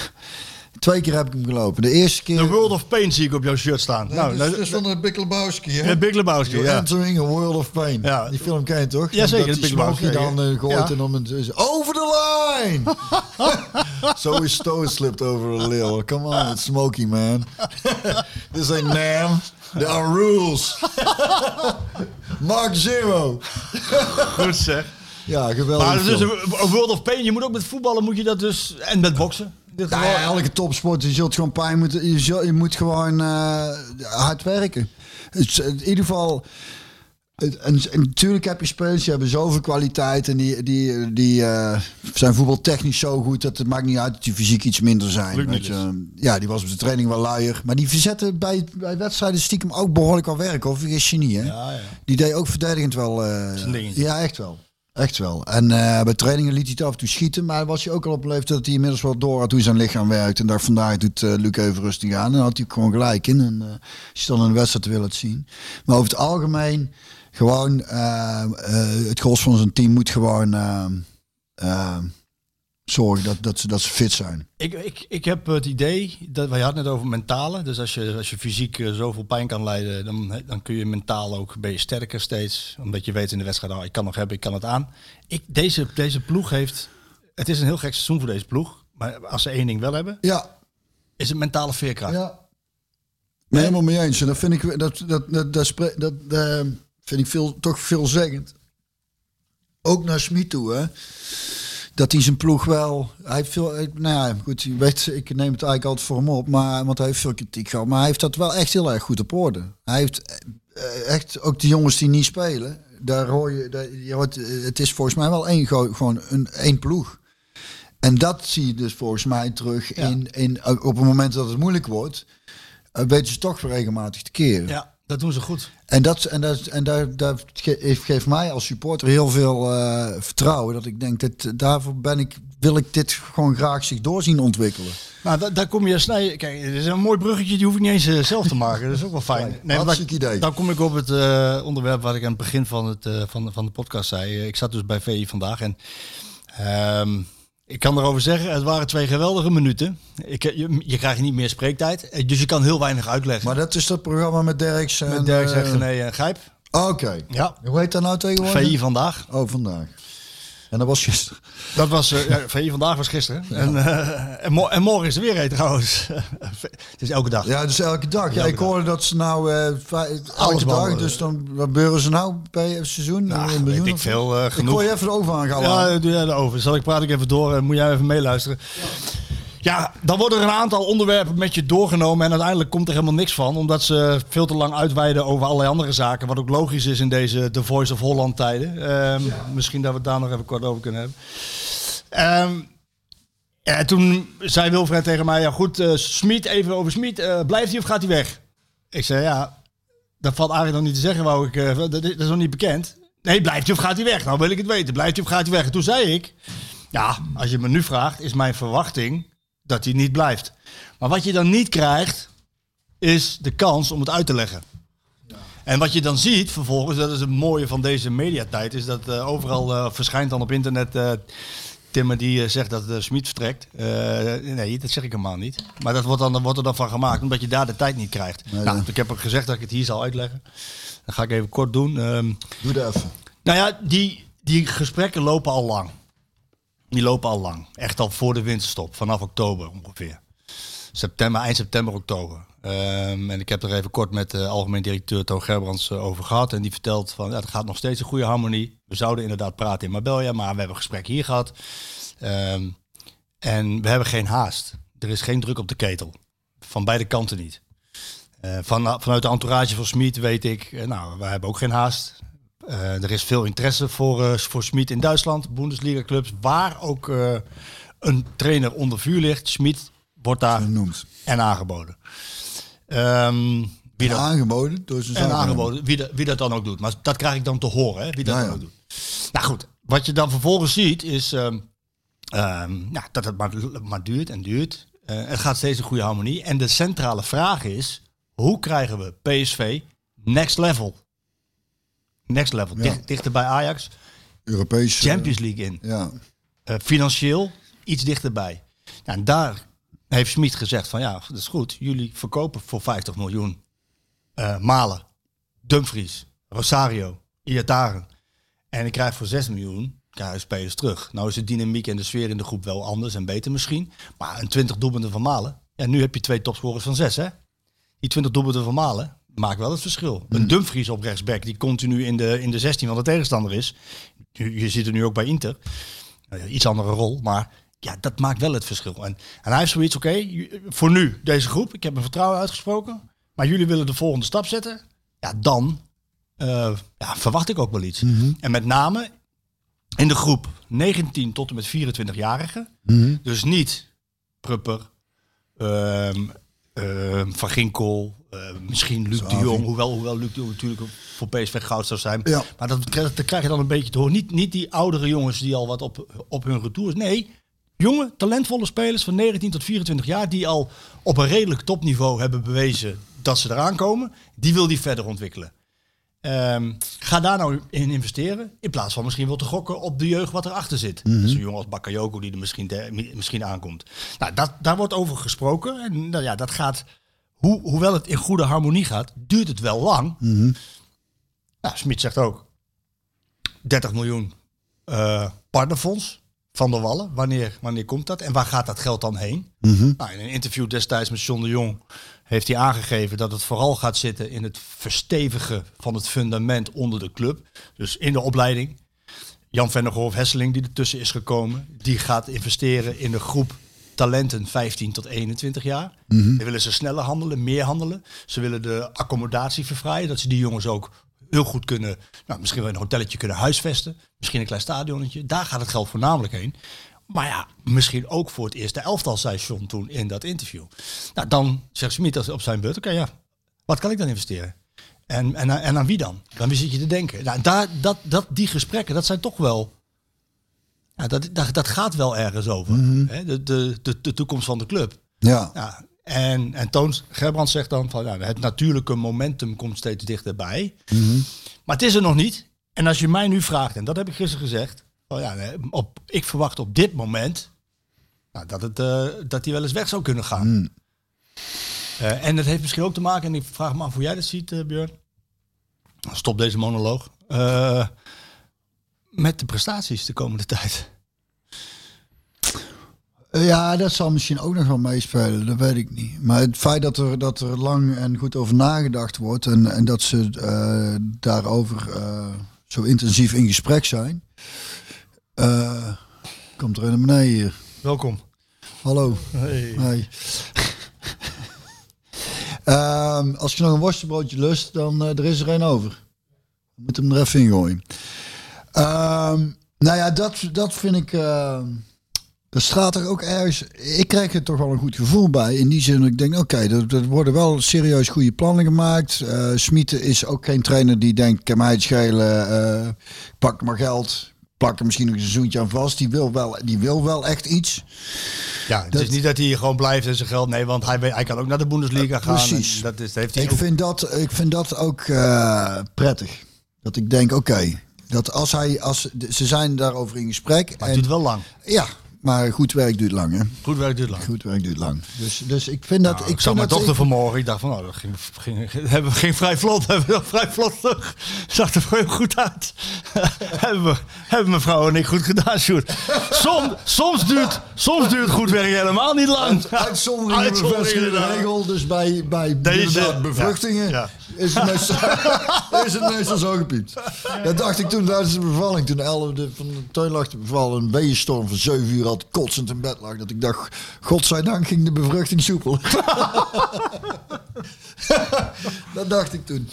[SPEAKER 2] Twee keer heb ik hem gelopen. De eerste keer.
[SPEAKER 3] The World of Pain zie ik op jouw shirt staan.
[SPEAKER 2] Nee,
[SPEAKER 3] nou,
[SPEAKER 2] dat is van de Big Lebowski, hè?
[SPEAKER 3] Ja, Big Lebowski, ja.
[SPEAKER 2] Entering a World of Pain.
[SPEAKER 3] Ja.
[SPEAKER 2] Die film ken je toch?
[SPEAKER 3] Ja, zeker.
[SPEAKER 2] Dat
[SPEAKER 3] de
[SPEAKER 2] die
[SPEAKER 3] Big Lebowski.
[SPEAKER 2] Smokey dan uh, gooit
[SPEAKER 3] Ja.
[SPEAKER 2] en met, is- over the line! Zo is Stowe slipped over a little. Come on, it's Smokey, man. This ain't Nam. There are rules. Mark Zero.
[SPEAKER 3] Goed zeg.
[SPEAKER 2] Ja, geweldig.
[SPEAKER 3] Maar dus
[SPEAKER 2] film.
[SPEAKER 3] een een World of Pain, je moet ook met voetballen moet je dat dus en met boksen. Dit
[SPEAKER 2] ja, elke topsport, je zult gewoon pijn moeten. Je, zult- je moet gewoon eh, hard werken. Is- in ieder geval. En, en natuurlijk heb je spelers die hebben zoveel kwaliteit en die, die, die eh, zijn voetbaltechnisch zo goed dat het maakt niet uit dat die fysiek iets minder zijn. Weet je. Ja, die was op de training wel luier. Maar die verzetten bij, bij wedstrijden stiekem ook behoorlijk wel werk, of vergis je niet. Hè?
[SPEAKER 3] Ja, ja.
[SPEAKER 2] Die deed ook verdedigend wel. eh, ja, echt wel. Echt wel. En eh, bij trainingen liet hij het af en toe schieten. Maar was hij ook al op een leeftijd dat hij inmiddels wel door had hoe zijn lichaam werkt. En daar vandaar doet eh Luc even rustig aan. En had hij gewoon gelijk in. En eh, als je dan de wedstrijd wil het zien. Maar over het algemeen, gewoon het gros van zijn team moet gewoon zorgen dat, dat, ze, dat ze fit zijn.
[SPEAKER 3] Ik, ik, ik heb het idee, dat wij hadden het over mentale. Dus als je, als je fysiek eh, zoveel pijn kan leiden, dan, dan kun je mentaal ook, ben je sterker steeds. Omdat je weet in de wedstrijd, oh, ik kan nog hebben, ik kan het aan. Ik, deze, deze ploeg heeft, het is een heel gek seizoen voor deze ploeg. Maar als ze één ding wel hebben,
[SPEAKER 2] Ja,
[SPEAKER 3] is het mentale veerkracht.
[SPEAKER 2] Ja. Nee, helemaal mee eens. En dat vind ik, dat, dat, dat, dat, dat, eh, vind ik veel, toch veelzeggend. Ook naar Smit toe, hè. Dat hij zijn ploeg wel... Hij heeft veel... eh, Nou ja, goed, je weet, ik neem het eigenlijk altijd voor hem op. Maar, want hij heeft veel kritiek gehad. Maar hij heeft dat wel echt heel erg goed op orde. Hij heeft eh, echt... Ook de jongens die niet spelen... Daar hoor je... Daar, je hoort, eh, het is volgens mij wel één, gewoon een, één ploeg. En dat zie je dus volgens mij terug
[SPEAKER 3] Ja.
[SPEAKER 2] in, in, op het moment dat het moeilijk wordt, eh, weten ze toch regelmatig te keren.
[SPEAKER 3] Ja, dat doen ze goed.
[SPEAKER 2] En, dat, en, dat, en daar, daar ge- geeft mij als supporter heel veel eh, vertrouwen. Dat ik denk, dat, daarvoor ben ik, wil ik dit gewoon graag zich doorzien ontwikkelen.
[SPEAKER 3] Nou, da- daar kom je snel. Kijk, het is een mooi bruggetje, die hoef ik niet eens eh, zelf te maken. Dat is ook wel fijn.
[SPEAKER 2] Nee, hartstikke
[SPEAKER 3] dan,
[SPEAKER 2] idee.
[SPEAKER 3] Dan kom ik op het eh, onderwerp wat ik aan het begin van, het, van, van de podcast zei. Ik zat dus bij VI vandaag en ehm, ik kan erover zeggen, het waren twee geweldige minuten. Ik, eh, je, je krijgt niet meer spreektijd, eh, dus je kan heel weinig uitleggen.
[SPEAKER 2] Maar dat is dat programma met Derks en...
[SPEAKER 3] Met Dirk
[SPEAKER 2] eh,
[SPEAKER 3] zegt René en Gijp.
[SPEAKER 2] Oké.
[SPEAKER 3] Ja,
[SPEAKER 2] Hoe heet dat nou tegenwoordig?
[SPEAKER 3] VI vandaag.
[SPEAKER 2] Oh, vandaag. En dat was gisteren.
[SPEAKER 3] Dat was, eh, ja, VI vandaag was gisteren. En, eh, en, mo- en morgen is er weer een trouwens. het is elke dag.
[SPEAKER 2] Ja, dus elke dag. Ja, ik hoorde dat ze nou vij- elke dag, dus dan wat beuren ze nou bij het seizoen?
[SPEAKER 3] Nou,
[SPEAKER 2] Een miljoen
[SPEAKER 3] ik veel, eh,
[SPEAKER 2] Ik
[SPEAKER 3] genoeg.
[SPEAKER 2] gooi je even de oven aan gaan.
[SPEAKER 3] Ja, doe jij erover. Zal ik praat ik even door en moet jij even meeluisteren. Ja, dan worden er een aantal onderwerpen met je doorgenomen en uiteindelijk komt er helemaal niks van. Omdat ze veel te lang uitweiden over allerlei andere zaken. Wat ook logisch is in deze The Voice of Holland tijden. Ehm, Misschien dat we het daar nog even kort over kunnen hebben. Ehm, ja, toen zei Wilfred tegen mij, ja goed, eh Smit, even over Smit. eh, blijft hij of gaat hij weg? Ik zei, ja, dat valt eigenlijk nog niet te zeggen, wou ik. eh, dat, dat is nog niet bekend. Nee, blijft hij of gaat hij weg? Nou wil ik het weten. Blijft hij of gaat hij weg? En toen zei ik, ja, als je me nu vraagt, is mijn verwachting dat hij niet blijft. Maar wat je dan niet krijgt, is de kans om het uit te leggen. En wat je dan ziet vervolgens, dat is het mooie van deze mediatijd, is dat eh, overal eh, verschijnt dan op internet eh Timmer die zegt dat uh, Smit vertrekt. Nee, dat zeg ik helemaal niet. Maar dat wordt, dan, dat wordt er dan van gemaakt, omdat je daar de tijd niet krijgt.
[SPEAKER 2] Nee,
[SPEAKER 3] nou,
[SPEAKER 2] nee.
[SPEAKER 3] ik heb ook gezegd dat ik het hier zal uitleggen. Dat ga ik even kort doen. Ehm,
[SPEAKER 2] Doe dat even.
[SPEAKER 3] nou ja, die, die gesprekken lopen al lang. Die lopen al lang. Echt al voor de winterstop, vanaf oktober ongeveer. September, eind september, oktober. Ehm, en ik heb er even kort met de algemeen directeur Toon Gerbrands eh, over gehad. En die vertelt van, ja, er gaat nog steeds een goede harmonie. We zouden inderdaad praten in Marbella, maar we hebben een gesprek hier gehad. Ehm, en we hebben geen haast. Er is geen druk op de ketel. Van beide kanten niet. Eh, van, vanuit de entourage van Smit weet ik, eh, nou, we hebben ook geen haast. Eh, er is veel interesse voor, eh voor Smit in Duitsland, Bundesliga clubs, waar ook eh, een trainer onder vuur ligt. Smit wordt daar
[SPEAKER 2] Genoemd.
[SPEAKER 3] en aangeboden. Ehm, wie dat,
[SPEAKER 2] Aangeboden door zijn
[SPEAKER 3] en aangeboden, wie, dat, wie dat dan ook doet. Maar dat krijg ik dan te horen, hè, wie dat
[SPEAKER 2] Ja,
[SPEAKER 3] dan ook doet. Nou goed, wat je dan vervolgens ziet is ehm, ehm, ja, dat het maar, maar duurt en duurt. Eh, het gaat steeds een goede harmonie. En de centrale vraag is, hoe krijgen we PSV next level. Next level.
[SPEAKER 2] Ja.
[SPEAKER 3] Dicht, dichter bij Ajax.
[SPEAKER 2] Europees. eh,
[SPEAKER 3] Champions League in.
[SPEAKER 2] ja.
[SPEAKER 3] Eh, financieel iets dichterbij. Ja, en daar heeft Smit gezegd van ja, dat is goed. Jullie verkopen voor 50 miljoen eh, Malen, Dumfries, Rosario, Iataren. En ik krijg voor 6 miljoen krijg spelers terug. Nou is de dynamiek en de sfeer in de groep wel anders en beter misschien. Maar een 20 doelpunten van Malen. Ja, nu heb je twee topscorers van 6 hè. Die 20 doelpunten van Malen maakt wel het verschil. Een Dumfries op rechtsback die continu in de, in de 16 van de tegenstander is. Je, je zit er nu ook bij Inter. Eh, iets andere rol, maar ja, dat maakt wel het verschil. En, en hij heeft zoiets, oké, voor nu deze groep, ik heb mijn vertrouwen uitgesproken, maar jullie willen de volgende stap zetten, ja, dan eh, ja, verwacht ik ook wel iets. En met name in de groep 19 tot en met 24-jarigen, dus niet Prupper, ehm, ehm, Van Ginkel, eh, misschien Luc de Jong, hoewel, hoewel Luc de Jong natuurlijk voor PSV goud zou zijn.
[SPEAKER 2] Ja.
[SPEAKER 3] Maar dat, krijg- dat krijg je dan een beetje te horen. Niet, niet die oudere jongens die al wat op, op hun retours. Nee, jonge, talentvolle spelers van 19 tot 24 jaar die al op een redelijk topniveau hebben bewezen dat ze eraan komen. Die wil die verder ontwikkelen. Ehm, ga daar nou in investeren. In plaats van misschien wel te gokken op de jeugd wat erachter zit. Zo'n jongen als Bakayoko die er misschien, de- misschien aankomt. Nou, dat, daar wordt over gesproken. En nou ja, dat gaat, hoe, hoewel het in goede harmonie gaat, duurt het wel lang. Nou, Smit zegt ook 30 miljoen eh partnerfonds van der Wallen. Wanneer, wanneer komt dat? En waar gaat dat geld dan heen? Nou, in een interview destijds met John de Jong heeft hij aangegeven dat het vooral gaat zitten in het verstevigen van het fundament onder de club. Dus in de opleiding. Jan Vennegoor Hesseling die ertussen is gekomen, die gaat investeren in de groep talenten 15 tot 21 jaar. Dan willen ze sneller handelen, meer handelen. Ze willen de accommodatie vervrijen, dat ze die jongens ook heel goed kunnen, nou, misschien wel een hotelletje kunnen huisvesten. Misschien een klein stadionnetje. Daar gaat het geld voornamelijk heen. Maar ja, misschien ook voor het eerste elftal, zei John toen in dat interview. Nou, dan zegt Smit als- op zijn beurt, oké ja, wat kan ik dan investeren? En, en, en aan wie dan? Aan wie zit je te denken? Nou, daar, dat, dat, die gesprekken, dat zijn toch wel... Ja, dat, dat, dat gaat wel ergens over. hè? De, de, de, de toekomst van de club.
[SPEAKER 2] Ja.
[SPEAKER 3] Ja, en, en Toons Gerbrand zegt dan van ja, het natuurlijke momentum komt steeds dichterbij. Maar het is er nog niet. En als je mij nu vraagt, en dat heb ik gisteren gezegd, van ja, op, ik verwacht op dit moment nou, dat, het, eh, dat hij wel eens weg zou kunnen gaan. Eh, en dat heeft misschien ook te maken, en ik vraag me af hoe jij dat ziet, eh, Björn. Stop deze monoloog. Met de prestaties de komende tijd.
[SPEAKER 2] Eh, Ja, dat zal misschien ook nog wel meespelen, dat weet ik niet. Maar het feit dat er, dat er lang en goed over nagedacht wordt en, en dat ze eh, daarover eh, zo intensief in gesprek zijn. eh, komt er een beneden hier.
[SPEAKER 3] Welkom.
[SPEAKER 2] Hallo.
[SPEAKER 3] Hey.
[SPEAKER 2] Hey. Ehm, als je nog een worstenbroodje lust, dan er is er een over. Je moet hem er even in gooien. Ehm, nou ja, dat, dat vind ik. eh er straalt er ook ergens. Ik krijg er toch wel een goed gevoel bij. In die zin dat ik denk, oké, er, er worden wel serieus goede plannen gemaakt. Eh Smieten is ook geen trainer die denkt, kan mij het schelen. eh, pak maar geld. Plak er misschien nog een seizoentje aan vast. Die wil wel, die wil wel echt iets.
[SPEAKER 3] Ja, het
[SPEAKER 2] Dat-
[SPEAKER 3] is niet dat hij hier gewoon blijft en zijn geld. Nee, want hij, hij kan ook naar de Bundesliga gaan.
[SPEAKER 2] precies.
[SPEAKER 3] Dat, is, dat heeft hij
[SPEAKER 2] Ik
[SPEAKER 3] ook-
[SPEAKER 2] vind dat, ik vind dat ook eh, prettig. Dat ik denk, oké, dat als hij, als ze zijn daarover in gesprek.
[SPEAKER 3] Maar
[SPEAKER 2] en,
[SPEAKER 3] het duurt wel lang.
[SPEAKER 2] Ja, maar goed werk duurt lang, hè?
[SPEAKER 3] Goed werk duurt lang.
[SPEAKER 2] Goed werk duurt lang. Dus, dus ik vind dat.
[SPEAKER 3] Nou,
[SPEAKER 2] ik
[SPEAKER 3] zag mijn dochter
[SPEAKER 2] ik-
[SPEAKER 3] vanmorgen. Ik dacht van, nou, dat ging, ging, hebben we ging vrij vlot. Hebben we vrij vlot terug. Zag er heel goed uit. hebben, we, hebben mevrouw en ik goed gedaan, Sjoerd. Soms, soms, duurt, soms duurt goed werk helemaal niet lang.
[SPEAKER 2] Uitzonderingen
[SPEAKER 3] Uitzonderingen,
[SPEAKER 2] regel. Dus bij, bij
[SPEAKER 3] Deze, ja,
[SPEAKER 2] bevruchtingen
[SPEAKER 3] ja.
[SPEAKER 2] Is, het meestal, is het meestal zo gepiept. Dat dacht ik toen tijdens de bevalling. Toen Elle de, van de tuin lag te bevallen. Een weeënstorm van 7 uur had kotsend in bed lag. Dat ik dacht, godzijdank ging de bevruchting soepel. dat dacht ik toen.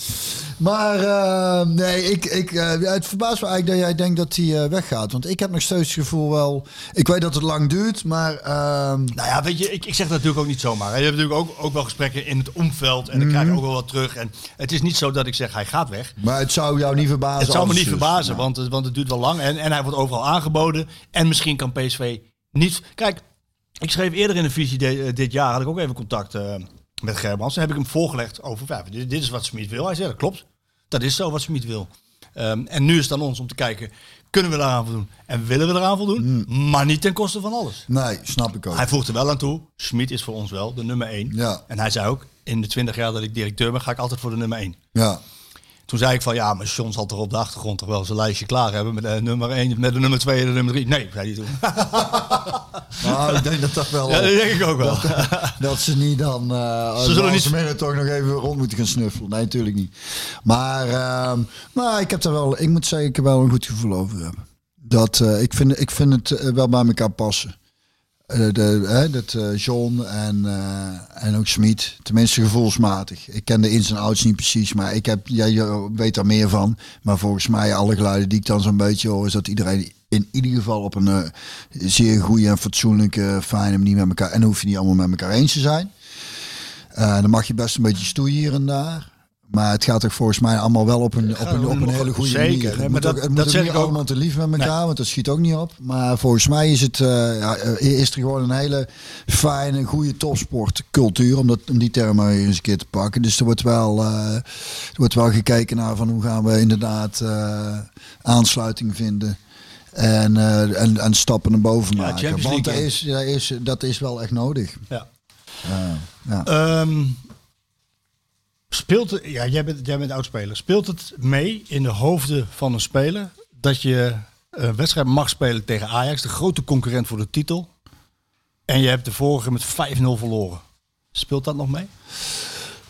[SPEAKER 2] Maar eh, nee, ik, ik, eh, het verbaast me eigenlijk dat jij denkt dat hij eh, weggaat. Want ik heb nog steeds het gevoel wel... Ik weet dat het lang duurt, maar... ehm,
[SPEAKER 3] Nou ja, weet je, ik, ik zeg dat natuurlijk ook niet zomaar. hè. Je hebt natuurlijk ook, ook wel gesprekken in het omveld. En dan krijg
[SPEAKER 2] Mhm.
[SPEAKER 3] je ook wel wat terug. En het is niet zo dat ik zeg, hij gaat weg.
[SPEAKER 2] maar het zou jou niet verbazen.
[SPEAKER 3] Het zou me niet
[SPEAKER 2] dus.
[SPEAKER 3] verbazen,
[SPEAKER 2] Nou.
[SPEAKER 3] want, het- want het duurt wel lang. En, en hij wordt overal aangeboden. En misschien kan PSV niet... Kijk, ik schreef eerder in de visie de- dit jaar, had ik ook even contact met Gerbrands. Toen heb ik hem voorgelegd over, ja, dit, dit is wat Smit wil. Hij zei, dat klopt. Dat is zo wat Smit wil. Ehm, en nu is het aan ons om te kijken, kunnen we daaraan voldoen? En willen we eraan voldoen? Maar niet ten koste van alles.
[SPEAKER 2] Nee, snap ik ook.
[SPEAKER 3] Hij voegt er wel aan toe, Smit is voor ons wel de nummer 1.
[SPEAKER 2] Ja.
[SPEAKER 3] En hij zei ook, in de 20 jaar dat ik directeur ben, ga ik altijd voor de nummer 1.
[SPEAKER 2] Ja.
[SPEAKER 3] Toen zei ik van ja, maar John zal toch op de achtergrond toch wel zijn lijstje klaar hebben met de nummer 1, met de nummer 2 en de nummer 3. Nee, zei hij toen.
[SPEAKER 2] Nou, ik denk dat dat wel...
[SPEAKER 3] Ja, dat denk ik ook wel.
[SPEAKER 2] dat ze niet dan eh
[SPEAKER 3] Ze zullen niet-
[SPEAKER 2] midden toch nog even rond moeten gaan snuffelen. Nee, natuurlijk niet. Maar nou, ik heb er wel, ik moet zeggen, ik heb wel een goed gevoel over hebben. Dat, eh, ik, vind, ik vind het eh, wel bij elkaar passen. Eh, dat eh, John en, eh, en ook Smit, tenminste gevoelsmatig. Ik ken de ins en outs niet precies, maar ik heb, jij weet daar meer van. Maar volgens mij, alle geluiden die ik dan zo'n beetje hoor, is dat iedereen in ieder geval op een zeer goede en fatsoenlijke, fijne manier met elkaar. En hoef je niet allemaal met elkaar eens te zijn. Dan mag je best een beetje stoeien hier en daar. Maar het gaat toch volgens mij allemaal wel op een, op een, op een hele goede
[SPEAKER 3] Zeker.
[SPEAKER 2] manier.
[SPEAKER 3] Nee,
[SPEAKER 2] Het
[SPEAKER 3] maar
[SPEAKER 2] moet
[SPEAKER 3] dat-
[SPEAKER 2] ook, het
[SPEAKER 3] dat zeg
[SPEAKER 2] niet
[SPEAKER 3] ik ook.
[SPEAKER 2] allemaal te lief met elkaar, want dat schiet ook niet op. Maar volgens mij is het eh, ja, eh, is er gewoon een hele fijne, goede topsportcultuur, om, dat, om die term maar eens een keer te pakken. Dus er wordt wel, eh, er wordt wel gekeken naar van hoe gaan we inderdaad aansluiting vinden. En, en, en stappen naar boven
[SPEAKER 3] Ja,
[SPEAKER 2] maken. Want dat is, dat, is, dat is wel echt nodig.
[SPEAKER 3] Ja.
[SPEAKER 2] ja.
[SPEAKER 3] Ehm, speelt het, ja, jij bent, jij bent oudspeler. Speelt het mee in de hoofden van een speler dat je een wedstrijd mag spelen tegen Ajax, de grote concurrent voor de titel, en je hebt de vorige met 5-0 verloren? Speelt dat nog mee?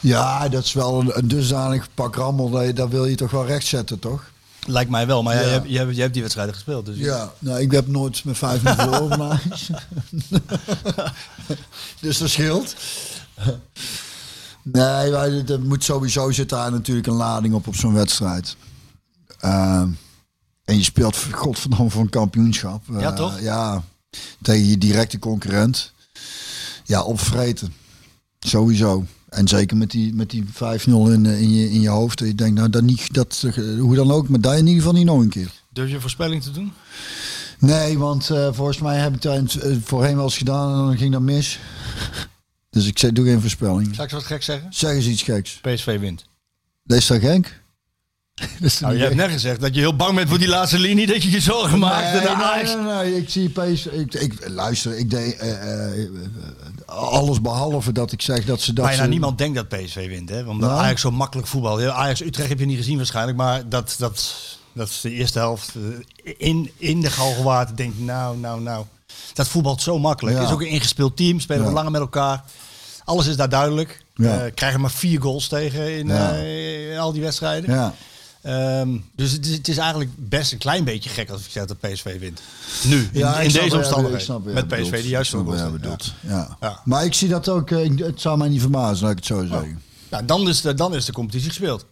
[SPEAKER 2] Ja, dat is wel een, een dusdanig pak rammel. Dat, je- dat wil je toch wel rechtzetten, toch?
[SPEAKER 3] Lijkt mij wel, maar ja,
[SPEAKER 2] Ja.
[SPEAKER 3] je, hebt, die wedstrijden gespeeld. Dus
[SPEAKER 2] Ja, nou, ik heb nooit met vijf minuten verloren van Ajax. dus dat scheelt. Nee, maar er- moet sowieso zit daar natuurlijk een lading op op zo'n wedstrijd. Ehm, en je speelt godverdomme voor een kampioenschap.
[SPEAKER 3] Ja,
[SPEAKER 2] Eh,
[SPEAKER 3] toch?
[SPEAKER 2] Ja, tegen je directe concurrent. Ja, opvreten. Sowieso. En zeker met die, met die 5-0 in, eh, in, je, in je hoofd. Ik denk, nou, dat niet, dat, eh, hoe dan ook, maar daar in ieder geval niet nog een keer.
[SPEAKER 3] Durf je een voorspelling te doen?
[SPEAKER 2] Nee, want volgens mij heb ik eh, voorheen wel eens gedaan en dan ging dat mis. Dus ik zeg, doe geen voorspelling.
[SPEAKER 3] Zal ik wat gek zeggen?
[SPEAKER 2] Zeg eens iets geks.
[SPEAKER 3] PSV wint.
[SPEAKER 2] Dat is toch gek? Dat
[SPEAKER 3] Nou, je hebt net gezegd dat je heel bang bent voor die laatste linie, dat je je zorgen maakt.
[SPEAKER 2] Nee, nee, nee, nee, ik zie PSV. Ik, ik, luister, ik deed eh, eh, alles behalve dat ik zeg dat ze dat.
[SPEAKER 3] Bijna
[SPEAKER 2] ze,
[SPEAKER 3] niemand denkt dat PSV wint, hè? Omdat
[SPEAKER 2] Nou.
[SPEAKER 3] Ajax zo makkelijk voetbal. Ajax Utrecht heb je niet gezien waarschijnlijk, maar dat, dat, dat is de eerste helft. eh, In, in de Galgenwaard denk ik, nou, nou, nou. Dat voetbalt zo makkelijk.
[SPEAKER 2] Ja.
[SPEAKER 3] Het is ook een ingespeeld team, spelen we
[SPEAKER 2] Ja.
[SPEAKER 3] langer met elkaar. Alles is daar duidelijk.
[SPEAKER 2] Ja.
[SPEAKER 3] Eh, krijgen maar vier goals tegen in,
[SPEAKER 2] Ja.
[SPEAKER 3] eh, in al die wedstrijden.
[SPEAKER 2] Ja.
[SPEAKER 3] Ehm, dus het is, het is eigenlijk best een klein beetje gek als ik zeg dat PSV wint. Nu, in,
[SPEAKER 2] Ja,
[SPEAKER 3] deze omstandigheden. met
[SPEAKER 2] bedoelt.
[SPEAKER 3] PSV die juist zo
[SPEAKER 2] bedoelt. Ja.
[SPEAKER 3] Ja.
[SPEAKER 2] Maar ik zie dat ook. ik- Het zou mij niet verbazen, laat ik het zo zeggen.
[SPEAKER 3] Nou, dan, is de, dan is de competitie gespeeld.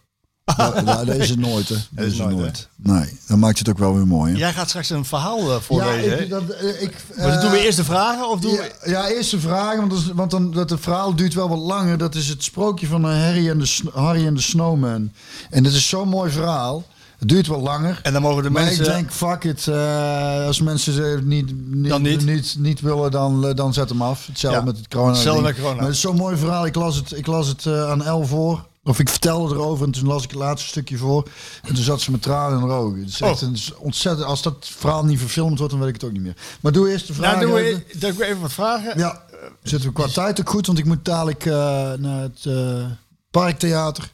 [SPEAKER 2] Ja, nou, dat is het nooit, hè? Dat
[SPEAKER 3] is
[SPEAKER 2] is het
[SPEAKER 3] nooit,
[SPEAKER 2] nooit. Nee, dan maakt het ook wel weer mooi. Hè?
[SPEAKER 3] Jij gaat straks een verhaal eh, voorlezen. hè?
[SPEAKER 2] ik, dat, eh, ik,
[SPEAKER 3] Maar
[SPEAKER 2] eh,
[SPEAKER 3] doen we eerst de vragen of doen
[SPEAKER 2] Ja,
[SPEAKER 3] we...
[SPEAKER 2] ja, eerst de vraag, want, dat, is- want dan, dat het verhaal duurt wel wat langer. Dat is het sprookje van eh, Harry en de, Harry en de Snowman. En dat is zo'n mooi verhaal. Het duurt wel langer.
[SPEAKER 3] En dan mogen de
[SPEAKER 2] maar
[SPEAKER 3] mensen...
[SPEAKER 2] ik denk, fuck it. eh, als mensen ze niet, niet,
[SPEAKER 3] niet?
[SPEAKER 2] niet, niet willen, dan, eh, dan zet hem af. Hetzelfde
[SPEAKER 3] Ja,
[SPEAKER 2] met het corona.
[SPEAKER 3] hetzelfde met corona.
[SPEAKER 2] Maar het is zo'n mooi verhaal. Ik las het, ik las het eh, aan El voor. Of ik vertelde erover en toen las ik het laatste stukje voor. En toen zat ze met tranen in haar ogen. Het is echt
[SPEAKER 3] Oh.
[SPEAKER 2] een, ontzettend. Als dat verhaal niet verfilmd wordt, dan weet ik het ook niet meer. Maar doe eerst de vraag.
[SPEAKER 3] Nou, doen
[SPEAKER 2] even.
[SPEAKER 3] we, doen we even wat vragen.
[SPEAKER 2] Ja, zitten we qua tijd ook goed, want ik moet dadelijk eh, naar het eh, Parktheater.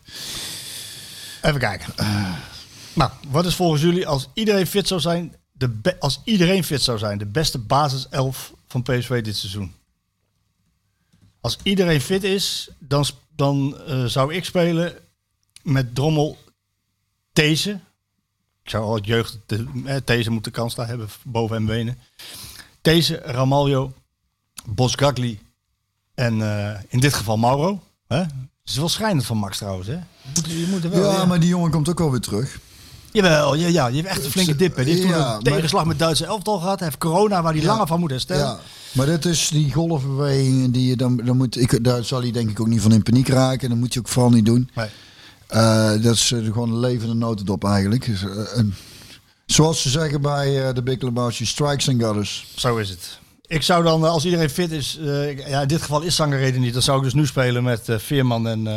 [SPEAKER 3] Even kijken. Nou, wat is volgens jullie, als iedereen fit zou zijn, de als iedereen fit zou zijn, de beste basiself van PSV dit seizoen? Als iedereen fit is, dan, dan eh, zou ik spelen met Drommel These. Ik zou al het jeugd de, eh, These moeten kans daar hebben boven en benen. These, Ramaljo, Bosgagli en eh, in dit geval Mauro. Hè? Het is wel schrijnend van Max trouwens. Hè? Je moet, moet er wel,
[SPEAKER 2] Ja, maar die jongen komt ook alweer terug.
[SPEAKER 3] Jawel, ja, ja, je hebt echt een flinke dip. hè. Die heeft toen
[SPEAKER 2] Ja,
[SPEAKER 3] een tegenslag met Duitse elftal gehad. Hij heeft corona waar hij
[SPEAKER 2] Ja.
[SPEAKER 3] langer van moet herstellen.
[SPEAKER 2] Maar dit is die golfbeweging die je dan, dan moet. Ik, daar zal hij denk ik ook niet van in paniek raken. Dat moet je ook vooral niet doen.
[SPEAKER 3] Nee.
[SPEAKER 2] Eh, dat is eh, gewoon een levende notendop eigenlijk. Dus, eh, een- zoals ze zeggen bij de Big Lebowski, strikes and gutters.
[SPEAKER 3] Zo is het. Ik zou dan, als iedereen fit is, ja, in dit geval is Sangaré niet. Dan zou ik dus nu spelen met Veerman en,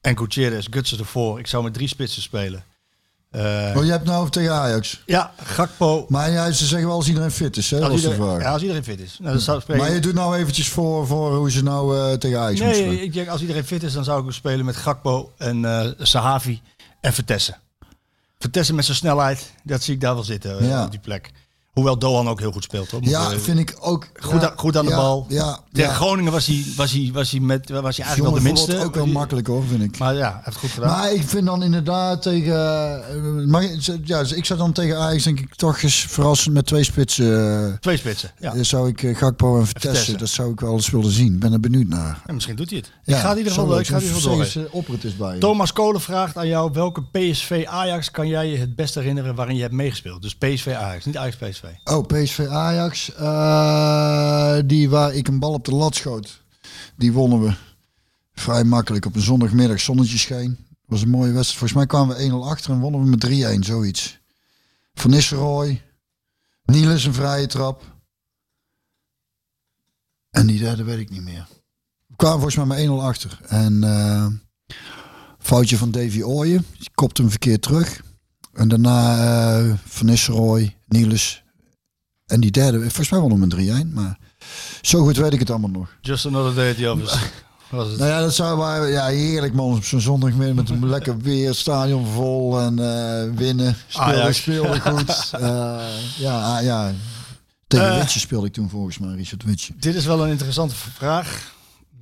[SPEAKER 3] en Gutierrez, Gutsen ervoor. Ik zou met drie spitsen spelen. Eh,
[SPEAKER 2] Oh, je hebt nou tegen Ajax.
[SPEAKER 3] ja, Gakpo.
[SPEAKER 2] Maar ja, ze zeggen wel als iedereen fit is, hè?
[SPEAKER 3] Als
[SPEAKER 2] Dat was de
[SPEAKER 3] iedereen,
[SPEAKER 2] vraag.
[SPEAKER 3] ja, als iedereen fit is. Nou, dan zou.
[SPEAKER 2] Maar je doet nou eventjes voor, voor hoe ze nou eh, tegen Ajax moeten
[SPEAKER 3] Nee,
[SPEAKER 2] spelen.
[SPEAKER 3] ik denk als iedereen fit is, dan zou ik spelen met Gakpo en eh Sahavi en Vertessen. Vertessen met zijn snelheid, dat zie ik daar wel zitten
[SPEAKER 2] Ja.
[SPEAKER 3] op die plek. Hoewel Doan ook heel goed speelt. Hoor. Moet,
[SPEAKER 2] Ja,
[SPEAKER 3] eh,
[SPEAKER 2] vind ik ook.
[SPEAKER 3] goed,
[SPEAKER 2] ja,
[SPEAKER 3] goed aan de
[SPEAKER 2] ja,
[SPEAKER 3] bal.
[SPEAKER 2] Ja,
[SPEAKER 3] Tegen. Groningen was hij, was hij, was hij, met, was hij eigenlijk
[SPEAKER 2] Jongen
[SPEAKER 3] wel de minste.
[SPEAKER 2] ook wel makkelijk hoor, vind ik.
[SPEAKER 3] Maar ja, heeft goed gedaan.
[SPEAKER 2] Maar ik vind dan inderdaad tegen. eh, Maar, ja, ik zou dan tegen Ajax denk ik toch eens verrassend met twee spitsen. eh,
[SPEAKER 3] Twee spitsen. Ja.
[SPEAKER 2] Zou ik Gakpo en Vertessen. dat zou ik wel eens willen zien. Ik ben er benieuwd naar.
[SPEAKER 3] En misschien doet hij het.
[SPEAKER 2] Ja,
[SPEAKER 3] ik ga in ieder geval, ik ga in ieder geval door.
[SPEAKER 2] Oprit is bij je.
[SPEAKER 3] Thomas Kolen vraagt aan jou welke PSV Ajax kan jij je het best herinneren waarin je hebt meegespeeld. Dus PSV Ajax, niet Ajax PSV.
[SPEAKER 2] Oh, PSV Ajax. eh, die waar ik een bal op de lat schoot. Die wonnen we vrij makkelijk op een zondagmiddag. Zonnetje scheen. was een mooie wedstrijd. Volgens mij kwamen we 1-0 achter en wonnen we met 3-1, zoiets. Van Nistelrooy. Niels een vrije trap. En die derde weet ik niet meer. We kwamen volgens mij maar 1-0 achter. En eh, foutje van Davy Ooyen. Die kopte hem verkeerd terug. En daarna eh Van Nistelrooy, Niels. En die derde, volgens mij wonnen we met 3-1. Maar zo goed weet ik het allemaal nog.
[SPEAKER 3] Just another day at the office. Was het.
[SPEAKER 2] Nou ja, dat zou maar, ja, heerlijk man. Op zo'n zondagmiddag met een lekker weer, stadion vol en eh, winnen. Speelde, speelde goed. Eh, ja, ah, ja. Tegen. Witje speelde ik toen volgens mij, Richard Witje.
[SPEAKER 3] Dit is wel een interessante vraag.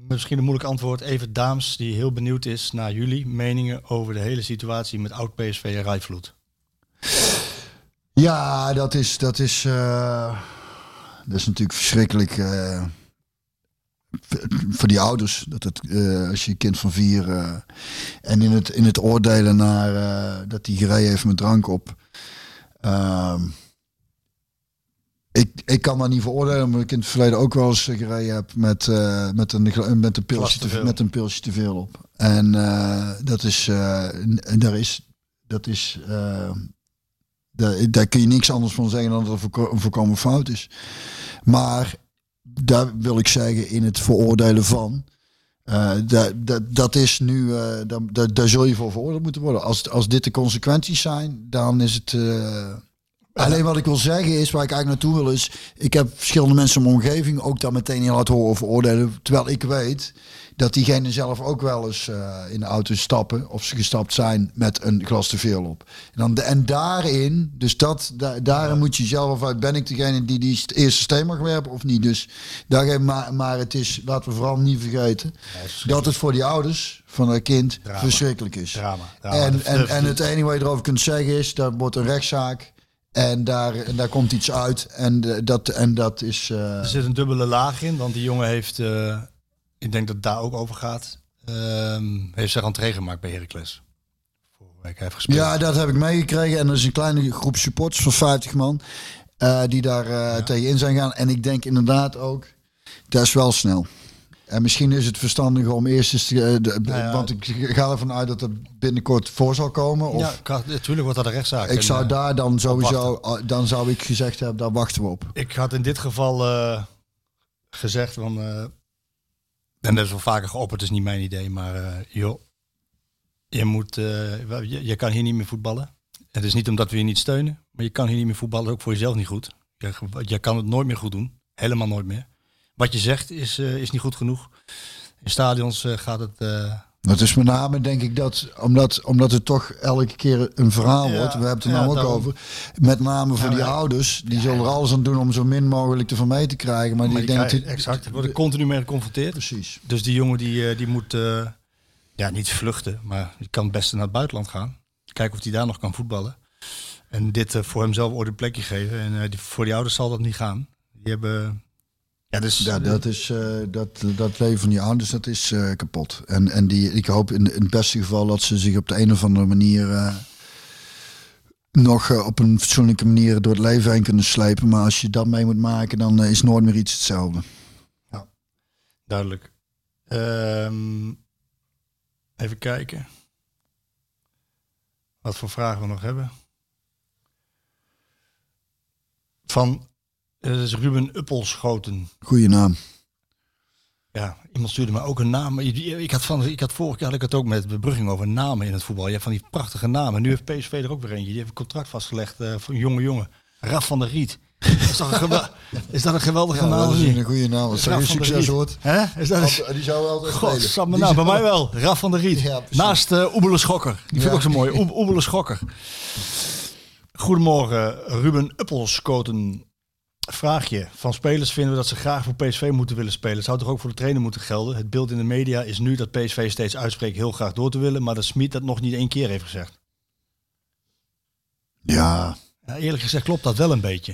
[SPEAKER 3] Misschien een moeilijk antwoord. Even Daams, die heel benieuwd is naar jullie meningen over de hele situatie met oud PSV en Rijvloed.
[SPEAKER 2] Ja, dat is, dat is, eh, dat is natuurlijk verschrikkelijk eh, voor die ouders. Dat het, eh, als je een kind van vier en in het, in het oordelen naar dat hij gereden heeft met drank op. Ehm, ik, ik kan dat niet veroordelen, omdat ik in het verleden ook wel eens gereden heb met, met, een, met, een pilsje
[SPEAKER 3] te
[SPEAKER 2] met een pilsje te veel op. En dat is, daar is, dat is, daar, daar kun je niks anders van zeggen dan dat het voorko- een voorkomen fout is. Maar daar wil ik zeggen in het veroordelen van. eh, dat, dat, dat is nu, eh, daar, daar, daar zul je voor veroordeeld moeten worden. Als, als dit de consequenties zijn, dan is het. eh, Alleen wat ik wil zeggen is, waar ik eigenlijk naartoe wil, is. Ik heb verschillende mensen in mijn omgeving ook daar meteen heel hard horen veroordelen. Terwijl ik weet dat diegenen zelf ook wel eens eh, in de auto stappen. Of ze gestapt zijn met een glas te veel op. En, dan de, en daarin, dus dat, da, daarin moet je zelf uit. Ben ik degene die die st- eerste steen mag werpen of niet? Dus daar, maar, maar het is, laten we vooral niet vergeten. dat het voor die ouders van een kind
[SPEAKER 3] Drama.
[SPEAKER 2] verschrikkelijk is.
[SPEAKER 3] Drama. drama.
[SPEAKER 2] En, en, en het enige wat je erover kunt zeggen is, dat wordt een rechtszaak. En daar, en daar komt iets uit. En, dat, en dat is... eh,
[SPEAKER 3] Er zit een dubbele laag in, want die jongen heeft, eh, ik denk dat het daar ook over gaat, ehm, heeft zich entree gemaakt bij Heracles.
[SPEAKER 2] Ja, dat heb ik meegekregen. En er is een kleine groep supporters van 50 man. eh, die daar eh tegenin zijn gaan. En ik denk inderdaad ook, dat is wel snel. En misschien is het verstandig om eerst eens... te- eh, de-
[SPEAKER 3] Nou ja.
[SPEAKER 2] Want ik ga ervan uit dat er binnenkort voor zal komen. Of
[SPEAKER 3] ja, natuurlijk wordt dat een rechtszaak.
[SPEAKER 2] ik zou daar dan sowieso... Dan zou ik gezegd hebben, daar wachten we op.
[SPEAKER 3] Ik had in dit geval gezegd van, en dat is wel vaker geopperd, is niet mijn idee, maar eh, joh, je, moet, eh, je, je kan hier niet meer voetballen. Het is niet omdat we je niet steunen, maar je kan hier niet meer voetballen, ook voor jezelf niet goed. Je, je kan het nooit meer goed doen, helemaal nooit meer. Wat je zegt is, eh, is niet goed genoeg. In stadions gaat het...
[SPEAKER 2] Dat is met name denk ik dat, omdat, omdat het toch elke keer een verhaal wordt. We hebben het er nou ook
[SPEAKER 3] daarom.
[SPEAKER 2] over. Met name voor die ouders. Die zullen er alles aan doen om zo min mogelijk ervan mee te krijgen. Maar,
[SPEAKER 3] maar
[SPEAKER 2] die
[SPEAKER 3] krijgen- exact, worden continu mee geconfronteerd.
[SPEAKER 2] Precies.
[SPEAKER 3] Dus die jongen die, eh, die moet eh, ja, niet vluchten, maar die kan het beste naar het buitenland gaan. Kijken of hij daar nog kan voetballen. En dit eh, voor hemzelf ooit een plekje geven. En die, voor die ouders zal dat niet gaan. Die hebben... Ja, dus,
[SPEAKER 2] Ja, dat, is, eh, dat, dat leven van die ouders, dat is eh, kapot. En, en die, ik hoop in, in het beste geval dat ze zich op de een of andere manier... eh, nog op een fatsoenlijke manier door het leven heen kunnen slepen. Maar als je dat mee moet maken, dan is nooit meer iets hetzelfde.
[SPEAKER 3] Duidelijk. Ehm, even kijken. Wat voor vragen we nog hebben. Van Dat is Ruben Uppelschoten.
[SPEAKER 2] Goeie naam.
[SPEAKER 3] Ja, iemand stuurde me ook een naam. Ik had, van, ik had vorig jaar had ik het ook met bebrugging over namen in het voetbal. Je hebt van die prachtige namen. Nu heeft PSV er ook weer eentje. Die heeft een contract vastgelegd eh, voor een jonge jongen. Raf van der Riet. Is dat een, gewel- is dat een geweldige
[SPEAKER 2] Ja,
[SPEAKER 3] naam?
[SPEAKER 2] dat is een goede naam. Als er succes wordt.
[SPEAKER 3] Hè? Is dat een...
[SPEAKER 2] Die zou altijd
[SPEAKER 3] God, nou,
[SPEAKER 2] Die
[SPEAKER 3] bij mij wel. Raf van der Riet.
[SPEAKER 2] Ja.
[SPEAKER 3] Naast uh, Oebele Schokker. Die vind ik ook zo mooi. Oe- Oebele Schokker. Goedemorgen, Ruben Uppelskoten. Vraagje. Van spelers vinden we dat ze graag voor PSV moeten willen spelen. Het zou toch ook voor de trainer moeten gelden? Het beeld in de media is nu dat PSV steeds uitspreekt heel graag door te willen. Maar dat Smit dat nog niet één keer heeft gezegd.
[SPEAKER 2] Ja,
[SPEAKER 3] Ja, eerlijk gezegd klopt dat wel een beetje.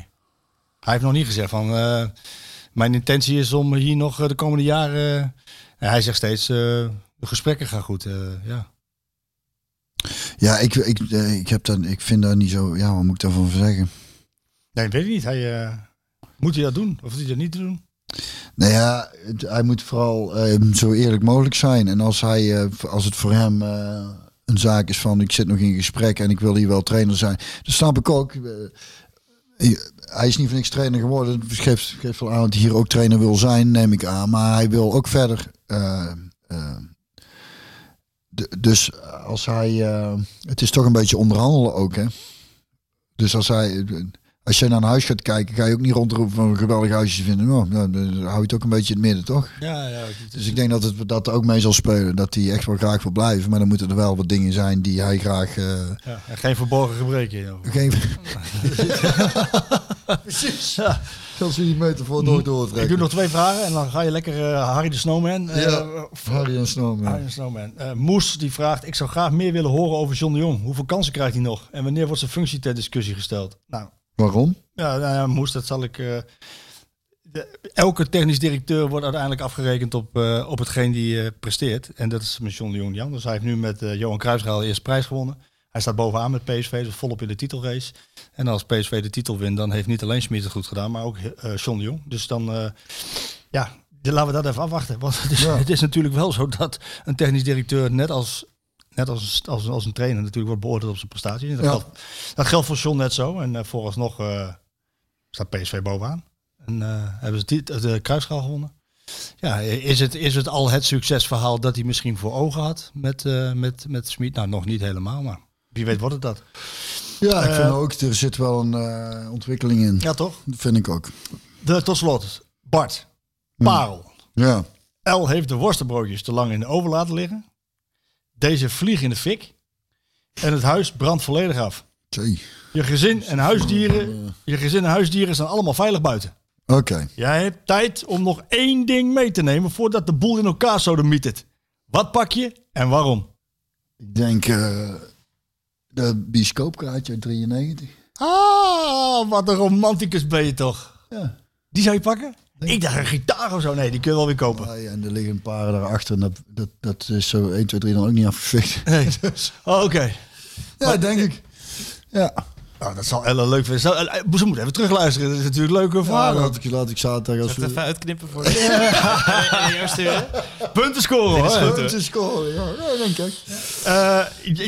[SPEAKER 3] Hij heeft nog niet gezegd van... eh, mijn intentie is om hier nog eh, de komende jaren... en hij zegt steeds, eh, de gesprekken gaan goed. eh, ja.
[SPEAKER 2] ja ik, ik, eh, ik, heb dat, ik vind dat niet zo... Ja, wat moet ik daarvan zeggen?
[SPEAKER 3] Nee, weet ik niet. Hij, eh, moet hij dat doen? Of hoeft hij dat niet te doen?
[SPEAKER 2] Nou ja, hij moet vooral eh, zo eerlijk mogelijk zijn. En als, hij, eh, als het voor hem eh, een zaak is van ik zit nog in gesprek en ik wil hier wel trainer zijn. Dat snap ik ook. Eh, hij is niet voor niks trainer geworden. Dat geeft, geeft wel aan dat hij hier ook trainer wil zijn, neem ik aan. Maar hij wil ook verder. de- dus als hij... het is toch een beetje onderhandelen ook, hè. Dus als hij... Als je naar een huis gaat kijken, ga je ook niet rondroepen van een geweldig huisje vinden. Oh, nou, dan hou je het ook een beetje in het midden, toch?
[SPEAKER 3] Ja, ja.
[SPEAKER 2] Dus ik denk dat het dat ook mee zal spelen. Dat hij echt wel graag wil blijven. Maar dan moeten er wel wat dingen zijn die hij graag... eh,
[SPEAKER 3] ja, en geen verborgen gebreken. joh.
[SPEAKER 2] geen... Precies. Ja. Als we die metafoor door doortrekken.
[SPEAKER 3] Ik doe nog twee vragen en dan ga je lekker eh, Harry de Snowman. eh,
[SPEAKER 2] Ja, Harry en Snowman.
[SPEAKER 3] Harry de Snowman. Eh, Moes die vraagt, ik zou graag meer willen horen over John de Jong. Hoeveel kansen krijgt hij nog? En wanneer wordt zijn functie ter discussie gesteld? Nou,
[SPEAKER 2] Waarom?
[SPEAKER 3] ja, nou ja, Moes, dat zal ik... eh, de- elke technisch directeur wordt uiteindelijk afgerekend op, eh, op hetgeen die eh, presteert. En dat is met John de Jong niet anders. Hij heeft nu met Johan Cruijffschaal de eerste prijs gewonnen. Hij staat bovenaan met PSV, dus volop in de titelrace. En als PSV de titel wint, dan heeft niet alleen Schmid het goed gedaan, maar ook John de Jong. Dus dan, ja, laten we dat even afwachten. Want het is,
[SPEAKER 2] Ja.
[SPEAKER 3] het is natuurlijk wel zo dat een technisch directeur, net als, net als, als, als een trainer, natuurlijk wordt beoordeeld op zijn prestaties. Dat,
[SPEAKER 2] Ja.
[SPEAKER 3] geldt, dat geldt voor John net zo. En eh, vooralsnog eh, staat PSV bovenaan. En eh, hebben ze tit- de kruisschaal gewonnen. Ja, is het, is het al het succesverhaal dat hij misschien voor ogen had met, met, met Smit? Nou, nog niet helemaal, maar wie weet wordt het dat.
[SPEAKER 2] Ja, ik vind ook, er zit wel een ontwikkeling in.
[SPEAKER 3] Ja, toch?
[SPEAKER 2] Dat vind ik ook.
[SPEAKER 3] De, tot slot, Bart. Parel.
[SPEAKER 2] Ja.
[SPEAKER 3] El heeft de worstenbroodjes te lang in de oven laten liggen. Deze vliegen in de fik. En het huis brandt volledig af. Je gezin en huisdieren, je gezin en huisdieren zijn allemaal veilig buiten.
[SPEAKER 2] Oké.
[SPEAKER 3] Jij hebt tijd om nog één ding mee te nemen voordat de boel in elkaar sodemietert. Wat pak je en waarom?
[SPEAKER 2] Ik denk eh de bioscoopkaartje uit 93.
[SPEAKER 3] Ah, wat een romanticus ben je toch.
[SPEAKER 2] Ja.
[SPEAKER 3] Die zou je pakken? Ik dacht een gitaar of zo. Nee, die kun je wel weer kopen.
[SPEAKER 2] Ah, ja, en er liggen een paar daarachter. En dat, dat, dat is zo 1, 2, 3 dan ook niet afgefikt.
[SPEAKER 3] Nee. Oh, Oké.
[SPEAKER 2] Ja, denk ik. Ja.
[SPEAKER 3] Nou, dat zal Ellen leuk vinden. Zo, eh, eh, Ze moet even terugluisteren. Dat is natuurlijk leuke
[SPEAKER 2] Ja, laat ik, laat ik zaterdag als
[SPEAKER 8] Even
[SPEAKER 2] we...
[SPEAKER 8] uitknippen voor de sturen.
[SPEAKER 3] Punten scoren hoor.
[SPEAKER 2] Ja, is scoren, ja. ja, denk ik.
[SPEAKER 3] Eh,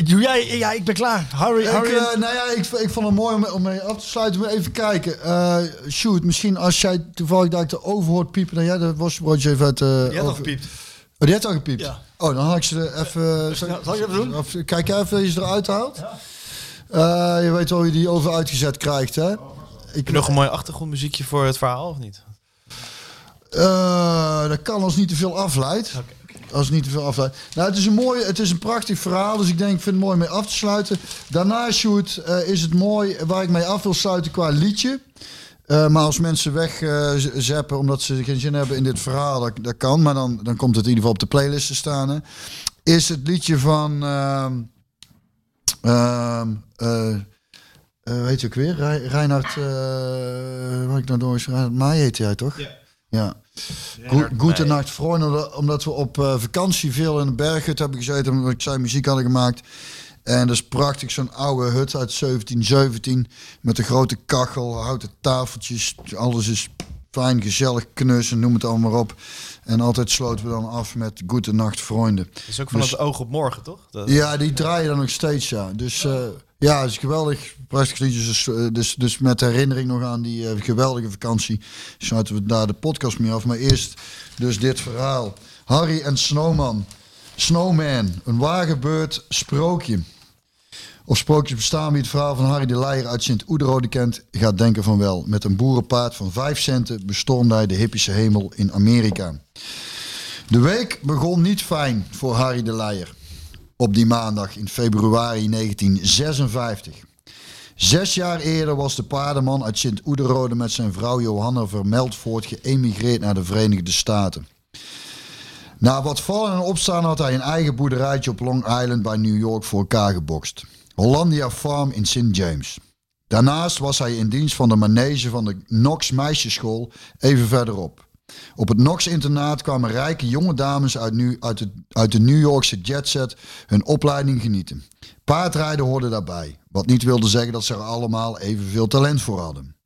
[SPEAKER 3] doe jij? Ja, ik ben klaar. Harry,
[SPEAKER 2] Ik,
[SPEAKER 3] Harry.
[SPEAKER 2] nou ja, ik, ik vond het mooi om, om mee af te sluiten. Maar even kijken. Eh shoot, misschien als jij toevallig dat ik de over hoort piepen, dan jij dat worstenbroodje even uit... eh,
[SPEAKER 3] had al
[SPEAKER 2] over-
[SPEAKER 3] gepiept.
[SPEAKER 2] Oh, die heeft al gepiept?
[SPEAKER 3] Ja.
[SPEAKER 2] Oh, dan haal ik ze er even...
[SPEAKER 3] Ja, zal ik even doen?
[SPEAKER 2] Of, kijk even dat je ze eruit haalt. Eh, je weet wel hoe je die over uitgezet krijgt, hè? Ik,
[SPEAKER 8] Nog een mooi achtergrondmuziekje voor het verhaal, of niet?
[SPEAKER 2] Eh, dat kan als niet te veel afleidt. Als het niet te veel afleidt. Nou, het is een mooi, het is een prachtig verhaal, dus ik denk, ik vind het mooi mee af te sluiten. Daarna, Sjoerd, eh, is het mooi waar ik mee af wil sluiten qua liedje. Maar als mensen wegzeppen omdat ze geen zin hebben in dit verhaal, dat, dat kan. Maar dan, dan komt het in ieder geval op de playlist te staan. Hè. Is het liedje van... weet je ook weer? Rei- Reinhard... eh wat ik nou door is? Reinhard Maai heet hij toch? Ja. ja. Goe- Goedenacht Freunde, omdat we op eh, vakantie veel in de berghut hebben gezeten, omdat ik zei muziek hadden gemaakt. En dat is prachtig, zo'n oude hut uit 1717 met een grote kachel, houten tafeltjes. Alles is fijn, gezellig, knus en noem het allemaal maar op. En altijd sloten we dan af met Goedenacht.
[SPEAKER 8] Dat is ook van
[SPEAKER 2] Dus-
[SPEAKER 8] het oog op morgen, toch? Dat-
[SPEAKER 2] Ja, die draaien dan nog steeds, ja. Dus eh, Ja, het is geweldig. Prachtig liedje. Dus, eh, dus, dus met herinnering nog aan die eh, geweldige vakantie sluiten we daar de podcast mee af. Maar eerst dus dit verhaal. Harry en Snowman. Snowman, een waar gebeurd sprookje. Of sprookjes bestaan wie het verhaal van Harry de Leijer uit Sint-Oederode kent, gaat denken van wel. Met een boerenpaard van 5 centen bestormde hij de hippische hemel in Amerika. De week begon niet fijn voor Harry de Leijer. Op die maandag in februari 1956. Zes jaar eerder was de paardenman uit Sint-Oederode met zijn vrouw Johanna Vermeldvoort geëmigreerd naar de Verenigde Staten. Na wat vallen en opstaan had hij een eigen boerderijtje op Long Island bij New York voor elkaar gebokst. Hollandia Farm in St. James. Daarnaast was hij in dienst van de manege van de Knox meisjesschool even verderop. Op het Knox-internaat kwamen rijke jonge dames uit, nu, uit, de, uit de New Yorkse jetset hun opleiding genieten. Paardrijden hoorde daarbij, wat niet wilde zeggen dat ze er allemaal evenveel talent voor hadden.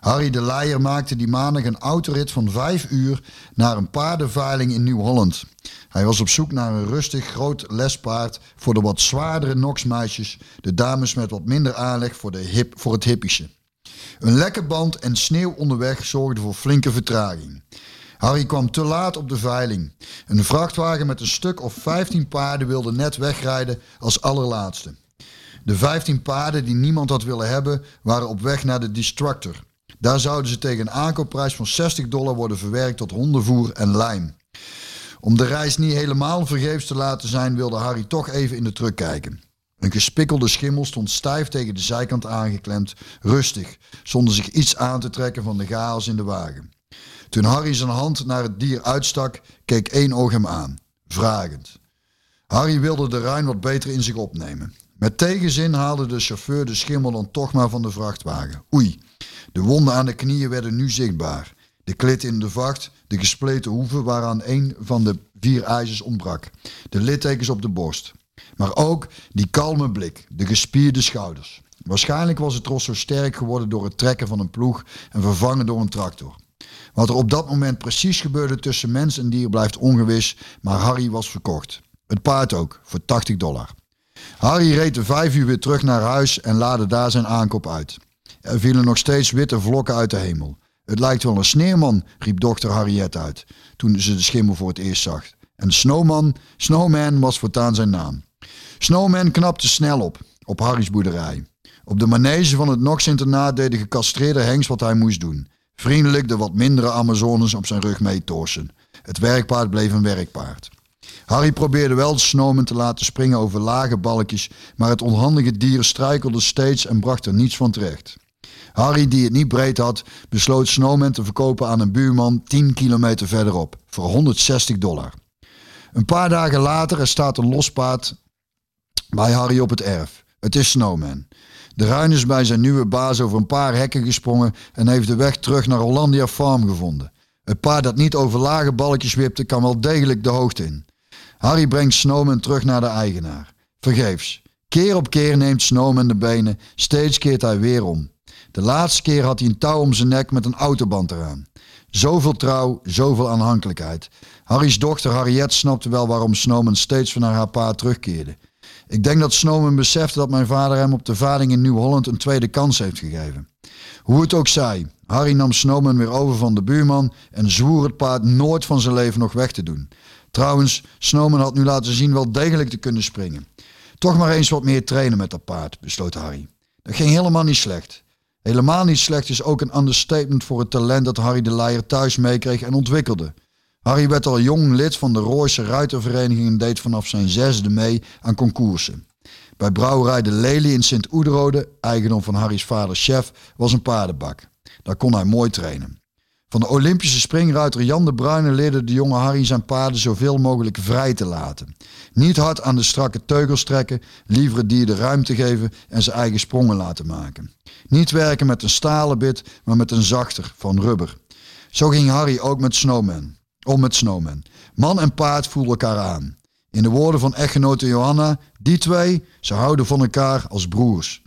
[SPEAKER 2] Harry de Leijer maakte die maandag een autorit van vijf uur naar een paardenveiling in Nieuw-Holland. Hij was op zoek naar een rustig groot lespaard voor de wat zwaardere noksmeisjes, de dames met wat minder aanleg voor, de hip, voor het hippische. Een lekke band en sneeuw onderweg zorgden voor flinke vertraging. Harry kwam te laat op de veiling. Een vrachtwagen met een stuk of 15 paarden wilde net wegrijden als allerlaatste. De 15 paarden die niemand had willen hebben, waren op weg naar de Destructor. Daar zouden ze tegen een aankoopprijs van 60 dollar worden verwerkt tot hondenvoer en lijm. Om de reis niet helemaal vergeefs te laten zijn, wilde Harry toch even in de truck kijken. Een gespikkelde schimmel stond stijf tegen de zijkant aangeklemd, rustig, zonder zich iets aan te trekken van de chaos in de wagen. Toen Harry zijn hand naar het dier uitstak, keek één oog hem aan, vragend. Harry wilde de ruin wat beter in zich opnemen. Met tegenzin haalde de chauffeur de schimmel dan toch maar van de vrachtwagen. Oei, de wonden aan de knieën werden nu zichtbaar. De klit in de vacht, de gespleten hoeven waaraan een van de vier ijzers ontbrak. De littekens op de borst. Maar ook die kalme blik, de gespierde schouders. Waarschijnlijk was het ros zo sterk geworden door het trekken van een ploeg en vervangen door een tractor. Wat er op dat moment precies gebeurde tussen mens en dier blijft ongewis, maar Harry was verkocht. Het paard ook, voor 80 dollar. Harry reed de vijf uur weer terug naar huis en laadde daar zijn aankoop uit. Er vielen nog steeds witte vlokken uit de hemel. Het lijkt wel een sneeuwman, riep dokter Harriet uit, toen ze de schimmel voor het eerst zag. En Snowman, Snowman was voortaan zijn naam. Snowman knapte snel op, op Harry's boerderij. Op de manege van het Nox-internaat deed de gecastreerde hengst wat hij moest doen. Vriendelijk de wat mindere Amazones op zijn rug meetorsen. Het werkpaard bleef een werkpaard. Harry probeerde wel Snowman te laten springen over lage balkjes, maar het onhandige dier struikelde steeds en bracht er niets van terecht. Harry, die het niet breed had, besloot Snowman te verkopen aan een buurman 10 kilometer verderop voor 160 dollar. Een paar dagen later er staat een los paard bij Harry op het erf. Het is Snowman. De ruin is bij zijn nieuwe baas over een paar hekken gesprongen en heeft de weg terug naar Hollandia Farm gevonden. Het paard dat niet over lage balkjes wipte kan wel degelijk de hoogte in. Harry brengt Snowman terug naar de eigenaar. Vergeefs. Keer op keer neemt Snowman de benen, steeds keert hij weer om. De laatste keer had hij een touw om zijn nek met een autoband eraan. Zoveel trouw, zoveel aanhankelijkheid. Harry's dochter Harriet snapte wel waarom Snowman steeds van naar haar pa terugkeerde. Ik denk dat Snowman besefte dat mijn vader hem op de varing in Nieuw-Holland een tweede kans heeft gegeven. Hoe het ook zij, Harry nam Snowman weer over van de buurman en zwoer het paard nooit van zijn leven nog weg te doen. Trouwens, Snowman had nu laten zien wel degelijk te kunnen springen. Toch maar eens wat meer trainen met dat paard, besloot Harry. Dat ging helemaal niet slecht. Helemaal niet slecht is ook een understatement voor het talent dat Harry de Leijer thuis meekreeg en ontwikkelde. Harry werd al jong lid van de Rooise Ruitervereniging en deed vanaf zijn zesde mee aan concoursen. Bij brouwerij De Lelie in Sint-Oederode, eigendom van Harry's vader chef, was een paardenbak. Daar kon hij mooi trainen. Van de Olympische springruiter Jan de Bruyne leerde de jonge Harry zijn paarden zoveel mogelijk vrij te laten. Niet hard aan de strakke teugels trekken, liever het dier de ruimte geven en zijn eigen sprongen laten maken. Niet werken met een stalen bit, maar met een zachter, van rubber. Zo ging Harry ook met Snowman. Om met Snowman. Man en paard voelden elkaar aan. In de woorden van echtgenote Johanna, die twee, ze houden van elkaar als broers.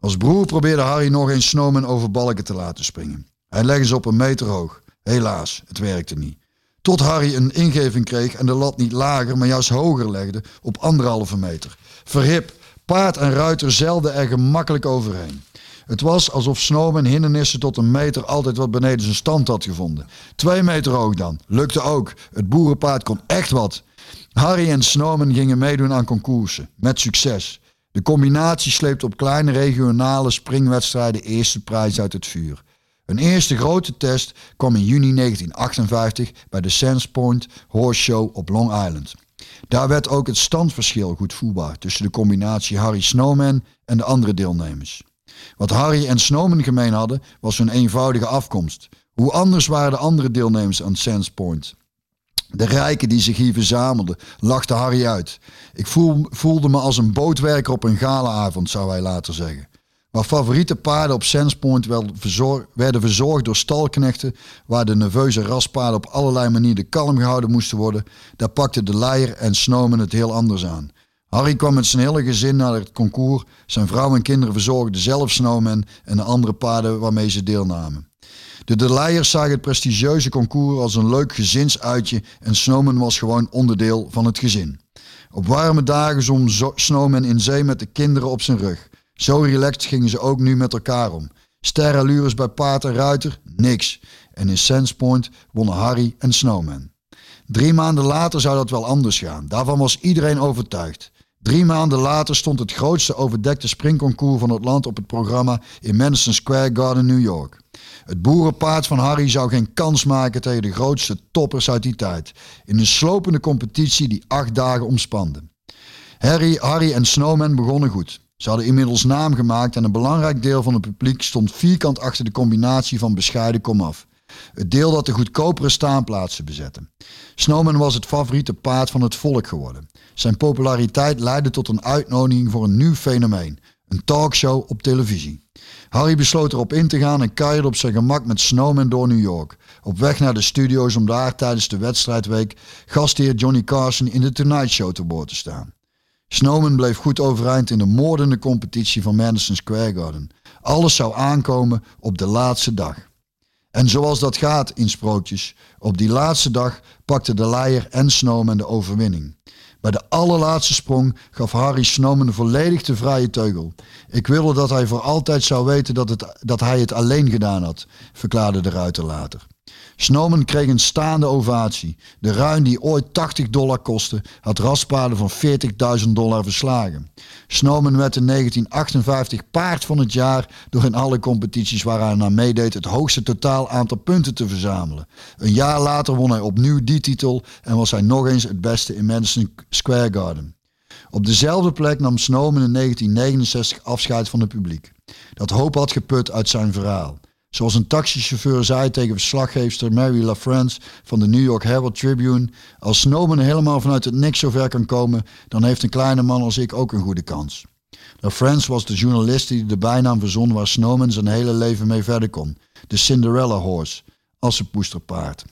[SPEAKER 2] Als broer probeerde Harry nog eens Snowman over balken te laten springen. Hij legde ze op een meter hoog. Helaas, het werkte niet. Tot Harry een ingeving kreeg en de lat niet lager, maar juist hoger legde op anderhalve meter. Verhip, Paard en ruiter zelden er gemakkelijk overheen. Het was alsof Snowman hindernissen tot een meter altijd wat beneden zijn stand had gevonden. Twee meter hoog dan. Lukte ook. Het boerenpaard kon echt wat. Harry en Snowman gingen meedoen aan concoursen. Met succes. De combinatie sleept op kleine regionale springwedstrijden eerste prijs uit het vuur. Een eerste grote test kwam in juni 1958 bij de Sands Point Horse Show op Long Island. Daar werd ook het standverschil goed voelbaar tussen de combinatie Harry Snowman en de andere deelnemers. Wat Harry en Snowman gemeen hadden was hun eenvoudige afkomst. Hoe anders waren de andere deelnemers aan Sands Point? De rijken die zich hier verzamelden, lachte Harry uit. Ik voel, voelde me als een bootwerker op een galaavond, zou hij later zeggen. Waar favoriete paarden op Sandspoint werden verzorgd door stalknechten, waar de nerveuze raspaarden op allerlei manieren kalm gehouden moesten worden, daar pakte de leier en Snowman het heel anders aan. Harry kwam met zijn hele gezin naar het concours. Zijn vrouw en kinderen verzorgden zelf Snowman en de andere paarden waarmee ze deelnamen. De De zagen het prestigieuze concours als een leuk gezinsuitje en Snowman was gewoon onderdeel van het gezin. Op warme dagen zwom Zo- Snowman in zee met de kinderen op zijn rug. Zo relaxed gingen ze ook nu met elkaar om. Sterallures bij paard en ruiter? Niks. En in Sands Point wonnen Harry en Snowman. Drie maanden later zou dat wel anders gaan. Daarvan was iedereen overtuigd. Drie maanden later stond het grootste overdekte springconcours van het land op het programma in Madison Square Garden, New York. Het boerenpaard van Harry zou geen kans maken tegen de grootste toppers uit die tijd. In een slopende competitie die acht dagen omspande. Harry, Harry en Snowman begonnen goed. Ze hadden inmiddels naam gemaakt en een belangrijk deel van het publiek stond vierkant achter de combinatie van bescheiden komaf. Het deel dat de goedkopere staanplaatsen bezette. Snowman was het favoriete paard van het volk geworden. Zijn populariteit leidde tot een uitnodiging voor een nieuw fenomeen. Een talkshow op televisie. Harry besloot erop in te gaan en kuierde op zijn gemak met Snowman door New York. Op weg naar de studio's om daar tijdens de wedstrijdweek gastheer Johnny Carson in de Tonight Show te boord te staan. Snowman bleef goed overeind in de moordende competitie van Madison Square Garden. Alles zou aankomen op de laatste dag. En zoals dat gaat in sprookjes, op die laatste dag pakte de leier en Snowman de overwinning. Bij de allerlaatste sprong gaf Harry Snowman volledig de vrije teugel. Ik wilde dat hij voor altijd zou weten dat, het, dat hij het alleen gedaan had, verklaarde de ruiter later. Snowman kreeg een staande ovatie. De ruin die ooit 80 dollar kostte, had raspaarden van 40.000 dollar verslagen. Snowman werd in 1958 paard van het jaar door in alle competities waar hij aan meedeed het hoogste totaal aantal punten te verzamelen. Een jaar later won hij opnieuw die titel en was hij nog eens het beste in Madison Square Garden. Op dezelfde plek nam Snowman in 1969 afscheid van het publiek. Dat hoop had geput uit zijn verhaal. Zoals een taxichauffeur zei tegen verslaggeefster Mary LaFrance van de New York Herald Tribune: Als Snowman helemaal vanuit het niks zover kan komen, dan heeft een kleine man als ik ook een goede kans. LaFrance was de journalist die de bijnaam verzon waar Snowman zijn hele leven mee verder kon: de Cinderella Horse, assenpoesterpaard.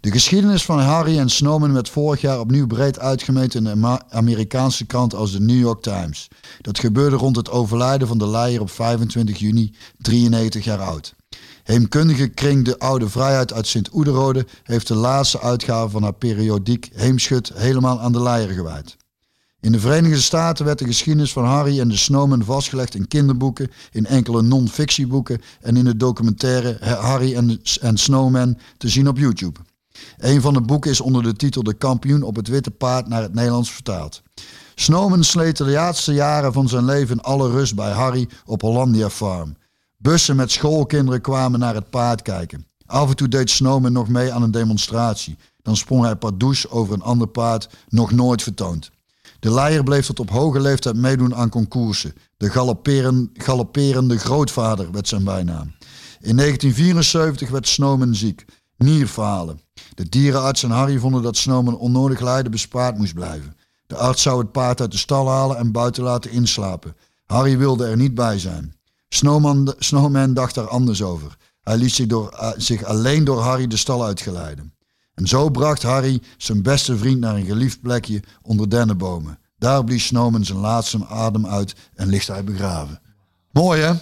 [SPEAKER 2] De geschiedenis van Harry en Snowman werd vorig jaar opnieuw breed uitgemeten in de Amerikaanse krant als de New York Times. Dat gebeurde rond het overlijden van de leier op 25 juni, 93 jaar oud. Heemkundige kring De Oude Vrijheid uit Sint-Oederode heeft de laatste uitgave van haar periodiek Heemschut helemaal aan de leier gewijd. In de Verenigde Staten werd de geschiedenis van Harry en de Snowman vastgelegd in kinderboeken, in enkele non-fictieboeken en in de documentaire Harry en, Snowman te zien op YouTube. Een van de boeken is onder de titel De kampioen op het witte paard naar het Nederlands vertaald. Snowman sleet de laatste jaren van zijn leven in alle rust bij Harry op Hollandia Farm. Bussen met schoolkinderen kwamen naar het paard kijken. Af en toe deed Snowman nog mee aan een demonstratie. Dan sprong hij pardoes over een ander paard, nog nooit vertoond. De leier bleef tot op hoge leeftijd meedoen aan concoursen. De galopperen, galopperende grootvader werd zijn bijnaam. In 1974 werd Snowman ziek. Nierfalen. De dierenarts en Harry vonden dat Snowman onnodig lijden bespaard moest blijven. De arts zou het paard uit de stal halen en buiten laten inslapen. Harry wilde er niet bij zijn. Snowman, Snowman dacht daar anders over. Hij liet zich, door, eh, zich alleen door Harry de stal uitgeleiden. En zo bracht Harry zijn beste vriend naar een geliefd plekje onder dennenbomen. Daar blies Snowman zijn laatste adem uit en ligt hij begraven. Mooi hè?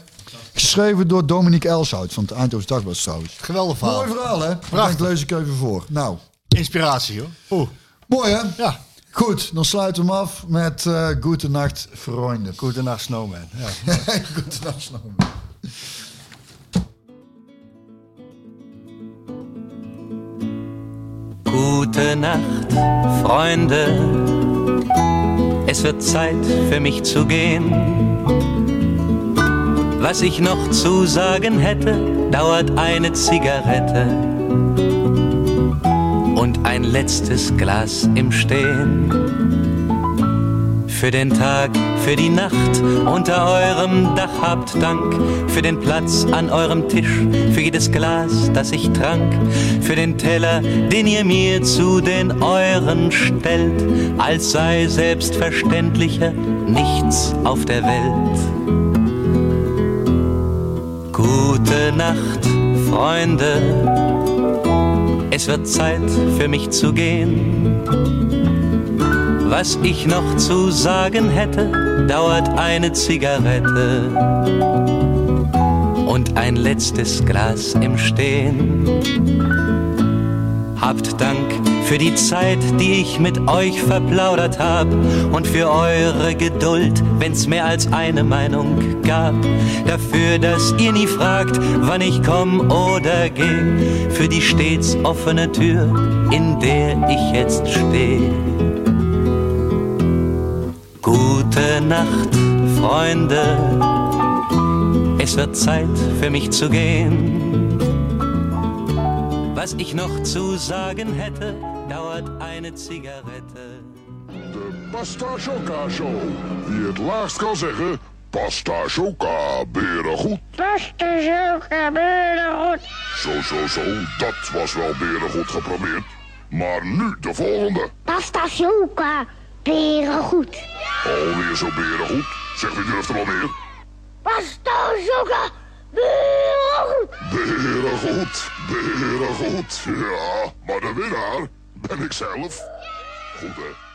[SPEAKER 2] Geschreven door Dominique Elshout van het Eindhoven Dagblad trouwens.
[SPEAKER 3] Geweldig verhaal.
[SPEAKER 2] Mooi verhaal hè? Dat lees ik even voor. Nou,
[SPEAKER 3] Inspiratie hoor. Oeh.
[SPEAKER 2] mooi hè?
[SPEAKER 3] Ja.
[SPEAKER 2] Goed, dan sluiten we hem af met eh Goede Nacht, vrienden.
[SPEAKER 3] Goedenacht, Snowman. Ja.
[SPEAKER 2] Snowman.
[SPEAKER 9] Gute Nacht, Freunde. Es wird Zeit für mich zu gehen. Was ich noch zu sagen hätte, dauert eine Zigarette und ein letztes Glas im Stehen. Für den Tag, für die Nacht unter eurem Dach habt Dank. Für den Platz an eurem Tisch, für jedes Glas, das ich trank. Für den Teller, den ihr mir zu den euren stellt, als sei selbstverständlicher nichts auf der Welt. Gute Nacht, Freunde. Es wird Zeit für mich zu gehen. Was ich noch zu sagen hätte, dauert eine Zigarette und ein letztes Glas im Stehen. Habt Dank für die Zeit, die ich mit euch verplaudert hab und für eure Geduld, wenn's mehr als eine Meinung gab. Dafür, dass ihr nie fragt, wann ich komm oder geh, für die stets offene Tür, in der ich jetzt steh. Gute Nacht, Freunde. Es wird Zeit für mich zu gehen. Was ich noch zu sagen hätte, dauert eine Zigarette.
[SPEAKER 1] De Pasta Show. Wie het laagst Pasta Shoka, berengoed.
[SPEAKER 10] Pasta Shoka, berengoed.
[SPEAKER 1] Zo, zo, zo, dat was wel berengoed geprobeerd. Maar nu de volgende.
[SPEAKER 10] Pasta Shoka, berengoed.
[SPEAKER 1] Alweer zo berengoed. Zeg, wie durft er al meer?
[SPEAKER 10] Pasta Shoka, berengoed.
[SPEAKER 1] Berengoed, berengoed. Ja, maar de winnaar ben ik zelf. Goed, hè?